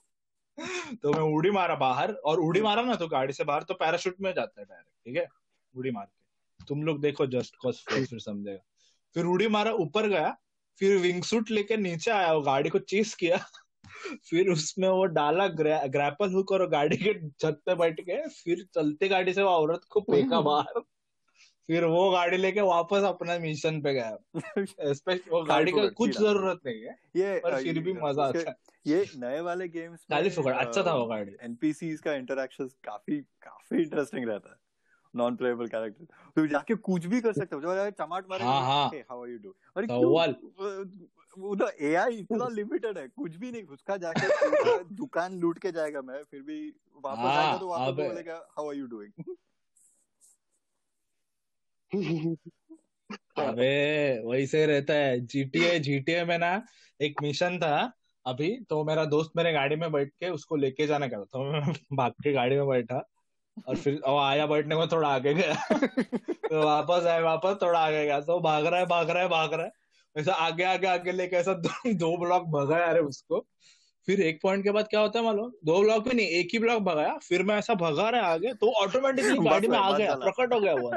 तो मैं उड़ी मारा बाहर और उड़ी मारा ना तो गाड़ी से बाहर तो पैराशूट में जाता है डायरेक्ट ठीक है? उड़ी मार के। तुम लोग देखो जस्ट कॉज फिर समझेगा। फिर उड़ी मारा ऊपर गया फिर विंग सूट लेके नीचे आया वो गाड़ी को चेस किया। <laughs> फिर उसमें वो डाला ग्रैपल हुक और गाड़ी के छत पे बैठ के फिर चलते गाड़ी से वो औरत को फेंका बाहर। फिर वो गाड़ी लेके वापस अपना मिशन पे गया। <laughs> स्पेशल वो गाड़ी का कुछ ज़रूरत नहीं है ये पर फिर भी मज़ा आता है। ये नए वाले गेम्स गाली फुकड़ अच्छा था वो गाड़ी। एनपीसीज का इंटरेक्शन काफ़ी काफ़ी इंटरेस्टिंग रहता है। नॉन प्लेएबल कैरेक्टर तो जाके कुछ भी कर सकते हो। जो चमाट मारे हाँ, हाँ। हाउ आर यू डू अरे सवाल। क्यों? उधर एआई इतना लिमिटेड है कुछ भी नहीं उसका जाके <laughs> दुकान लूट के जाएगा मैं फिर भी वापस हाँ, आएगा तो वापस बोलेगा हाउ आर यू डूइंग <laughs> अबे वही से रहता है। जीटीए जीटीए में ना एक मिशन था अभी तो मेरा दोस्त मेरे गाड़ी में बैठ के उसको लेके जाने का था। तो मैं <laughs> भाग के गाड़ी में बैठा और फिर वो आया बैठने को थोड़ा आगे गया। <laughs> तो वापस आया वापस थोड़ा आगे गया। तो भाग रहा है भाग रहा है भाग रहा है। ऐसा आगे आगे आगे लेके ऐसा दो, दो ब्लॉक भगाया अरे उसको। फिर एक पॉइंट के बाद क्या होता है मालूम? दो ब्लॉक भी नहीं एक ही ब्लॉक भगाया फिर मैं ऐसा भगा रहा है आगे तो ऑटोमेटिकली <laughs> गाड़ी में आ गया प्रकट हो गया वो।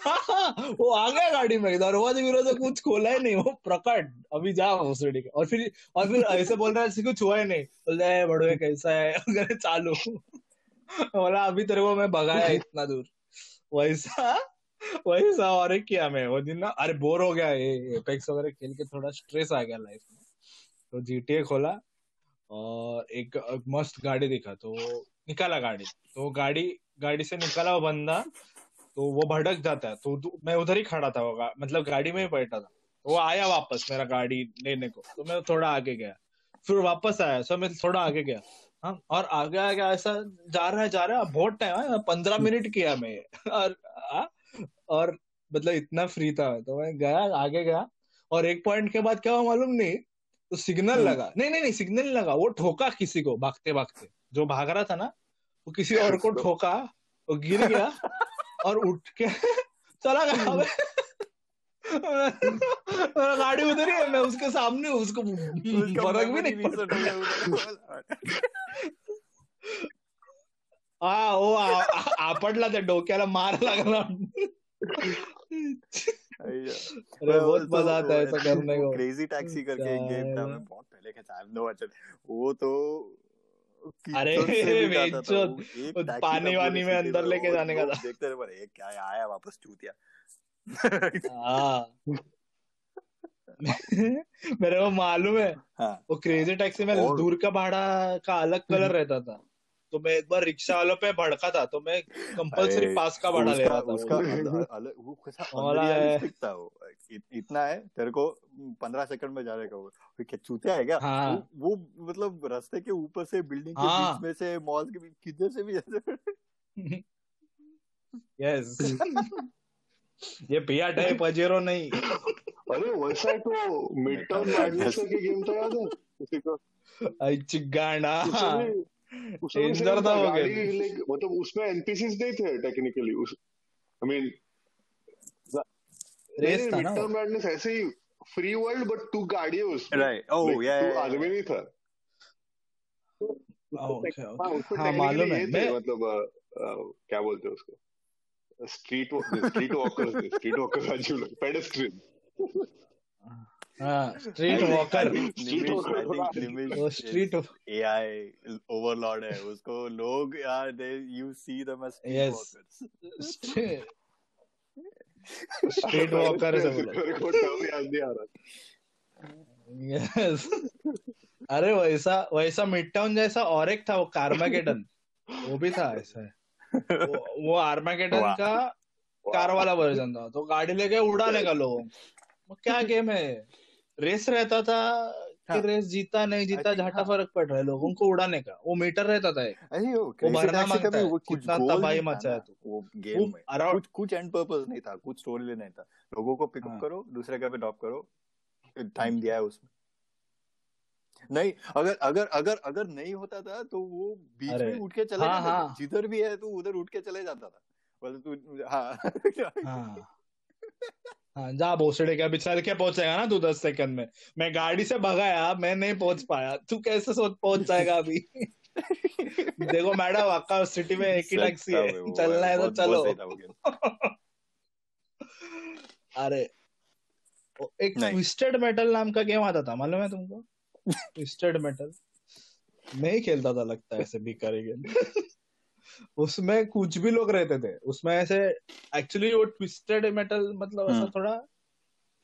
हाँ <laughs> वो आ गया गाड़ी में दरवाजे विरोध कुछ खोला ही नहीं वो प्रकट। अभी जा भोसड़ी का और फिर और फिर ऐसे बोल रहा है कुछ हुआ ही नहीं। बोल रहा है बड़वे कैसा है? अगर <laughs> चालू बोला अभी तेरे को मैं भगाया इतना दूर। वैसा वैसा और एक किया मैं वो दिन ना अरे बोर हो गया ये एपेक्स वगैरह खेल के थोड़ा स्ट्रेस आ गया लाइफ में। तो जीटीए खोला और एक एक मस्त गाड़ी दिखा तो निकाला गाड़ी। तो गाड़ी गाड़ी से निकाला वो बंदा तो वो भड़क जाता है। तो मैं उधर ही खड़ा था वो मतलब गाड़ी में ही बैठा था। वो आया वापस मेरा गाड़ी लेने को तो मैं थोड़ा आगे गया। फिर वापस आया सो मैं थोड़ा आगे गया। हाँ और आगे आगे ऐसा जा रहा है जा रहा है बहुत टाइम है पंद्रह मिनट किया मैं। <laughs> और आ, और मतलब इतना फ्री था तो मैं गया आगे गया और एक पॉइंट के बाद क्या हुआ मालूम नहीं तो सिग्नल हम्म। लगा नहीं नहीं नहीं सिग्नल लगा वो ठोका किसी को भागते भागते जो भाग रहा था ना वो किसी और को <laughs> ठोका वो गिर गया और उठ के <laughs> चला गया। मेरा गाड़ी उधर ही है मैं उसके सामने उसको फ़र्क भी नहीं हो आ- आपटला त्या डोक्याला मार लागला। अरे बहुत मज़ा आता है ऐसा करने को। क्रेजी टैक्सी करके एक गेम था मैं बहुत पहले खेला आई नो अच्छा वो तो अरे, पानी वानी में अंदर लेके जाने का था। देखते रहे पर एक क्या आया वापस चूतिया हाँ। <laughs> मेरे को मालूम है हाँ। वो क्रेजी टैक्सी में दूर का भाड़ा का अलग कलर रहता था। तो मैं एक बार रिक्शा वालों पे भड़का था तो मैं कंपलसरी पास का भाड़ा ले रहा था उसका वो। अलग वो कैसा <laughs> है। वो इतना है तेरे को पंद्रह सेकंड में जाने का वो वो क्या चूतिया है क्या हाँ। वो, वो मतलब रास्ते के ऊपर से बिल्डिंग के हाँ। बीच में से मॉल के बीच किधर से भी यस <laughs> ये पिया है पजेरो नहीं अरे वैसा तो मिड टर्म मैडनेस करके गेम था याद है <laughs> किसी को आई चिगांडा था वो मतलब उसमें एनपीसीज नहीं थे टेक्निकली उस आई मीन रेस था ना टर्म मैडनेस ऐसे ही फ्री वर्ल्ड बट तू गाड़ी है राइट ओह या तू आदमी नहीं था। हाँ ओके उसमें हाँ मालूम है। मैं मतलब क्या बोलते हैं उसको? Street street walkers street walkers आज पेडेस्ट्रियन हाँ स्ट्रीट वॉकर Street walker थोड़ा- वो स्ट्रीट एआई ओवरलॉर्ड है उसको लोग यार they you see them as street walkers street walker से बोला मेरे को टर्म याद नहीं आ रहा। यस अरे वैसा वैसा मिड टाउन जैसा और एक था वो कार्मागेडन वो भी था ऐसा वो, वो आर्मागेडन का कार वाला वर्जन था। तो गाड़ी लेके उड़ाने का लोग। क्या <laughs> गेम है? रेस रहता था कि हाँ। रेस जीता नहीं जीता झाटा हाँ। फ़र्क पड़ रहा है लोगों को उड़ाने का। वो मीटर रहता था अरे वो का माँगता है वो कितना तबाही मचाया तू। वो गेम में। अराउंड कुछ कुछ एंड पर्पस नहीं था कुछ स्टोरी नहीं था। लोगों को पिकअप हाँ। करो दूसरे का पे ड्रॉप करो टाइम दिया है उसमें। नहीं अगर अगर अगर अगर नहीं होता था तो वो बीच में उठ के चले हाँ, जाते हाँ। जिधर भी है तू उधर उठ के चले जाता था। बोले तू हाँ। <laughs> हाँ जा भोसड़े के अभी चल के पहुंचेगा ना तू दस सेकंड में। मैं गाड़ी से भगाया मैं नहीं पहुँच पाया। तू कैसे सोच पहुँच जाएगा अभी? <laughs> देखो मैडम आपका सिटी में एक ही टैक्सी है। चलना है तो चलो। <laughs> अरे एक ट्विस्टेड मेटल नाम का गेम आता था मालूम है तुमको? ट्विस्टेड मेटल मैं ही खेलता था लगता है ऐसे भिखारी गेम <laughs> उसमें कुछ भी लोग रहते थे। उसमें ऐसे एक्चुअली वो ट्विस्टेड मेटल मतलब ऐसा हम्म। थोड़ा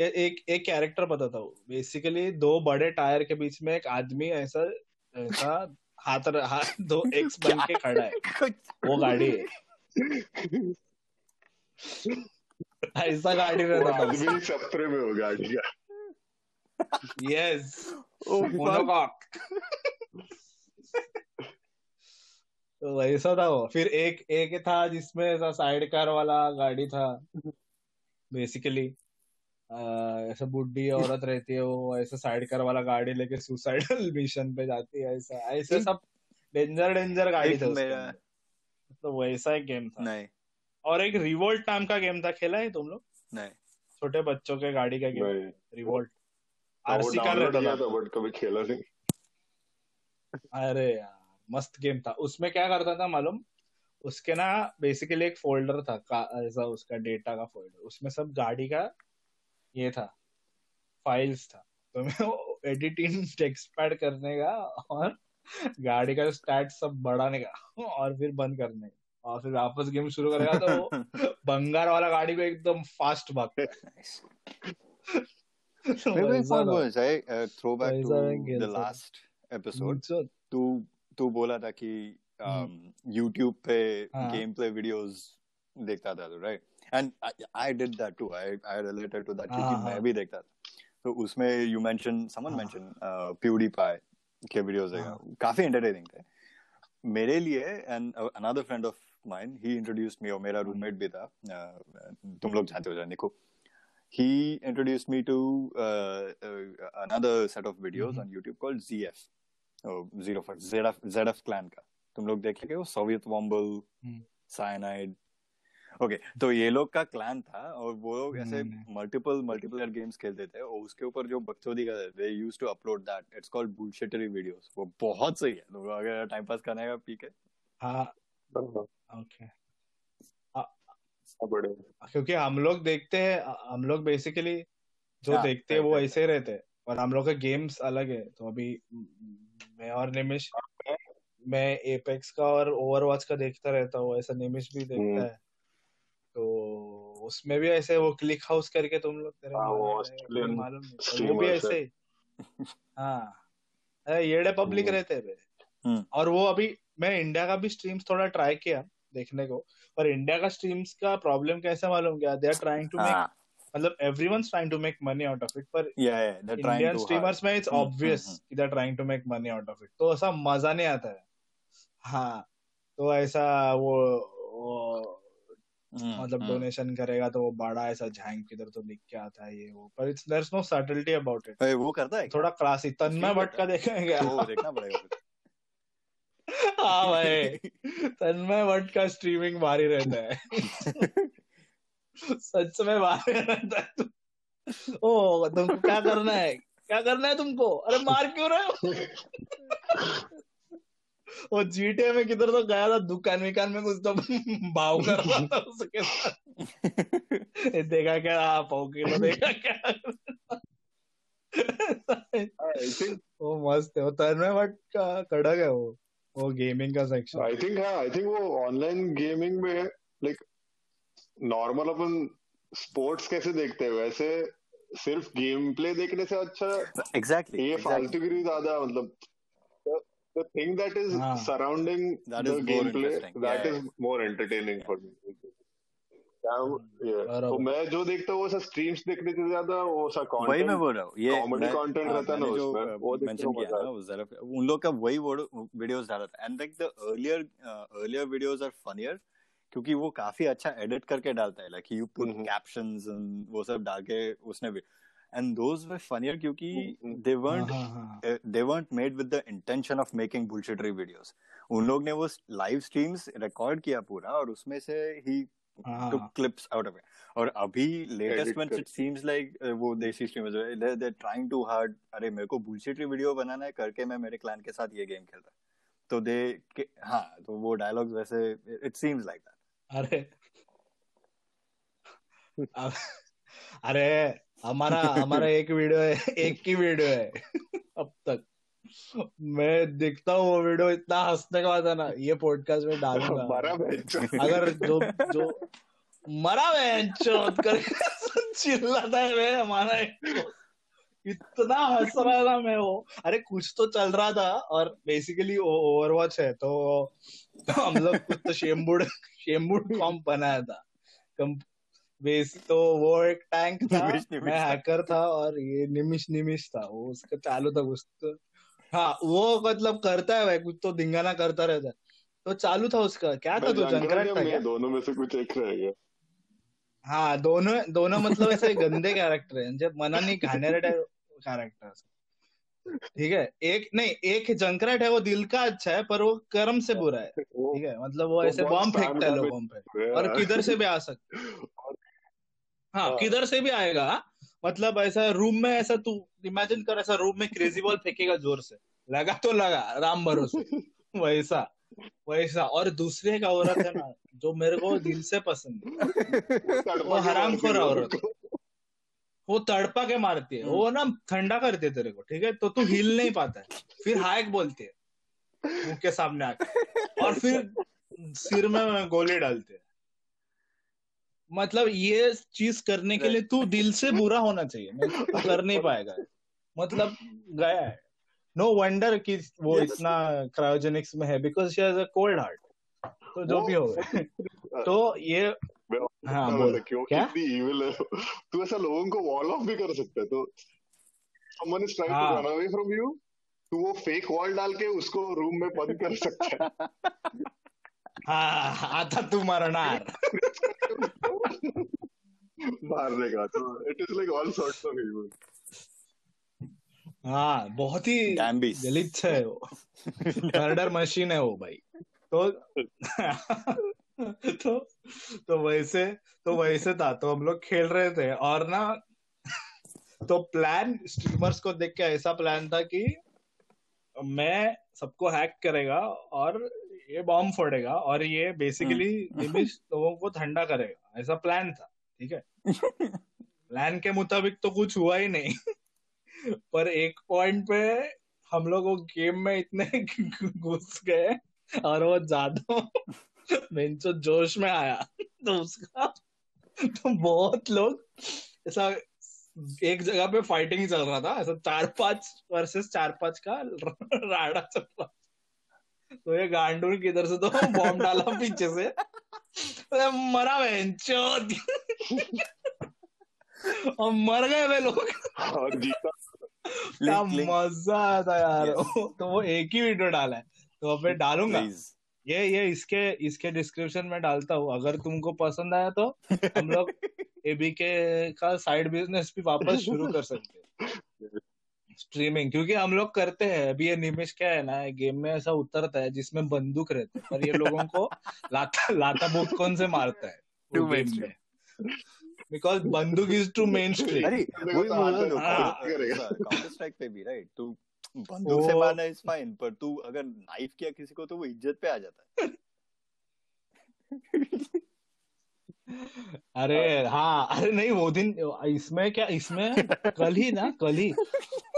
ए- एक एक कैरेक्टर पता था बेसिकली दो बड़े टायर के बीच में एक आदमी ऐसा ऐसा हाथ हाथ दो <laughs> एक्स बन के खड़ा है। वो गाड़ी है। ऐसा गाड़ी रहता था। आदमी सप्रे में हो गाड़ी का यस मोनोकॉक वैसा था वो। फिर एक एक था जिसमें ऐसा साइड कार वाला गाड़ी था। बेसिकली ऐसा बुढ़ी औरत रहती है वो ऐसा साइड कार वाला गाड़ी लेके सुसाइडल मिशन <laughs> पे जाती है ऐसा ऐसे सब डेंजर डेंजर गाड़ी था उसके मेरा- अंदर। तो वैसा एक गेम था। नहीं। और एक रिवोल्ट नाम का गेम था खेला है तुम लोग? नहीं। छोटे बच्चों के गाड़ी का गेम रिवोल्ट आरसी कार रहता था। था बट कभी खेला नहीं। अरे यार। मस्त गेम था। उसमें क्या करता था मालूम? उसके ना बेसिकली एक फोल्डर था ऐसा उसका डेटा का फोल्डर उसमें सब गाड़ी का ये था फाइल्स था। तो मैं एडिटिंग टेक्स्ट पैड करने का और गाड़ी का स्टैट सब बढ़ाने का और फिर बंद करने का। और फिर वापस गेम शुरू करेगा तो वो <laughs> बंगार वाला गाड़ी को एकदम फास्ट भागता <laughs> <laughs> है Nice. Maybe वैसा one था। was I uh, to the last episode. तू बोला था कि um, YouTube पे हाँ। गेम प्ले वीडियोस देखता था तू right and I did that too I I related to that क्योंकि हाँ, मैं हाँ। भी देखता था तो उसमें you mention someone. Mention PewDiePie के वीडियोस है हाँ। काफ़ी एंटरटेनिंग थे मेरे लिए and another friend of mine he introduced me और मेरा। रूममेट भी था uh, तुम लोग जानते हो जान निको he introduced me to uh, uh, another set of videos Mhm. on YouTube called ZF, oh, Zero for ZF, ZF का। तुम लोग देखेंगे वो सोवियत वॉम्बल हम्म। साइनाइड ओके तो ये लोग का क्लैन था और वो लोग ऐसे। मल्टीपल मल्टीप्लेयर गेम्स खेलते थे और उसके ऊपर जो बकचोदी थे used to upload that it's called bullshitery videos वो बहुत सही है। तो अगर टाइम पास करने का पी के हाँ। हाँ, ओके बड़े क्योंकि हम लोग देखते हैं हम लोग बेसिकली जो हाँ, देखते हैं वो ऐसे रहते हैं। और हम लोग के गेम्स अलग है। तो अभी मैं और निमिष मैं एपेक्स का और ओवरवॉच का देखता रहता हूँ ऐसा निमिष भी देखता हम्म। है। तो उसमें भी ऐसे वो क्लिक हाउस करके तुम लोग तेरे हाँ, मालूम नहीं। वो भी ऐसे हाँ। येड़े पब्लिक हम्म। रहते हैं हम्म। और वो अभी मैं इंडिया का भी स्ट्रीम्स थोड़ा ट्राई किया देखने को पर इंडिया का स्ट्रीम्स का प्रॉब्लम कैसे मालूम क्या? They are trying to make मतलब everyone's trying to make money out of it पर yeah yeah they're trying Indian to streamers में इट्स ऑब्वियस हम्म, कि they trying to make money out of it तो ऐसा मज़ा नहीं आता है। हाँ तो ऐसा वो, वो मतलब। डोनेशन करेगा तो वो बड़ा ऐसा झाँक किधर तो लिख के आता है ये वो। पर it's there is no subtlety about it वो करता है? थोड़ा क्लासी तन्मय Stream भट्ट का देखेंगे वो देखना पड़ेगा हाँ भाई तन्मय भट्ट का स्ट्रीमिंग भारी रहता है। <laughs> सच में भारी रहता है। तू ओ तुमको क्या करना है? क्या करना है तुमको? अरे मार क्यों रहे हो? वो जीटे में किधर तो गया था दुकान विकान में कुछ तो भाव कर रहा था उसके साथ। देखा क्या हाँ पाव किलो देखा क्या। वो मस्त है वो तन्मय भट्ट का कड़क है वो वो गेमिंग का सेक्शन आई थिंक हाँ आई थिंक वो ऑनलाइन गेमिंग में लाइक नॉर्मल अपन स्पोर्ट्स कैसे देखते हैं वैसे सिर्फ़ गेम प्ले देखने से अच्छा exactly ये exactly. फालतूगिरी ज़्यादा मतलब the thing that is surrounding That the is more gameplay interesting. that Yeah, is more entertaining for me क्या yeah. बराबर। तो मैं जो देखता हूँ वो सा स्ट्रीम्स देखने से ज़्यादा वो सा वही मैं बोल रहा हूँ ये comedy मैं- content हाँ, रहता ना उसमें, वो मेंशन किया ना उस तरफ़ उन लोग का वही वीडियोस डाला था and like the earlier earlier videos are funnier क्योंकि वो काफ़ी अच्छा एडिट करके डालता है लाइक यू पुट। कैप्शंस वो सब डाल के उसने भी। एंड दोस वर फनियर क्योंकि। दे हाँ हाँ हाँ। दे weren't made with the intention of making bullshittery videos. उन लोग ने वो लाइव स्ट्रीम्स रिकॉर्ड किया पूरा और उसमें से ही हाँ took clips out of it. और अभी लेटेस्ट Edit में कर- इट सीम्स लाइक वो desi streamers they they trying too hard अरे मेरे को बुलशिटरी वीडियो बनाना है करके मैं मेरे क्लान के साथ ये गेम खेल रहा तो दे हाँ तो वो डायलॉग्स वैसे इट सीम्स लाइक दैट अरे <laughs> अरे हमारा हमारा एक वीडियो है एक ही वीडियो है। अब तक। मैं देखता हूँ वो वीडियो इतना हंसने का आता ना ये पॉडकास्ट में डालूँगा। मरा अगर जो जो मरा चोट कर चिल्लाता है मैं हमारा इतना हंस रहा था मैं वो। अरे कुछ तो चल रहा था और बेसिकली ओवरवॉच है तो हम लोग कुछ तो शेमबुड शेमबुड कॉम्प <laughs> बनाया था। कम बेस तो वो एक टैंक था निमिष, निमिष मैं हैकर था और ये निमिष निमिष था वो उसका चालू था कुछ तो हाँ वो मतलब करता है भाई कुछ तो धिंगाना करता रहता है। तो चालू था उसका। क्या था मैं तो जंकराट था क्या? दोनों में से कुछ एक रहेगा हाँ दोनों दोनों मतलब ऐसे गंदे कैरेक्टर हैं। जब मनानी घाणेरडे कैरेक्टर ठीक है एक नहीं एक जंकराट है वो दिल का अच्छा है पर वो कर्म से बुरा है। ठीक है मतलब वो वो ऐसे बॉम्ब फेंकता है लोगों पे। और किधर से भी आ सकता है हाँ हाँ। किधर से भी आएगा मतलब ऐसा रूम में ऐसा तू इमेजिन कर ऐसा रूम में क्रेजी बॉल फेंकेगा ज़ोर से। लगा तो लगा राम भरोसे। <laughs> वैसा वैसा। और दूसरे का औरत है ना जो मेरे को दिल से पसंद है। <laughs> वो हराम खोर औरत वो तड़पा के मारती है। वो ना ठंडा करती है तेरे को ठीक है? तो तू हिल नहीं पाता है। फिर हायक बोलती है। मुँह के सामने आके। और फिर सिर में गोली डालते हैं। मतलब ये चीज़ करने के लिए तू दिल से बुरा होना चाहिए। नहीं तो कर नहीं पाएगा। मतलब गया है। नो वंडर कि वो Yes. इतना क्रायोजेनिक्स में है because she has a cold heart तो जो भी हो। तो ये मैं हाँ बोल। क्यों क्या? कितनी evil है? तू ऐसा लोगों को वॉल ऑफ़ भी कर सकता है तो someone is trying to हाँ। run away from you तो वो फेक वॉल डाल के उसको रूम में बंद कर सकता है। <laughs> हाँ आता तू मरणार <laughs> मारने का तो। It is like all sorts of evil हाँ बहुत ही. गलिच्छ है वो। <laughs> मर्डर मशीन है वो भाई। तो <laughs> तो तो वैसे तो वैसे था तो हम लोग खेल रहे थे और ना <laughs> तो प्लान स्ट्रीमर्स को देख के ऐसा प्लान था कि मैं सबको हैक करेगा और ये बॉम्ब फोड़ेगा और ये बेसिकली निमिष लोगों को ठंडा करेगा। ऐसा प्लान था ठीक है? <laughs> प्लान के मुताबिक तो कुछ हुआ ही नहीं। पर एक पॉइंट पे हम लोग वो गेम में इतने घुस गए और वो ज़्यादा बेंचो जोश में आया। तो उसका तो बहुत लोग ऐसा एक जगह पे फाइटिंग चल रहा था ऐसा चार पाँच वर्सेस चार पाँच का राडा चल रहा तो ये गांडूर किधर से तो बॉम्ब डाला पीछे से। अरे मरा बेंचो और मर गए वे लोग। क्या Link, link. मज़ा आया था यार. तो वो एक ही वीडियो डाला है। तो अब मैं डालूँगा. ये ये इसके इसके डिस्क्रिप्शन में डालता हूँ। अगर तुमको पसंद आया तो हम लोग <laughs> एबीके का साइड बिज़नेस भी वापस शुरू कर सकते हैं। स्ट्रीमिंग क्योंकि हम लोग करते हैं। अभी ये निमिष क्या है ना गेम में ऐसा उतरता है जिसमें बंदूक रहते हैं पर ये लोगों को लाता लाता बुक कौन से मारता है? बिकॉज़ बंदूक इज़ टू मेन स्ट्रीम अरे वही तो बोल रहा हाँ। <laughs> काउंटर स्ट्राइक पे भी राइट तू बंदूक से मारना इज़ फाइन पर तू अगर नाइफ किया किसी को तो वो इज़्ज़त पे आ जाता है। <laughs> अरे हाँ अरे नहीं वो दिन इसमें क्या इसमें कल ही ना कल ही।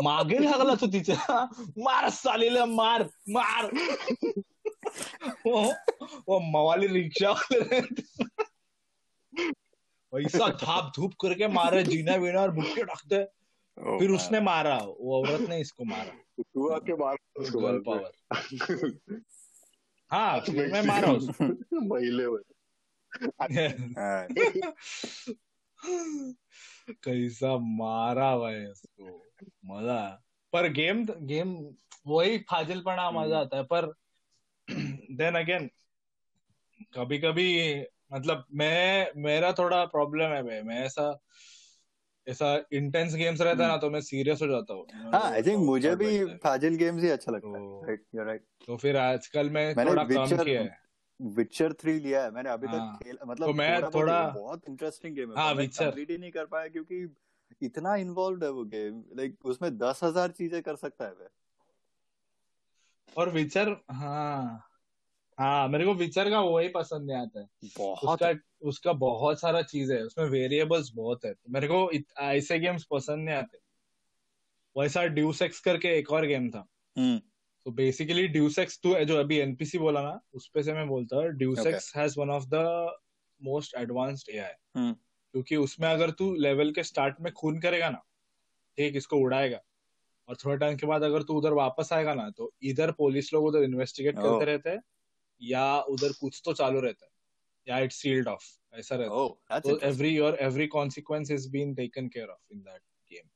मागे लागला तो तिच्या मार सालीला मार मार। वो वो मवाली रिक्शा वाले वैसा धाप धूप करके मारे जीना वीना और बुक्के रखते। Oh, फिर उसने मारा वो औरत ने इसको मारा। तू आके मार। उसको गर्ल पावर हाँ <laughs> फिर मैं मारा उसको। <laughs> महिले <laughs> कैसा मारा भाई उसको। मज़ा पर गेम गेम वही फाजिलपना मज़ा आता है। पर देन अगेन कभी कभी मतलब मैं मेरा थोड़ा प्रॉब्लम है भाई। मैं ऐसा ऐसा इंटेंस गेम्स रहता है ना तो मैं सीरियस हो जाता हूँ। हाँ आई थिंक मुझे भी फाजिल गेम्स ही अच्छा लगता है। राइट यू राइट तो फिर आजकल मैं थोड़ा कम किया है। विचर 3 लिया है। मैंने अभी हाँ। तक खेल मतलब तो मैं थोड़ा- बहुत इंटरेस्टिंग गेम है। हाँ। कंप्लीट ही नहीं कर पाया क्योंकि इतना इन्वॉल्व है वो गेम लाइक उसमें दस हज़ार चीज़ें कर सकता है वे और विचर हाँ। हाँ मेरे को विचर का वही पसंद नहीं आता है। बहुत उसका बहुत सारा चीज़ है उसमें वेरिएबल्स बहुत है। तो मेरे को इत- ऐसे गेम्स पसंद नहीं आते। वैसा ड्यूसेक्स करके एक और गेम था। हम्म। तो बेसिकली ड्यूसेक्स टू जो अभी एनपीसी बोला ना उस पे से मैं बोलता हूँ Deus Ex. Has one of the most advanced AI क्योंकि उसमें अगर तू लेवल के स्टार्ट में खून करेगा ना ठीक इसको उड़ाएगा और थोड़े टाइम के बाद अगर तू उधर वापस आएगा ना तो इधर पुलिस लोग उधर इन्वेस्टिगेट Oh. करते रहते हैं या उधर कुछ तो चालू रहता है। या इट्स सील्ड ऑफ़ ऐसा रहता है ओह दैट्स तो every your every consequence is been taken care of in that game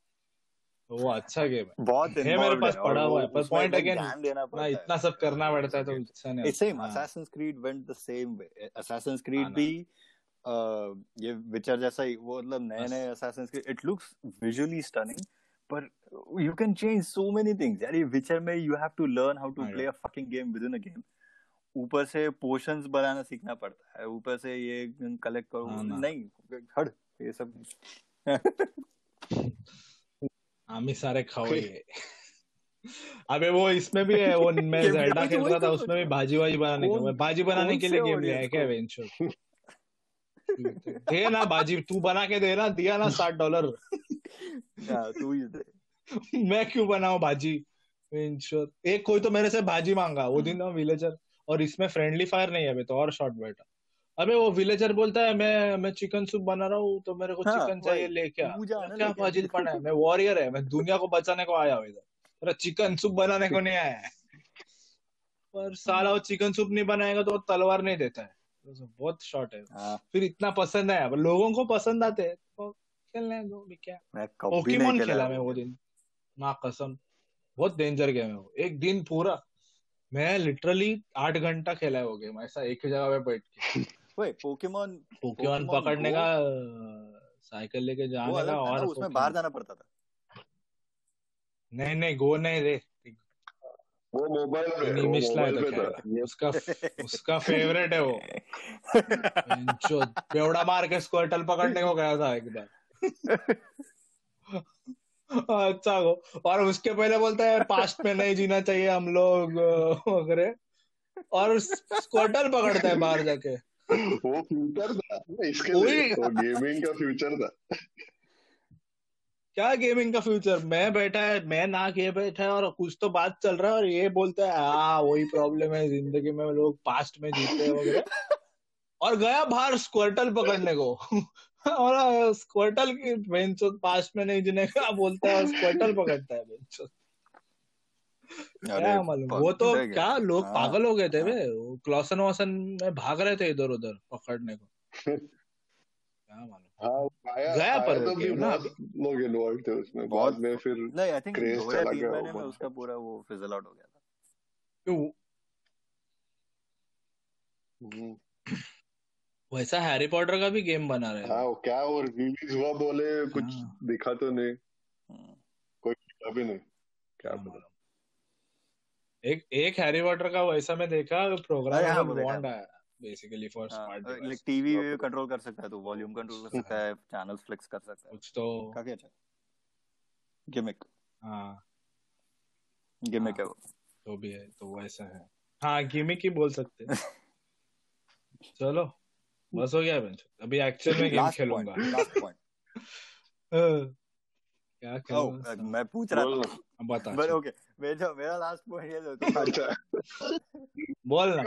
तो वो अच्छा गेम है बहुत है मेरे पास है पड़ा हुआ है, पर उसमें point again, ध्यान देना ना है इतना सब करना पड़ता है तो अच्छा नहीं It's same. हाँ, Assassin's Creed went the same way. Assassin's Creed हाँ भी uh, ये विचर जैसा ही वो मतलब नए। नए Assassin's Creed it looks visually stunning पर you can change so many things यार ये विचर में you have to learn how to हाँ play a fucking game within a game ऊपर से पोशंस बनाना सीखना पड़ता है ऊपर से ये कलेक्ट करो हाँ नहीं हट ये सब <laughs> आम्ही सारे खाओगे अबे वो इसमें भी है वो <laughs> मैं जेल्डा खेल रहा था तो उसमें भी भाजी वाजी बनाने के भाजी बनाने के लिए गेम लिया है क्या वेंचर <laughs> दे ना भाजी तू बना के दे ना दिया ना साठ डॉलर हाँ, तू ही दे। मैं क्यों बनाऊँ भाजी वेंचर एक कोई तो मेरे से भाजी मांगा वो दिन ना विलेजर और इसमें फ्रेंडली फायर नहीं है अभी तो और शॉर्ट बैठा अबे वो विलेजर बोलता है मैं मैं चिकन सूप बना रहा हूँ तो मेरे को हाँ, चिकन चाहिए। लेके आ। क्या फाजिल पड़ा है? मैं वॉरियर है मैं दुनिया को बचाने को आया हूँ इधर। अरे चिकन सूप बनाने को नहीं आया है। पर साला वो चिकन सूप नहीं बनाएगा तो तलवार नहीं देता है। तो बहुत शॉर्ट है। हाँ। फिर इतना पसंद है लोगों को पसंद आते हैं तो खेलने दो क्या। मैं पोकेमोन खेला मैं वो वो दिन। माँ कसम बहुत डेंजर गेम है वो। एक दिन पूरा। मैं लिटरली आठ घंटा खेला है वो गेम ऐसा एक ही जगह पे बैठ के। <laughs> वही पोकेमोन पोकेमोन पकड़ने का साइकिल लेके जाने का और उसमें बाहर जाना पड़ता था। नहीं नहीं गो नहीं रे वो मोबाइल पे है मोबाइल तो पे था. उसका उसका फेवरेट है वो। बेंचो, बेवड़ा मार के स्क्वर्टल पकड़ने को गया था एक बार। <laughs> अच्छा हो और उसके पहले बोलता है पास्ट में नहीं जीना चाहिए हम लोग वगैरह। और स्क्वर्टल पकड़ता है बाहर जाके। वो फ्यूचर था इसके वो गेमिंग का फ्यूचर था। क्या गेमिंग का फ्यूचर मैं बैठा है मैं ना किए बैठा है और कुछ तो बात चल रहा है और ये बोलता है हाँ वही प्रॉब्लम है ज़िंदगी में लोग पास्ट में जीते हैं वगैरह। और गया बाहर स्क्वर्टल पकड़ने को। और स्क्वर्टल की बेंचो पास्ट में नहीं जीने का बोलता है स्क्वर्टल पकड़ता है बेंचो क्या मालूम? वो तो क्या लोग हाँ, पागल हो गए थे। वे क्लॉसन वॉसन में भाग रहे थे इधर उधर पकड़ने को। <laughs> क्या मालूम? हाँ गया पर तो भी ना। लोग इन्वॉल्व थे उसमें। बहुत- बाद में फिर नहीं आई थिंक चला तीन गया में उसका पूरा वो फिजल आउट हो गया था। क्यों? हम्म, वैसा हैरी पॉटर का भी गेम बना रहे हाँ। क्या वो रिलीज़ हुआ बोले कुछ हाँ। दिखा तो नहीं। हम्म। अभी नहीं। क्या पता एक एक हैरी पॉटर का वैसा मैं देखा अरे हाँ, बॉन्ड आया बेसिकली फॉर स्मार्ट हाँ, टीवी कंट्रोल कर सकता है तो वॉल्यूम कंट्रोल कर सकता है चैनल्स फ्लिक्स कर सकता है। कुछ तो। काफ़ी अच्छा। गिमिक हाँ। गिमिक हाँ। है वो। जो भी है तो वैसा है। हाँ गिमिक ही बोल सकते हैं। <laughs> चलो। बस हो गया बेंच अभी एक्चुअल में गेम खेलूँगा लास्ट पॉइंट हाँ, क्या ओ खेलूँगा मैं पूछ रहा था अब बता बट ओके मेरा मेरा लास्ट पॉइंट ये था अच्छा बोल ना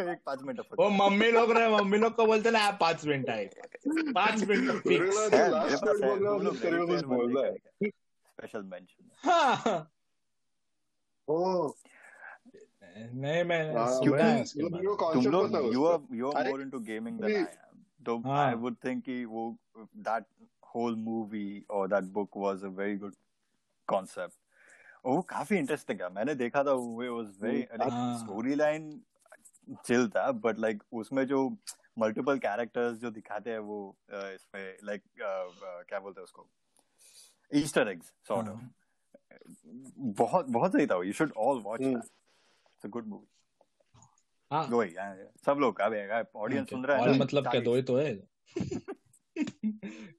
एक पाँच मिनट वो मम्मी लोग रहे मम्मी लोग को बोलते ना पाँच मिनट आए पाँच मिनट फिक्स है तो है मतलब है स्पेशल बेंच हाँ ओ नहीं मैं हाँ, सुना मैं- उसके बारे मेरे को में तुम लोग you are you are more into gaming than I am तो। आई वुड थिंक कि वो दैट होल मूवी और that book was a very good concept वो काफ़ी इंटरेस्टिंग है। मैंने देखा था वो was very. Story line chill था बट लाइक उसमें जो मल्टीपल कैरेक्टर्स जो दिखाते हैं वो इसमें लाइक क्या बोलते हैं उसको? Easter eggs sort of. बहुत बहुत सही था you should all watch. That it's a good movie हाँ वही हाँ, सब लोग अब ऑडियंस सुन रहा है और मतलब क्या दो ही तो है? <laughs>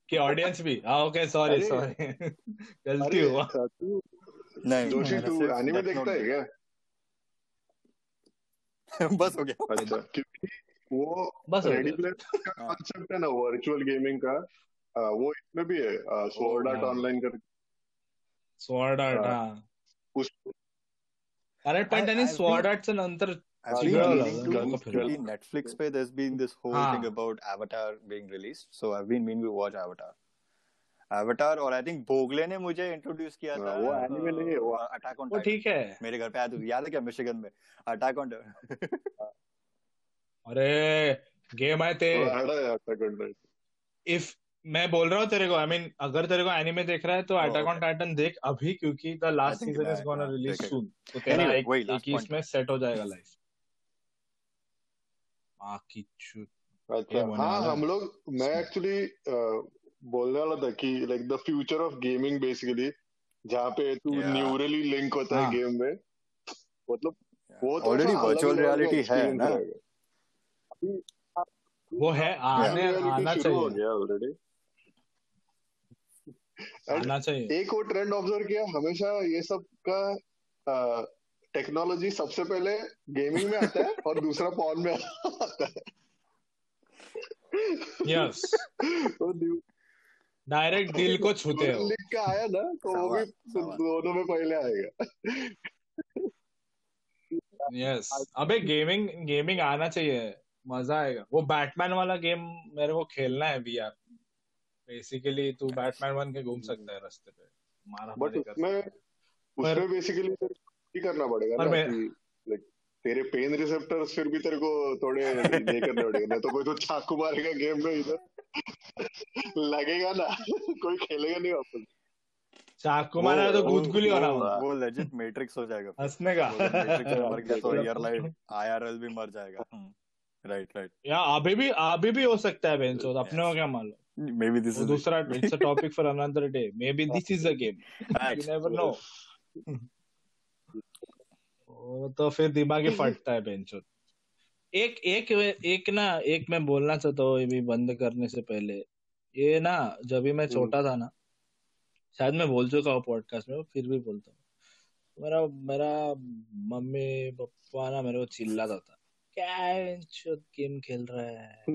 कि ऑडियंस भी? हाँ ओके सॉरी सॉरी गलती हुआ। नहीं जोशी तू एनिमे देखता है क्या? <laughs> बस हो गया। अच्छा क्योंकि वो बस रेडी प्लेयर का हाँ। कॉन्सेप्ट है ना वर्चुअल गेमिंग का। आ, वो इसमें भी है स्वॉर्ड आर्ट हाँ। ऑनलाइन कर स्वॉर्ड आर्ट हाँ। हाँ। उस करंट पॉइंट आणि स्वॉर्ड आर्टचं नंतर नेटफ्लिक्स पे दस been this whole thing about Avatar being released so I been mean we watch Avatar Avatar और आई थिंक बोगले ने मुझे इंट्रोड्यूस किया हाँ, था वो एनिमे नहीं वो अटैक ऑन ठीक है। मेरे घर पे आया था याद है क्या मिशिगन में? अटैक ऑन अरे गेम आए थे इफ़ मैं बोल रहा हूँ तेरे को आई I मीन mean, अगर तेरे को एनिमे देख रहा है तो अटैक ऑन टाइटन देख अभी क्योंकि the last season is gonna हाँ, रिलीज़ सून तो तेरा Anyway, एक एक ही इसमें सेट हो जाएगा लाइफ माँ की चूत अच्छा हाँ हम लोग मैं एक्चुअली बोलने वाला था कि like the future of gaming basically जहाँ पे तू. न्यूरली लिंक होता है हाँ। गेम में मतलब वो तो ऑलरेडी वर्चुअल रियलिटी है ना? वो है आने आना हो चाहिए। गया ऑलरेडी आना चाहिए। एक और ट्रेंड ऑब्ज़र्व किया हमेशा ये सब का टेक्नोलॉजी सबसे पहले गेमिंग में आता है <laughs> और दूसरा पॉन में आता है। यस डायरेक्ट दिल को छूते हो। <laughs> लिंक का आया ना तो वो भी। दोनों में पहले आएगा। यस अबे गेमिंग गेमिंग आना चाहिए मज़ा आएगा। वो बैटमैन वाला गेम मेरे को खेलना है वीआर बेसिकली तू बैटमैन बन के घूम सकता है रास्ते पे। मारा बट उसमें सकता है। उसमें बेसिकली ही करना पड़ेगा पर ना मैं- कि तेरे पेन रिसेप्टर्स फिर भी तेरे को थोड़े ये करने पड़ेगा। नहीं तो कोई तो चाकू मारेगा गेम में इधर। लगेगा ना। कोई खेलेगा नहीं वापस। चाकू मारा तो गुदगुली होना वो- होगा वो लेजिट मैट्रिक्स हो जाएगा। हंसने का। मर गया तो हाँ। रियल लाइफ आईआरएल भी मर जाएगा। राइट राइट या अभी भी अभी भी हो सकता है बेंचो अपने को क्या मालूम? मे दिस वो इज़ दूसरा it's a topic for another day maybe this is a game you never know वो तो फिर दिमाग ही <laughs> फटता है बेंचो। एक एक एक ना एक मैं बोलना चाहता हूँ ये भी बंद करने से पहले। ये ना जब भी मैं छोटा था ना शायद मैं बोल चुका हूँ पॉडकास्ट में फिर भी बोलता हूँ। मेरा मेरा मम्मी पापा ना मेरे को चिल्लाता था क्या गेम खेल रहा है?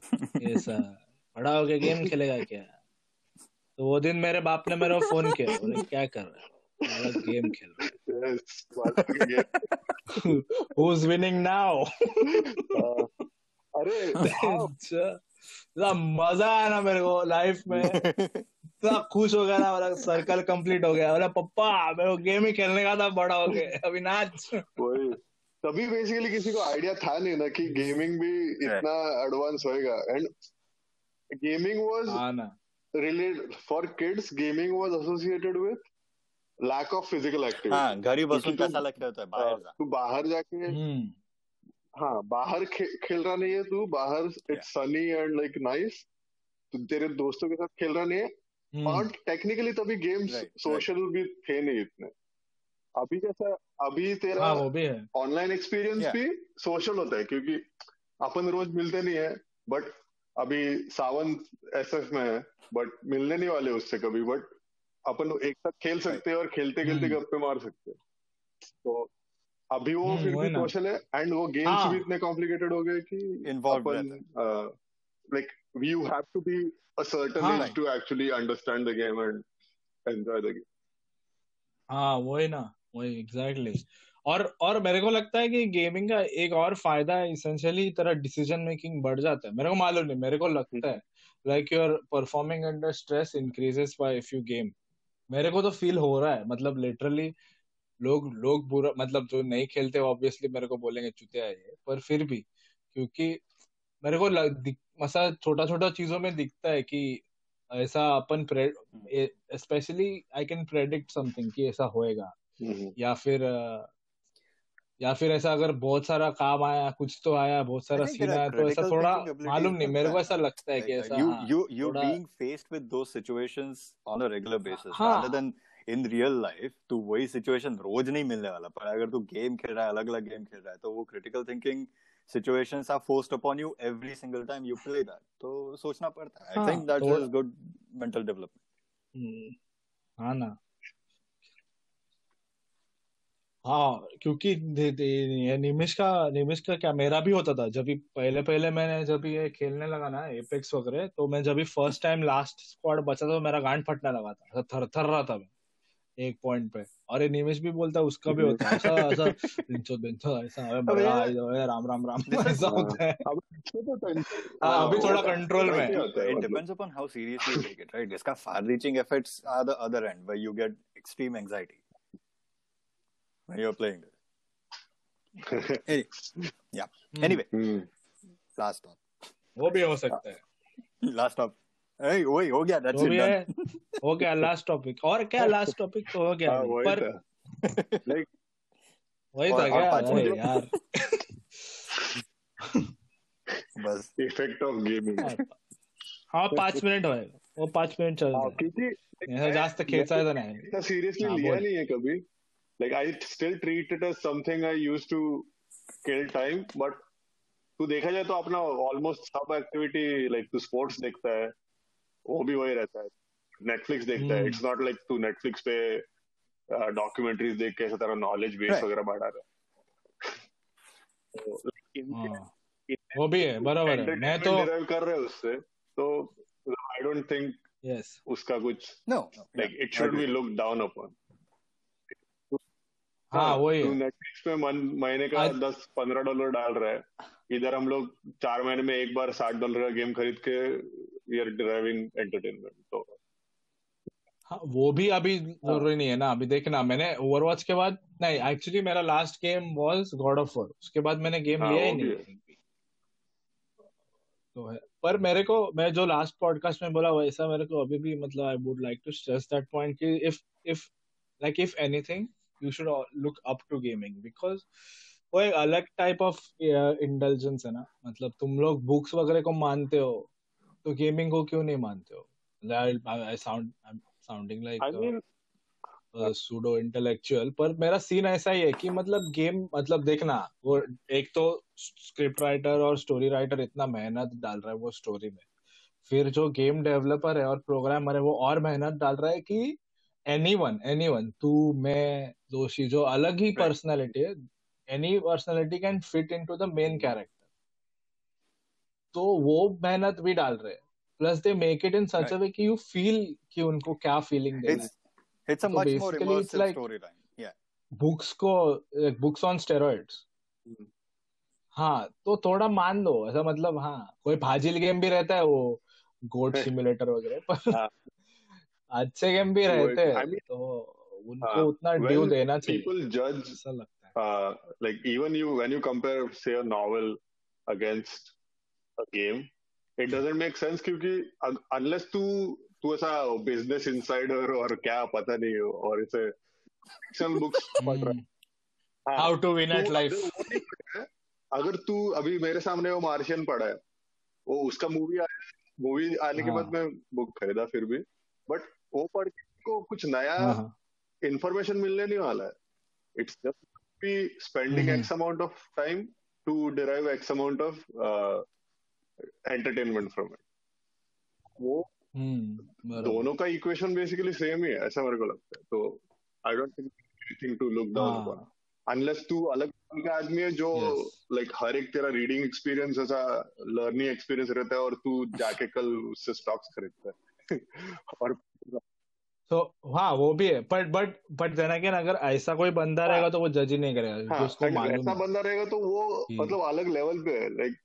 <laughs> ऐसा बड़ा हो गया गेम खेलेगा क्या? तो वो दिन मेरे बाप ने मेरे को फ़ोन किया बोले क्या कर रहा है? गेम खेल रहा है। है हु विनिंग नाउ। अरे <laughs> इतना मज़ा आया ना मेरे को लाइफ में। इतना खुश हो गया ना मेरा सर्कल कंप्लीट हो गया। बोला पप्पा मेरे को गेम ही खेलने का था बड़ा हो गया अभी नाच वही। तभी बेसिकली किसी को आइडिया था नहीं ना कि गेमिंग भी इतना एडवांस होएगा। एंड गेमिंग वाज हाँ ना। Related for kids gaming was associated with lack of physical activity हाँ घर ही बसून होता है बाहर जा। तू बाहर जाके हम्म। हाँ बाहर खे, खेल रहा नहीं है तू बाहर it's sunny and like nice तू तेरे दोस्तों के साथ खेल रहा नहीं है। हम्म, और टेक्निकली तभी गेम्स Right, right. सोशल भी थे नहीं इतने। अभी कैसा अभी तेरा हाँ वो भी है। Online experience Yeah. भी सोशल होता है क्योंकि अपन रोज मिलते नहीं है बट अभी सावन एसएफ में है बट मिलने नहीं वाले उससे कभी बट अपन एक साथ खेल सकते हैं और खेलते खेलते हम्म। गप्पे मार सकते हैं तो अभी वो हम्म, फिर भी ना। सोशल है एंड वो गेम्स हाँ। भी इतने कॉम्प्लिकेटेड हो गए कि अपन like you have to be a certain. Age to actually understand the game and enjoy the game हाँ वही ना वही एग्जैक्टली और और मेरे को लगता है कि गेमिंग का एक और फ़ायदा है इसेंशियली तेरा डिसीज़न मेकिंग बढ़ जाता है। मेरे को मालूम नहीं मेरे को लगता है। Like your performing under stress increases by if you game मेरे को तो फील हो रहा है मतलब लिटरली लोग लोग बुरा मतलब जो नहीं खेलते ऑब्वियसली मेरे को बोलेंगे चुते है ये। पर फिर भी क्योंकि मेरे को दिख- छोटा छोटा चीज़ों में दिखता है कि ऐसा अपन especially I can predict something कि ऐसा होएगा। या फिर अ, या फिर ऐसा अगर बहुत सारा काम आया कुछ तो आया बहुत सारा सीन आया तो ऐसा थोड़ा मालूम नहीं मेरे को ऐसा लगता है कि ऐसा you you you being faced with those situations on a regular basis rather than in real life तू वही सिचुएशन रोज नहीं मिलने वाला पर अगर तू गेम खेल रहा है अलग अलग गेम खेल रहा है तो वो critical thinking situations are forced upon you every single time you play that तो सोचना पड़ता है। I think that is good mental development हाँ ना। हाँ क्योंकि दे- दे- ये निमिष का निमिष का क्या मेरा भी होता था। जब भी पहले पहले मैंने जब ये खेलने लगा ना एपेक्स वगैरह तो मैं जब भी फ़र्स्ट टाइम लास्ट स्क्वाड बचा था तो मेरा गांड फटने लगा था। थर थर रहा था मैं एक पॉइंट पे। और ये निमिष भी बोलता है उसका भी होता है। ऐसा ऐसा बिंचो बिंचो ऐसा अबे बड़ा यार, अबे राम राम राम <laughs> ऐसा होता है। अब तो tension- <laughs> हाँ, अभी हाँ, थोड़ा वो- control में। है। ही है, it मतलब। depends upon how seriously you take it right? इसका far reaching effects are the other end where you get extreme anxiety. When you're playing this. <laughs> Any- yeah. Hmm, anyway. Hmm, last stop वो भी हो सकता है last stop hey वही हो गया that's तो it भी done. है हो गया लास्ट टॉपिक और क्या लास्ट टॉपिक तो हो गया हाँ, वही पर था लाइक वही था क्या? पाँच अरे मिनट। यार। <laughs> बस। इफ़ेक्ट ऑफ़ गेमिंग हाँ पाच मिनिट होएगा वो पाच मिनिट चलते क्योंकि ऐसा जास्त खेचायचं नाही। इतना सीरियसली हाँ, लिया नहीं है कभी। Like I still treat it as something I use to kill time but तू देखा जाए तो अपना ऑलमोस्ट सब एक्टिविटी लाइक तू स्पोर्ट्स देखता है वो भी वही रहता है। नेटफ्लिक्स देखता है। इट्स नॉट लाइक तू नेटफ्लिक्स पे डॉक्यूमेंट्रीज देख के ऐसा तेरा नॉलेज बेस. वगैरह बढ़ा रहा है। तो, like, हाँ। वो भी है बराबर है। मैं तो कर रहे उससे तो आई डोंट थिंक उसका कुछ like it should be look down upon हाँ वही तू नेटफ्लिक्स पे मन- महीने का दस पंद्रह डॉलर डाल रहा है। इधर हम लोग चार महीने में एक बार साठ डॉलर का गेम खरीद के वी आर ड्राइविंग एंटरटेनमेंट तो। हाँ वो भी अभी ज़रूरी नहीं है ना अभी देखना। मैंने ओवरवॉच के बाद नहीं एक्चुअली मेरा last game was God of War उसके बाद मैंने गेम हाँ, लिया ही नहीं। तो है। पर मेरे को मैं जो लास्ट पॉडकास्ट में बोला वैसा मेरे को अभी भी मतलब I would like to stress that point कि if if like if anything you should look up to gaming because वो एक अलग टाइप ऑफ़ इंटेलिजेंस है ना। मतलब तुम लोग बुक्स वगैरह को मानते हो तो गेमिंग को क्यों नहीं मानते हो? I sound sounding like pseudo intellectual पर मेरा सीन ऐसा ही है कि मतलब गेम मतलब देखना वो एक तो स्क्रिप्ट राइटर और स्टोरी राइटर इतना मेहनत डाल रहा है वो स्टोरी में। फिर जो गेम डेवलपर है और प्रोग्रामर है वो और मेहनत डाल रहा है कि एनी वन एनी वन तू मैं दोषी जो अलग ही पर्सनैलिटी है any personality can fit into the main character तो वो मेहनत भी डाल रहे हैं। Plus they make it in such a way कि यू फील कि उनको क्या फीलिंग देना है. बुक्स को बुक्स ऑन स्टेरॉइड्स। हाँ तो थोड़ा मान लो ऐसा मतलब हाँ कोई फाजिल गेम भी रहता है वो गोट सिमुलेटर <laughs> वगैरह पर हाँ। अच्छे गेम भी रहते हैं तो उनको हाँ, उतना when ड्यू देना चाहिए। People judge ऐसा लगता है। like even you when you compare say a novel against a game it doesn't make sense क्योंकि unless तू तू ऐसा बिज़नेस इनसाइडर और क्या पता नहीं हो और इसे फिक्शन बुक्स <laughs> पढ़ रहा है। How to win at life अगर तू अभी मेरे सामने वो मार्शियन पढ़ा है वो उसका मूवी आया मूवी आने के हाँ। बाद मैं बुक खरीदा फिर भी बट वो पढ़ के को कुछ नया हाँ। Information मिलने नहीं वाला है। It's just be spending. X amount of time to derive x amount of entertainment from it वो हम्म दोनों का इक्वेशन बेसिकली सेम ही है ऐसा मेरे को लगता है। तो I don't think anything to look down upon unless तू अलग का आदमी है जो. लाइक हर एक तेरा रीडिंग एक्सपीरियंस ऐसा लर्निंग एक्सपीरियंस रहता है और तू जाके कल उससे स्टॉक्स खरीदता है। <laughs> और तो हाँ वो भी है but but but then again अगर ऐसा कोई बंदा हाँ। रहेगा तो वो जज ही नहीं करेगा हाँ उसको मालूम ऐसा बंदा रहेगा तो वो मतलब अलग लेवल पे है लाइक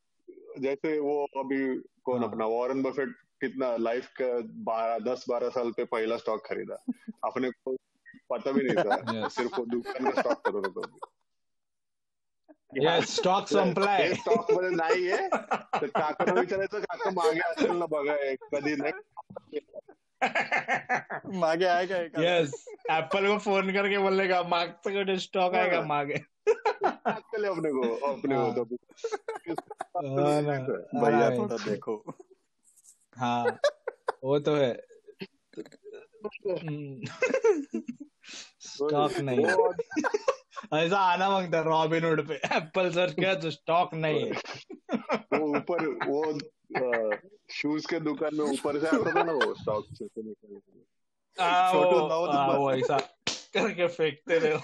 जैसे वो अभी कौन हाँ। अपना वॉरेन बफेट कितना लाइफ का बारह दस बारह साल पे पहला स्टॉक खरीदा <laughs> अपने को पता भी नहीं था Yes. सिर्फ़ वो दुकान का स्टॉक होता Yes, stock supply. स्टॉक मध्ये नाही आहे तर काकाला विचारायचं काका मागे असेल ना बघा कधी नाही <laughs> मागे एखादा? यस एप्पल को फ़ोन करके बोलेगा मागचं कडे स्टॉक का हाँ। मागे चले अपने को अपने को। तो हाँ भैया हाँ, थोड़ा देखो हाँ वो तो है स्टॉक नहीं है। वो ऐसा आना माँगता है रॉबिन हुड पे एप्पल सर क्या तो स्टॉक नहीं है वो ऊपर वो शूज़ के दुकान में ऊपर से आता था ना वो स्टॉक से निकल के। हाँ, हाँ, ऐसा करके फेंकते रहे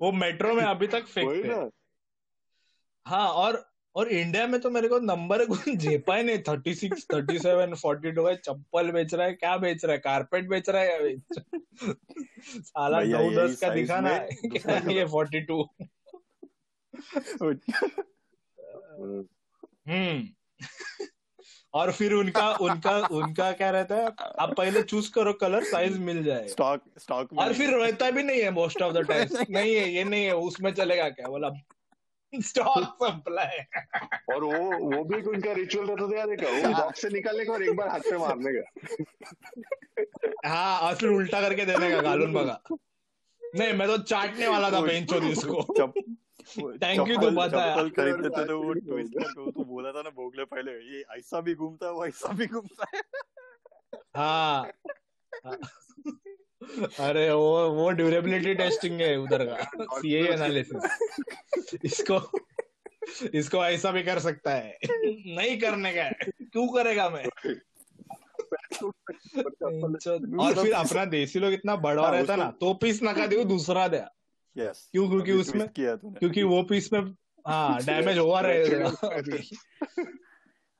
वो मेट्रो में अभी तक फेंकते। हैं हाँ और और इंडिया में तो मेरे को नंबर झेपा ही नहीं। Thirty six thirty seven forty two है चप्पल बेच रहा है क्या बेच रहा है? कारपेट बेच रहा है क्या बेच रहा है? साला नौ दस का size दिखा ना ये फोर्टी टू <laughs> हम्म। <laughs> और फिर उनका उनका उनका क्या रहता है आप पहले चूज़ करो कलर साइज़ मिल जाए। स्टॉक स्टॉक में और फिर रहता भी नहीं है मोस्ट ऑफ़ द टाइम नहीं। है ये नहीं है उसमें चलेगा क्या? बोला स्टॉक सप्लाई <laughs> और वो वो भी उनका रिचुअल रहता था है वो बॉक्स से निकालने का और एक बार हाथ पे मारने का। हाँ और फिर उल्टा करके देने का गालून बगा <laughs> नहीं मैं तो चाटने वाला था बेंचो इसको। चप यू तो बताया। चप्पल खरीदते थे तो वो Thank you. ट्विस्ट करके तो बोला था ना भोगले पहले। ये ऐसा भी घूमता है वो ऐसा भी घूमता है। हाँ। अरे वो वो ड्यूरेबिलिटी टेस्टिंग है उधर का। सीए एनालिसिस इसको इसको ऐसा भी कर सकता है। नहीं करने का है। क्यों करेगा मैं? <laughs> और फिर अपना देसी लोग इतना बड़ा हाँ, रहता ना तो पीस नका दे दूसरा दे। यस क्यों? क्योंकि उसमें किया क्योंकि वो पीस में हाँ डैमेज हुआ रहेगा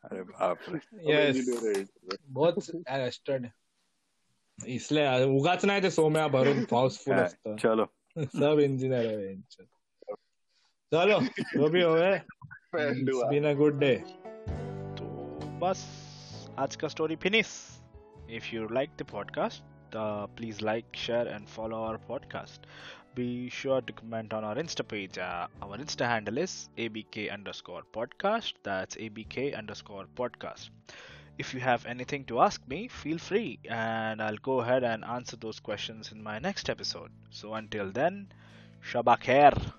अरे बाप रे। यस बहुत स्टड इसलिए उगाच नाही ते सोम्या भरून हाऊसफुल असतं। चलो। <laughs> सब इंजिनियर है यांचं. चलो जो भी हो बीन अ गुड डे तो बस आज का story finish if you like the podcast please like, share, and follow our podcast. Be sure to comment on our Insta page. Uh, our Insta handle is abk underscore podcast. That's abk underscore podcast. If you have anything to ask me, feel free, and I'll go ahead and answer those questions in my next episode. So until then, Shabakher.